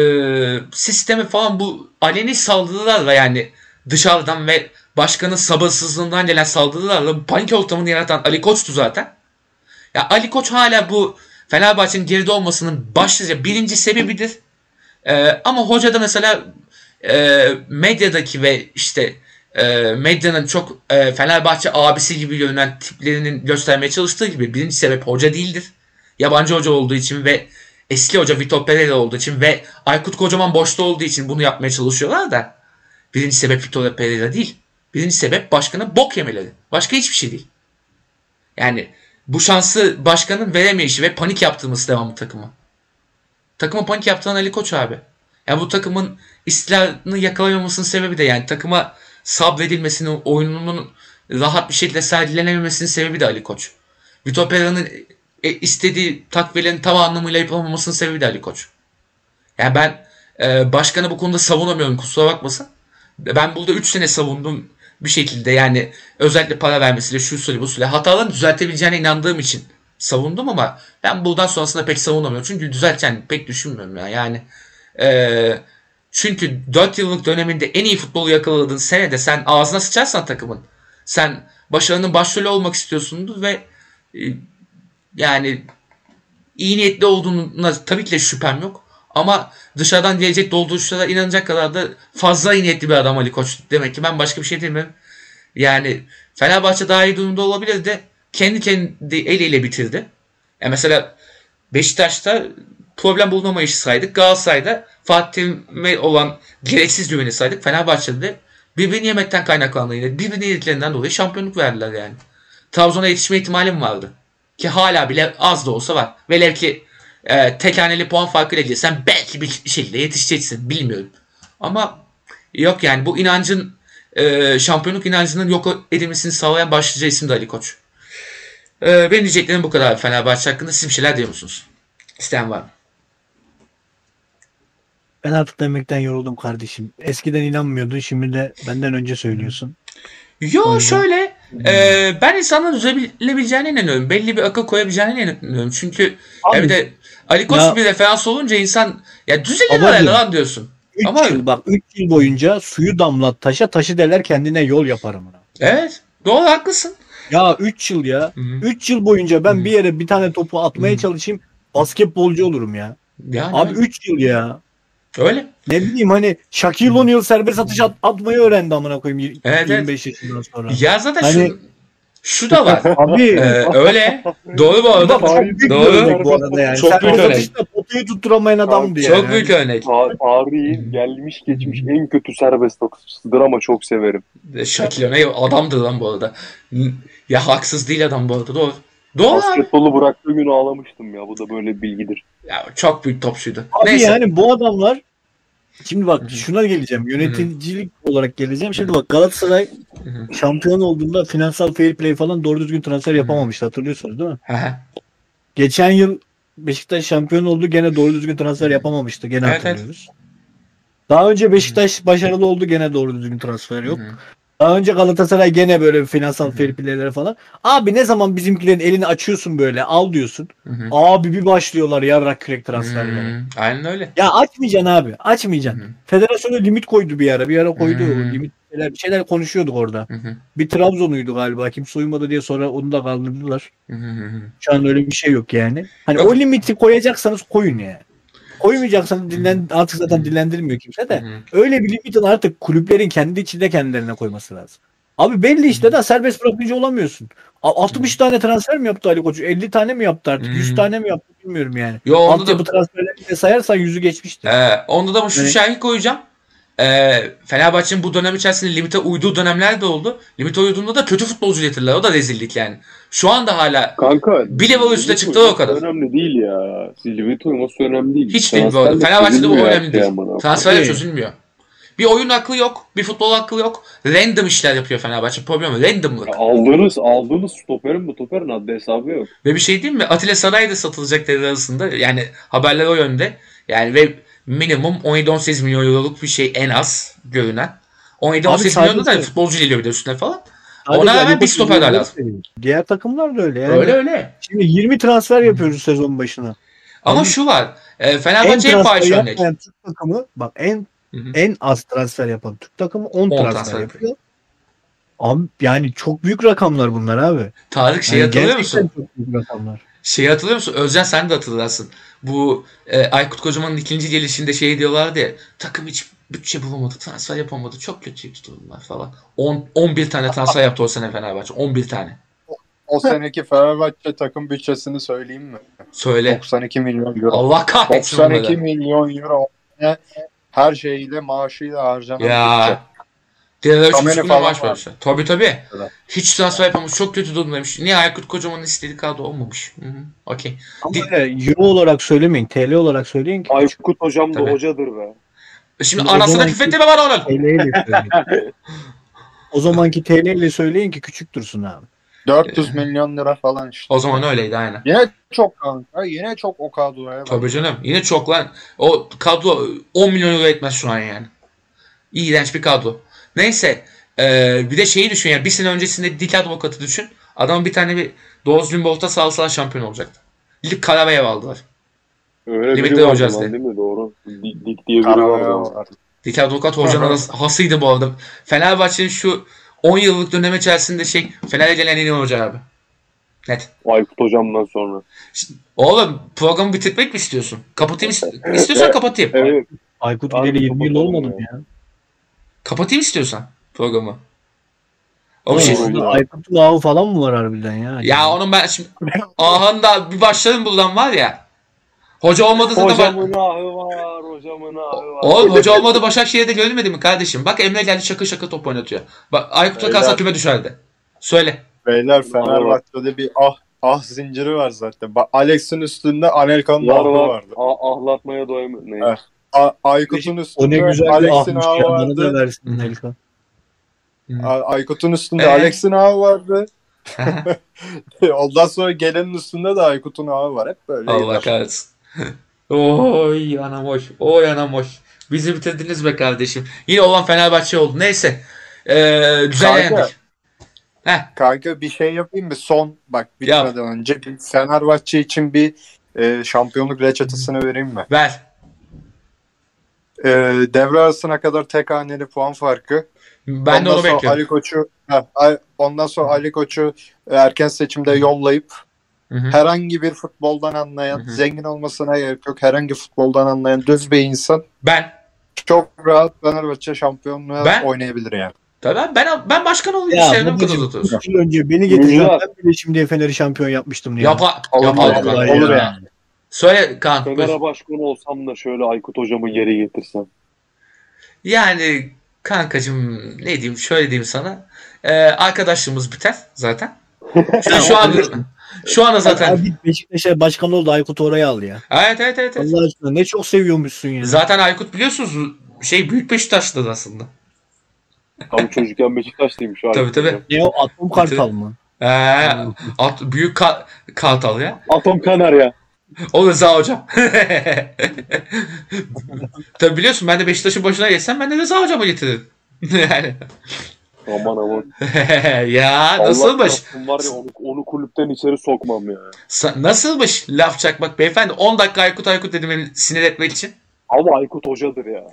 Speaker 1: sistemi falan bu aleni saldırılarla yani dışarıdan ve başkanın sabırsızlığından gelen saldırılarla panik ortamını yaratan Ali Koç'tu zaten. Ya Ali Koç hala bu Fenerbahçe'nin geride olmasının başlıca birinci sebebidir. Ee, ama hoca da mesela e, medyadaki ve işte e, medyanın çok e, Fenerbahçe abisi gibi görünen tiplerinin göstermeye çalıştığı gibi birinci sebep hoca değildir. Yabancı hoca olduğu için ve eski hoca Vitor Pereira olduğu için ve Aykut Kocaman boşta olduğu için bunu yapmaya çalışıyorlar da birinci sebep Vitor Pereira değil. Birinci sebep başkanın bok yemeleri. Başka hiçbir şey değil. Yani bu şansı başkanın veremeyişi ve panik yaptırması devamlı takıma. Takıma panik yaptıran Ali Koç abi. Yani bu takımın istikrarını yakalayamamasının sebebi de yani takıma sabredilmesinin, oyununun rahat bir şekilde sergilenememesinin sebebi de Ali Koç. Vitor Pereira'nın e, istediği takviyelerin tam anlamıyla yapılmamasının sebebi de Ali Koç. Yani ben e, başkanı bu konuda savunamıyorum kusura bakmasın. Ben burada 3 sene savundum bir şekilde yani özellikle para vermesiyle şu süre bu süre hatalarını düzeltebileceğine inandığım için savundum ama ben buradan sonrasında pek savunamıyorum. Çünkü düzelteceğini pek düşünmüyorum ya. Yani e, çünkü 4 yıllık döneminde en iyi futbolu yakaladığın senede sen ağzına sıçarsan takımın sen başarının başrolü olmak istiyorsundur ve e, yani iyi niyetli olduğuna tabii ki de şüphem yok. Ama dışarıdan gelecek dolduruşlara inanacak kadar da fazla iyi niyetli bir adam Ali Koç. Demek ki ben başka bir şey demiyorum. Yani Fenerbahçe daha iyi durumda olabilir de kendi kendi eliyle bitirdi. Yani mesela Beşiktaş'ta problem bulmamayışı saydık. Galatasaray'da Fatih'e olan gereksiz güveni saydık. Fenerbahçe'de de birbirini yemekten kaynaklandı yine. Birbirini yediklerinden dolayı şampiyonluk verdiler yani. Trabzon'a yetişme ihtimalim vardı. Ki hala bile az da olsa var. Velev ki e, tek haneli puan farkıyla gelirsen belki bir şekilde yetişeceksin. Bilmiyorum. Ama yok yani bu inancın e, şampiyonluk inancının yok edilmesini sağlayan başlıca isim de Ali Koç. E, benim diyeceklerim bu kadar Fenerbahçe hakkında. Siz bir şeyler diyor musunuz? İsteyen var mı?
Speaker 3: Ben artık demekten yoruldum kardeşim. Eskiden inanmıyordun şimdi de benden önce söylüyorsun.
Speaker 1: Yo
Speaker 3: O yüzden-
Speaker 1: şöyle e, ben insanların düzelebileceğine inanıyorum. Belli bir akıl koyabileceğine inanıyorum. Çünkü
Speaker 3: Abi,
Speaker 1: ya bir de Ali Koç
Speaker 3: ya-
Speaker 1: bir referans olunca insan ya düzelir herhalde lan diyorsun.
Speaker 3: 3
Speaker 1: Ama-
Speaker 3: yıl bak 3 yıl boyunca suyu damlat taşa taşı deler kendine yol yaparım.
Speaker 1: Evet. Doğru haklısın.
Speaker 3: Ya 3 yıl ya.
Speaker 1: Hı hı.
Speaker 3: 3 yıl boyunca ben
Speaker 1: Hı.
Speaker 3: bir yere bir tane topu atmaya
Speaker 1: Hı.
Speaker 3: çalışayım. Basketbolcu olurum ya.
Speaker 1: Yani
Speaker 3: Abi 3 yıl ya.
Speaker 1: Öyle.
Speaker 3: Ne bileyim hani Shaquille O'Neal serbest atış at, atmayı öğrendi amına koyayım
Speaker 1: Evet,
Speaker 3: 25 yaşından sonra.
Speaker 1: Ya zaten
Speaker 3: Hani-
Speaker 1: şu şu da var.
Speaker 3: Abi
Speaker 1: Ee, öyle. Doğru bu arada.
Speaker 3: Çok büyük
Speaker 1: Doğru.
Speaker 3: örnek bu arada yani.
Speaker 1: Çok büyük
Speaker 3: serbest
Speaker 1: örnek.
Speaker 3: atışta potayı tutturamayan adamdı yani.
Speaker 1: Çok büyük örnek.
Speaker 2: Ta- Tarihin gelmiş geçmiş en kötü serbest atışçısıdır ama çok severim.
Speaker 1: Shaquille O'Neal adamdır lan bu arada. Ya haksız değil adam bu arada. Doğru. Doğru.
Speaker 2: Basketbolu bıraktığı gün ağlamıştım ya. Bu da böyle bir bilgidir.
Speaker 1: Ya, çok büyük topçuydu.
Speaker 3: Abi
Speaker 1: Neyse.
Speaker 3: yani bu adamlar Şimdi bak
Speaker 1: Hı hı.
Speaker 3: şuna geleceğim. Yöneticilik olarak geleceğim. Şimdi bak Galatasaray
Speaker 1: Hı hı.
Speaker 3: şampiyon olduğunda finansal fair play falan doğru düzgün transfer yapamamıştı. Hatırlıyorsunuz değil mi?
Speaker 1: Hı hı.
Speaker 3: Geçen yıl Beşiktaş şampiyon oldu. Gene doğru düzgün transfer yapamamıştı. Gene
Speaker 1: Evet,
Speaker 3: hatırlıyoruz. Daha önce Beşiktaş başarılı oldu. Gene doğru düzgün transfer yok.
Speaker 1: Hı hı.
Speaker 3: Daha önce Galatasaray gene böyle finansal fair play'lere falan. Abi ne zaman bizimkilerin elini açıyorsun böyle al diyorsun.
Speaker 1: Hı hı.
Speaker 3: Abi bir başlıyorlar yarrak kürek transferleri.
Speaker 1: Aynen öyle.
Speaker 3: Ya açmayacaksın abi. Açmayacaksın.
Speaker 1: Hı hı.
Speaker 3: Federasyona limit koydu bir ara. Bir ara koydu.
Speaker 1: Hmm.
Speaker 3: Limit şeyler, bir şeyler konuşuyorduk orada.
Speaker 1: Hı hı.
Speaker 3: Bir Trabzon'uydu galiba. Kimse uymadı diye sonra onu da kaldırdılar.
Speaker 1: Hı hı hı.
Speaker 3: Şu an öyle bir şey yok yani. Hani
Speaker 1: Yok.
Speaker 3: o limiti koyacaksanız koyun yani. Koymayacaksanız dinlen, artık zaten dillendirmiyor kimse de.
Speaker 1: Hı hı.
Speaker 3: Öyle bir limitin artık kulüplerin kendi içinde kendilerine koyması lazım. Abi belli işte de serbest bırakıcı olamıyorsun. A- 60 tane transfer mi yaptı Ali Koç? 50 tane mi yaptı artık? 100
Speaker 1: Hmm.
Speaker 3: tane mi yaptı bilmiyorum yani.
Speaker 1: Yo onda
Speaker 3: Altyapı
Speaker 1: da,
Speaker 3: transferlerini de sayarsan yüzü geçmişti.
Speaker 1: e, onda da şu
Speaker 3: Evet.
Speaker 1: şahit koyacağım. E, Fenerbahçe'nin bu dönem içerisinde limite uyduğu dönemler de oldu. Limite uyduğunda da kötü futbolcu getirdiler. O da rezillik yani. Şu anda hala
Speaker 2: Kanka.
Speaker 1: Bir level üstüne
Speaker 2: limit
Speaker 1: çıktı o kadar.
Speaker 2: Önemli değil ya. Limit uyması önemli değil.
Speaker 1: Hiç değil bu arada.
Speaker 2: Transferle
Speaker 1: Fenerbahçe'de bu önemli değil.
Speaker 2: şey
Speaker 1: transferler
Speaker 3: Tabii.
Speaker 1: çözülmüyor. Bir oyun aklı yok. Bir futbol aklı yok. Random işler yapıyor Fenerbahçe. Problem. Randomlık.
Speaker 2: Ya aldığınız, aldığınız stoperin bu stoperin adlı hesabı yok.
Speaker 1: Ve bir şey diyeyim mi? Atilla Saray da satılacak devre arasında. Yani haberler o yönde. Yani ve minimum 17-18 milyon euroluk bir şey en az görünen. 17-18 milyon da futbolcu geliyor bir de üstüne falan.
Speaker 3: Sadece
Speaker 1: Ona rağmen bir stoper
Speaker 3: Koç'un
Speaker 1: lazım.
Speaker 3: Diğer takımlar da öyle. Yani
Speaker 1: Öyle öyle.
Speaker 3: Şimdi 20 transfer yapıyoruz sezon başına.
Speaker 1: Ama
Speaker 3: Abi-
Speaker 1: şu var. E,
Speaker 3: En
Speaker 1: Fenerbahçe en
Speaker 3: transfer
Speaker 1: fahiş örnek.
Speaker 3: Türk takımı bak en
Speaker 1: Hı hı.
Speaker 3: en az transfer yapan Türk takımı 10 transfer,
Speaker 1: transfer
Speaker 3: yapıyor. Abi yani çok büyük rakamlar bunlar abi.
Speaker 1: Tarık şey
Speaker 3: Yani
Speaker 1: hatırlıyor musun?
Speaker 3: çok büyük rakamlar.
Speaker 1: Şeyi hatırlıyor musun? Özcan sen de hatırlarsın. Bu e, Aykut Kocaman'ın ikinci gelişinde şey diyorlardı ya. Takım hiç bütçe bulamadı. Transfer yapamadı. Çok kötü durumlar falan. 10, 11 tane transfer yaptı o sene Fenerbahçe. 11 tane.
Speaker 4: O seneki Fenerbahçe takım bütçesini söyleyeyim mi?
Speaker 1: Söyle.
Speaker 4: 92 milyon euro.
Speaker 1: Allah kahretsin
Speaker 4: 92
Speaker 1: bunları.
Speaker 4: milyon euro her şeyiyle maaşıyla harcanan
Speaker 1: Ya.
Speaker 4: bütçe. Kamera
Speaker 1: 3,5 milyon maaş
Speaker 4: var.
Speaker 1: vermişler. Tabii tabii.
Speaker 4: Evet.
Speaker 1: Hiç transfer yapamamış. Çok kötü durumdaymış. Niye Aykut Kocaman'ın istediği kadro olmamış? Hı hı. Okey.
Speaker 3: Ama
Speaker 1: Di-
Speaker 3: euro olarak söylemeyin. TL olarak söyleyin ki
Speaker 2: Aykut hocam da
Speaker 1: Tabii.
Speaker 2: hocadır be.
Speaker 1: Şimdi
Speaker 3: O
Speaker 1: anasına küfretme var onun.
Speaker 3: TL ile söyleyin. o zamanki TL ile söyleyin ki küçük dursun abi.
Speaker 4: 400 milyon lira falan işte.
Speaker 1: O zaman öyleydi aynen.
Speaker 4: Yine çok kanka. Yine çok o kadroya bak.
Speaker 1: Tabii canım. Yine çok lan. O kadro 10 milyon euro etmez şu an yani. İğrenç bir kadro. Neyse. Ee, bir de şeyi düşün yani. Bir sene öncesinde dik advokatı düşün. Adam bir tane bir Doğuz Limbolt'a salsalar şampiyon olacaktı. Lig Karabayev aldılar.
Speaker 2: Öyle
Speaker 1: Limitli hocası
Speaker 2: değil mi? Doğru. Dik, dik diye biri var.
Speaker 4: Karabağ
Speaker 2: zaman.
Speaker 4: var.
Speaker 1: Dik advokat hocanın hasıydı bu arada. Fenerbahçe'nin şu 10 yıllık dönem içerisinde şey Fener'e gelen en iyi hoca abi. Net.
Speaker 2: Aykut hocamdan sonra.
Speaker 1: Oğlum programı bitirmek mi istiyorsun? Kapatayım ist- istiyorsan kapatayım.
Speaker 2: Evet.
Speaker 3: Aykut gideli 20 yıl olmadı mı
Speaker 4: ya.
Speaker 1: Kapatayım istiyorsan programı. O bir şey.
Speaker 3: Aykut'un ağı falan mı var harbiden ya?
Speaker 1: Ya onun ben şimdi ahında bir başlarım buradan var ya. Hoca olmadı zaten ben...
Speaker 2: Hocamın ahı var. Hocamın ahı var.
Speaker 1: Oğlum hoca olmadı Başakşehir'de görülmedi mi kardeşim? Bak Emre geldi şaka şaka top oynatıyor. Bak Aykut'a kalsa küme düşerdi. Söyle.
Speaker 4: Beyler Fenerbahçe'de bir ah ah zinciri var zaten. Bak Alex'in üstünde Anelka'nın ahı
Speaker 2: var.
Speaker 4: vardı.
Speaker 2: A- ahlatmaya doyamıyor. Ne?
Speaker 4: A- Aykut'un
Speaker 3: O
Speaker 4: üstünde
Speaker 3: ne güzel bir
Speaker 4: Alex'in
Speaker 3: ya. Bana da
Speaker 4: vardı.
Speaker 3: versin Elkan.
Speaker 4: A- Aykut'un üstünde
Speaker 1: Ee?
Speaker 4: Alex'in ahı vardı. Ondan sonra gelenin üstünde de Aykut'un ahı var. Hep böyle.
Speaker 1: Allah kahretsin. Oy anam hoş. Oy anam hoş. Bizi bitirdiniz be kardeşim. Yine olan Fenerbahçe oldu. Neyse. Ee, güzel
Speaker 4: Kanka.
Speaker 1: yendik. Heh,
Speaker 4: Kanka bir şey yapayım mı? Son bak bitmeden önce bir Fenerbahçe için bir e, şampiyonluk reçetesini vereyim mi?
Speaker 1: ver.
Speaker 4: E, devre arasına kadar tek haneli puan farkı.
Speaker 1: Ben de
Speaker 4: ondan
Speaker 1: onu
Speaker 4: sonra
Speaker 1: bekliyorum.
Speaker 4: Ali Koç'u Ay- ondan sonra Ali Koç'u erken seçimde yollayıp
Speaker 1: Hı hı.
Speaker 4: herhangi bir futboldan anlayan,
Speaker 1: Hı hı.
Speaker 4: zengin olmasına gerek yok. Herhangi futboldan anlayan düz bir insan
Speaker 1: Ben.
Speaker 4: çok rahat Fenerbahçe şampiyonluğa
Speaker 1: Ben-
Speaker 4: oynayabilir yani.
Speaker 1: Tabii ben ben başkan olayım
Speaker 3: Ya
Speaker 1: işte. Ne kadar uzatıyorsun?
Speaker 3: önce beni getireceğim. Ben bile şimdi Fener'i şampiyon yapmıştım diye.
Speaker 1: Yapa,
Speaker 4: Olur,
Speaker 1: yapalım.
Speaker 4: olur,
Speaker 1: lan.
Speaker 4: olur
Speaker 3: ya.
Speaker 4: yani.
Speaker 1: Söyle Kaan. buyur.
Speaker 2: Fener'e başkan olsam da şöyle Aykut hocamı geri getirsem.
Speaker 1: Yani kankacım ne diyeyim şöyle diyeyim sana. Ee, arkadaşlığımız biter zaten. Çünkü şu anda şu anda zaten.
Speaker 3: Abi Beşiktaş'a başkan oldu Aykut oraya al ya.
Speaker 1: Evet evet evet. evet.
Speaker 3: Allah aşkına ne çok seviyormuşsun ya.
Speaker 1: Zaten Aykut biliyorsunuz şey büyük Beşiktaş'ta aslında.
Speaker 2: Tam çocukken Beşiktaşlıymış.
Speaker 1: Tabii, tabii.
Speaker 3: Ne o Atom Kartal mı?
Speaker 1: Ee, at, büyük ka- kartal ya.
Speaker 2: Atom Kanarya.
Speaker 1: O Rıza hocam. Tabii biliyorsun ben de Beşiktaş'ın başına geçsem ben de Rıza hocamı getiririm. yani.
Speaker 2: Aman aman.
Speaker 1: ya
Speaker 2: Allah
Speaker 1: nasılmış?
Speaker 2: var ya onu, onu kulüpten içeri sokmam ya.
Speaker 1: Sa- nasılmış laf çakmak beyefendi? 10 dakika Aykut Aykut dedim beni sinir etmek için.
Speaker 2: Ama Aykut hocadır ya.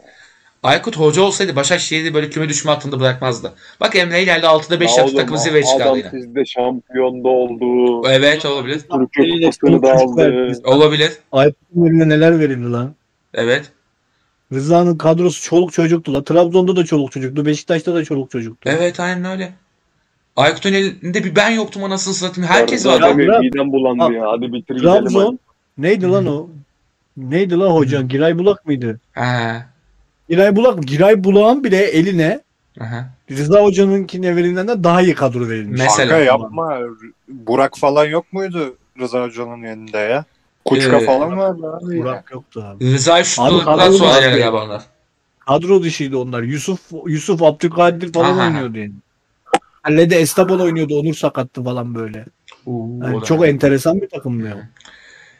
Speaker 1: Aykut hoca olsaydı Başakşehir'i böyle küme düşme hattında bırakmazdı. Bak Emre geldi 6'da 5
Speaker 2: Ya
Speaker 1: yaptı takımı zirveye çıkardı
Speaker 2: Adam
Speaker 1: yine.
Speaker 2: sizde şampiyonda oldu.
Speaker 1: Evet olabilir.
Speaker 2: Türkiye kupasını da aldı.
Speaker 1: Olabilir.
Speaker 3: Aykut'un önüne neler verildi lan.
Speaker 1: Evet.
Speaker 3: Rıza'nın kadrosu çoluk çocuktu la. Trabzon'da da çoluk çocuktu. Beşiktaş'ta da çoluk çocuktu.
Speaker 1: Evet aynen öyle. Aykut'un elinde bir ben yoktum anasını satayım. Herkes vardı.
Speaker 2: adamı
Speaker 3: bırak.
Speaker 2: Midem bulandı ya. Hadi bitir gidelim.
Speaker 3: Trabzon neydi lan o? Neydi lan hocan? Giray Bulak mıydı?
Speaker 1: Ha.
Speaker 3: Giray Bulak Giray Bulak'ın bile eline
Speaker 1: Aha.
Speaker 3: Rıza Hoca'nınkine verilenden daha iyi kadro verilmiş.
Speaker 1: Mesela.
Speaker 4: Kanka yapma. Burak falan yok muydu Rıza Hoca'nın yanında ya? Kuçka
Speaker 1: Ee,
Speaker 4: falan vardı abi.
Speaker 3: Burak yoktu abi.
Speaker 1: Rıza'yı şutladıktan
Speaker 3: kadro
Speaker 1: sonra geldi galiba onlar.
Speaker 3: Kadro dışıydı onlar. Yusuf Yusuf Abdülkadir falan
Speaker 1: Aha.
Speaker 3: oynuyordu yani. Kalede Estabal oynuyordu. Onur sakattı falan böyle.
Speaker 1: Oo,
Speaker 3: Yani çok enteresan bir takımdı ya.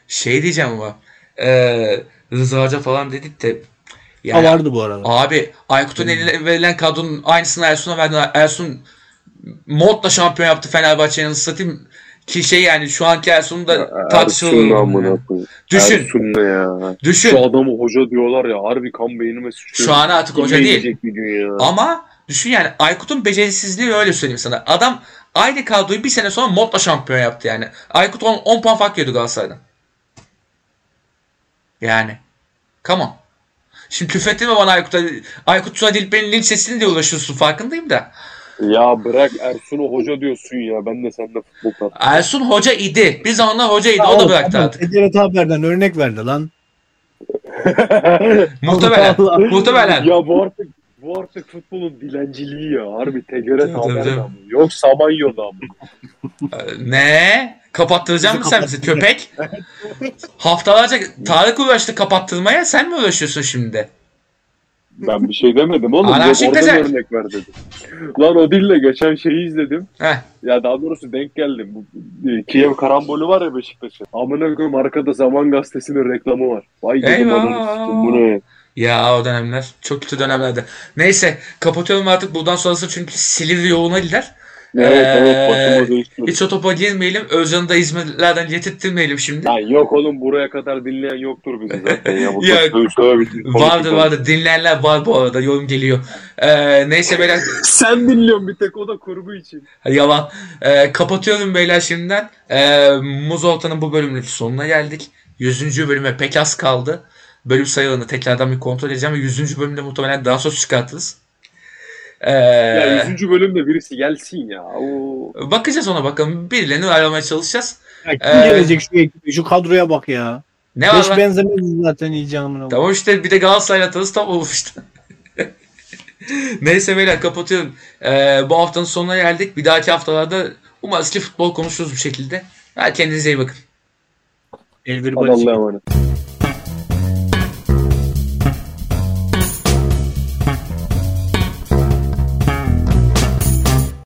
Speaker 1: Şey diyeceğim ama. E, Rıza Hoca falan dedik de.
Speaker 3: Ha
Speaker 1: Yani
Speaker 3: vardı bu arada.
Speaker 1: Abi Aykut'un eline verilen kadronun aynısını Ersun'a verdi. Ersun modla şampiyon yaptı Fenerbahçe'nin satayım ki şey yani şu anki Ersun'u da tartışılır. Düşün.
Speaker 2: Ersun ne ya?
Speaker 1: Düşün.
Speaker 2: Şu adamı hoca diyorlar ya harbi kan beynime sıçrıyor.
Speaker 1: Şu an artık hoca değil. Ama düşün yani Aykut'un becerisizliği öyle söyleyeyim sana. Adam aynı kadroyu bir sene sonra modla şampiyon yaptı yani. Aykut 10, 10 puan fark yiyordu Galatasaray'dan. Yani. Come on. Şimdi küfrettirme bana Aykut'a. Aykut Suat İlper'in linç sesini diye uğraşıyorsun farkındayım da.
Speaker 2: Ya bırak Ersun'u hoca diyorsun ya. Ben de seninle futbol tat.
Speaker 1: Ersun hoca idi. Bir zamanlar hocaydı. O da bıraktı artık.
Speaker 3: Teceret Haber'den örnek verdi lan.
Speaker 1: Muhtemelen. Muhtemelen.
Speaker 2: ya bu artık bu artık futbolun dilenciliği ya. Harbi
Speaker 1: tabii.
Speaker 2: mı? Yok Samanyolu ama.
Speaker 1: Ne? Kapattıracak mısın sen bizi köpek? Haftalarca Tarık uğraştı kapattırmaya. Sen mi uğraşıyorsun şimdi?
Speaker 2: Ben bir şey demedim oğlum.
Speaker 1: Anarşik
Speaker 2: oradan
Speaker 1: pezevenk.
Speaker 2: örnek ver dedim. Lan o dille geçen şeyi izledim.
Speaker 1: Heh.
Speaker 2: Ya daha doğrusu denk geldim. Bu e, Kiev karambolü var ya Beşiktaş'ın. Amına koyayım arkada Zaman Gazetesi'nin reklamı var. Vay dedim sikeyim, bu ne?
Speaker 1: Ya o dönemler. Çok kötü dönemlerdi. Neyse kapatıyorum artık buradan sonrası çünkü Silivri yoğuna gider.
Speaker 2: Evet
Speaker 1: Ee,
Speaker 2: evet.
Speaker 1: Hiç o topa girmeyelim. Özcan'ı da İzmirlerden getirtmeyelim şimdi.
Speaker 2: Lan yok oğlum buraya kadar dinleyen yoktur bizi zaten ya.
Speaker 1: Ya,
Speaker 2: politik
Speaker 1: vardır. Dinleyenler var bu arada. Yorum geliyor. Ee, neyse beyler.
Speaker 2: Sen dinliyorsun bir tek o da kurgu için.
Speaker 1: Yalan. Ee, kapatıyorum beyler şimdiden. Ee, Muz Orta'nın bu bölümünün sonuna geldik. 100. bölüme pek az kaldı. Bölüm sayılarını tekrardan bir kontrol edeceğim ve 100. bölümde muhtemelen daha söz çıkartırız. Ee,
Speaker 2: Ya 100. bölümde birisi gelsin ya. Oo.
Speaker 1: bakacağız ona bakalım. Birilerini aramaya çalışacağız.
Speaker 3: Ya kim
Speaker 1: Ee,
Speaker 3: gelecek şu ekibe? Şu kadroya bak ya.
Speaker 1: Ne var
Speaker 3: Beş
Speaker 1: lan?
Speaker 3: benzemez zaten iyice amına.
Speaker 1: Tamam işte bir de Galatasaray'la atarız tam olur işte. Neyse beyler kapatıyorum. Ee, bu haftanın sonuna geldik. Bir dahaki haftalarda umarız ki futbol konuşuruz bu şekilde. Hadi kendinize iyi bakın.
Speaker 3: Elvir
Speaker 2: Hadi Allah'a emanet.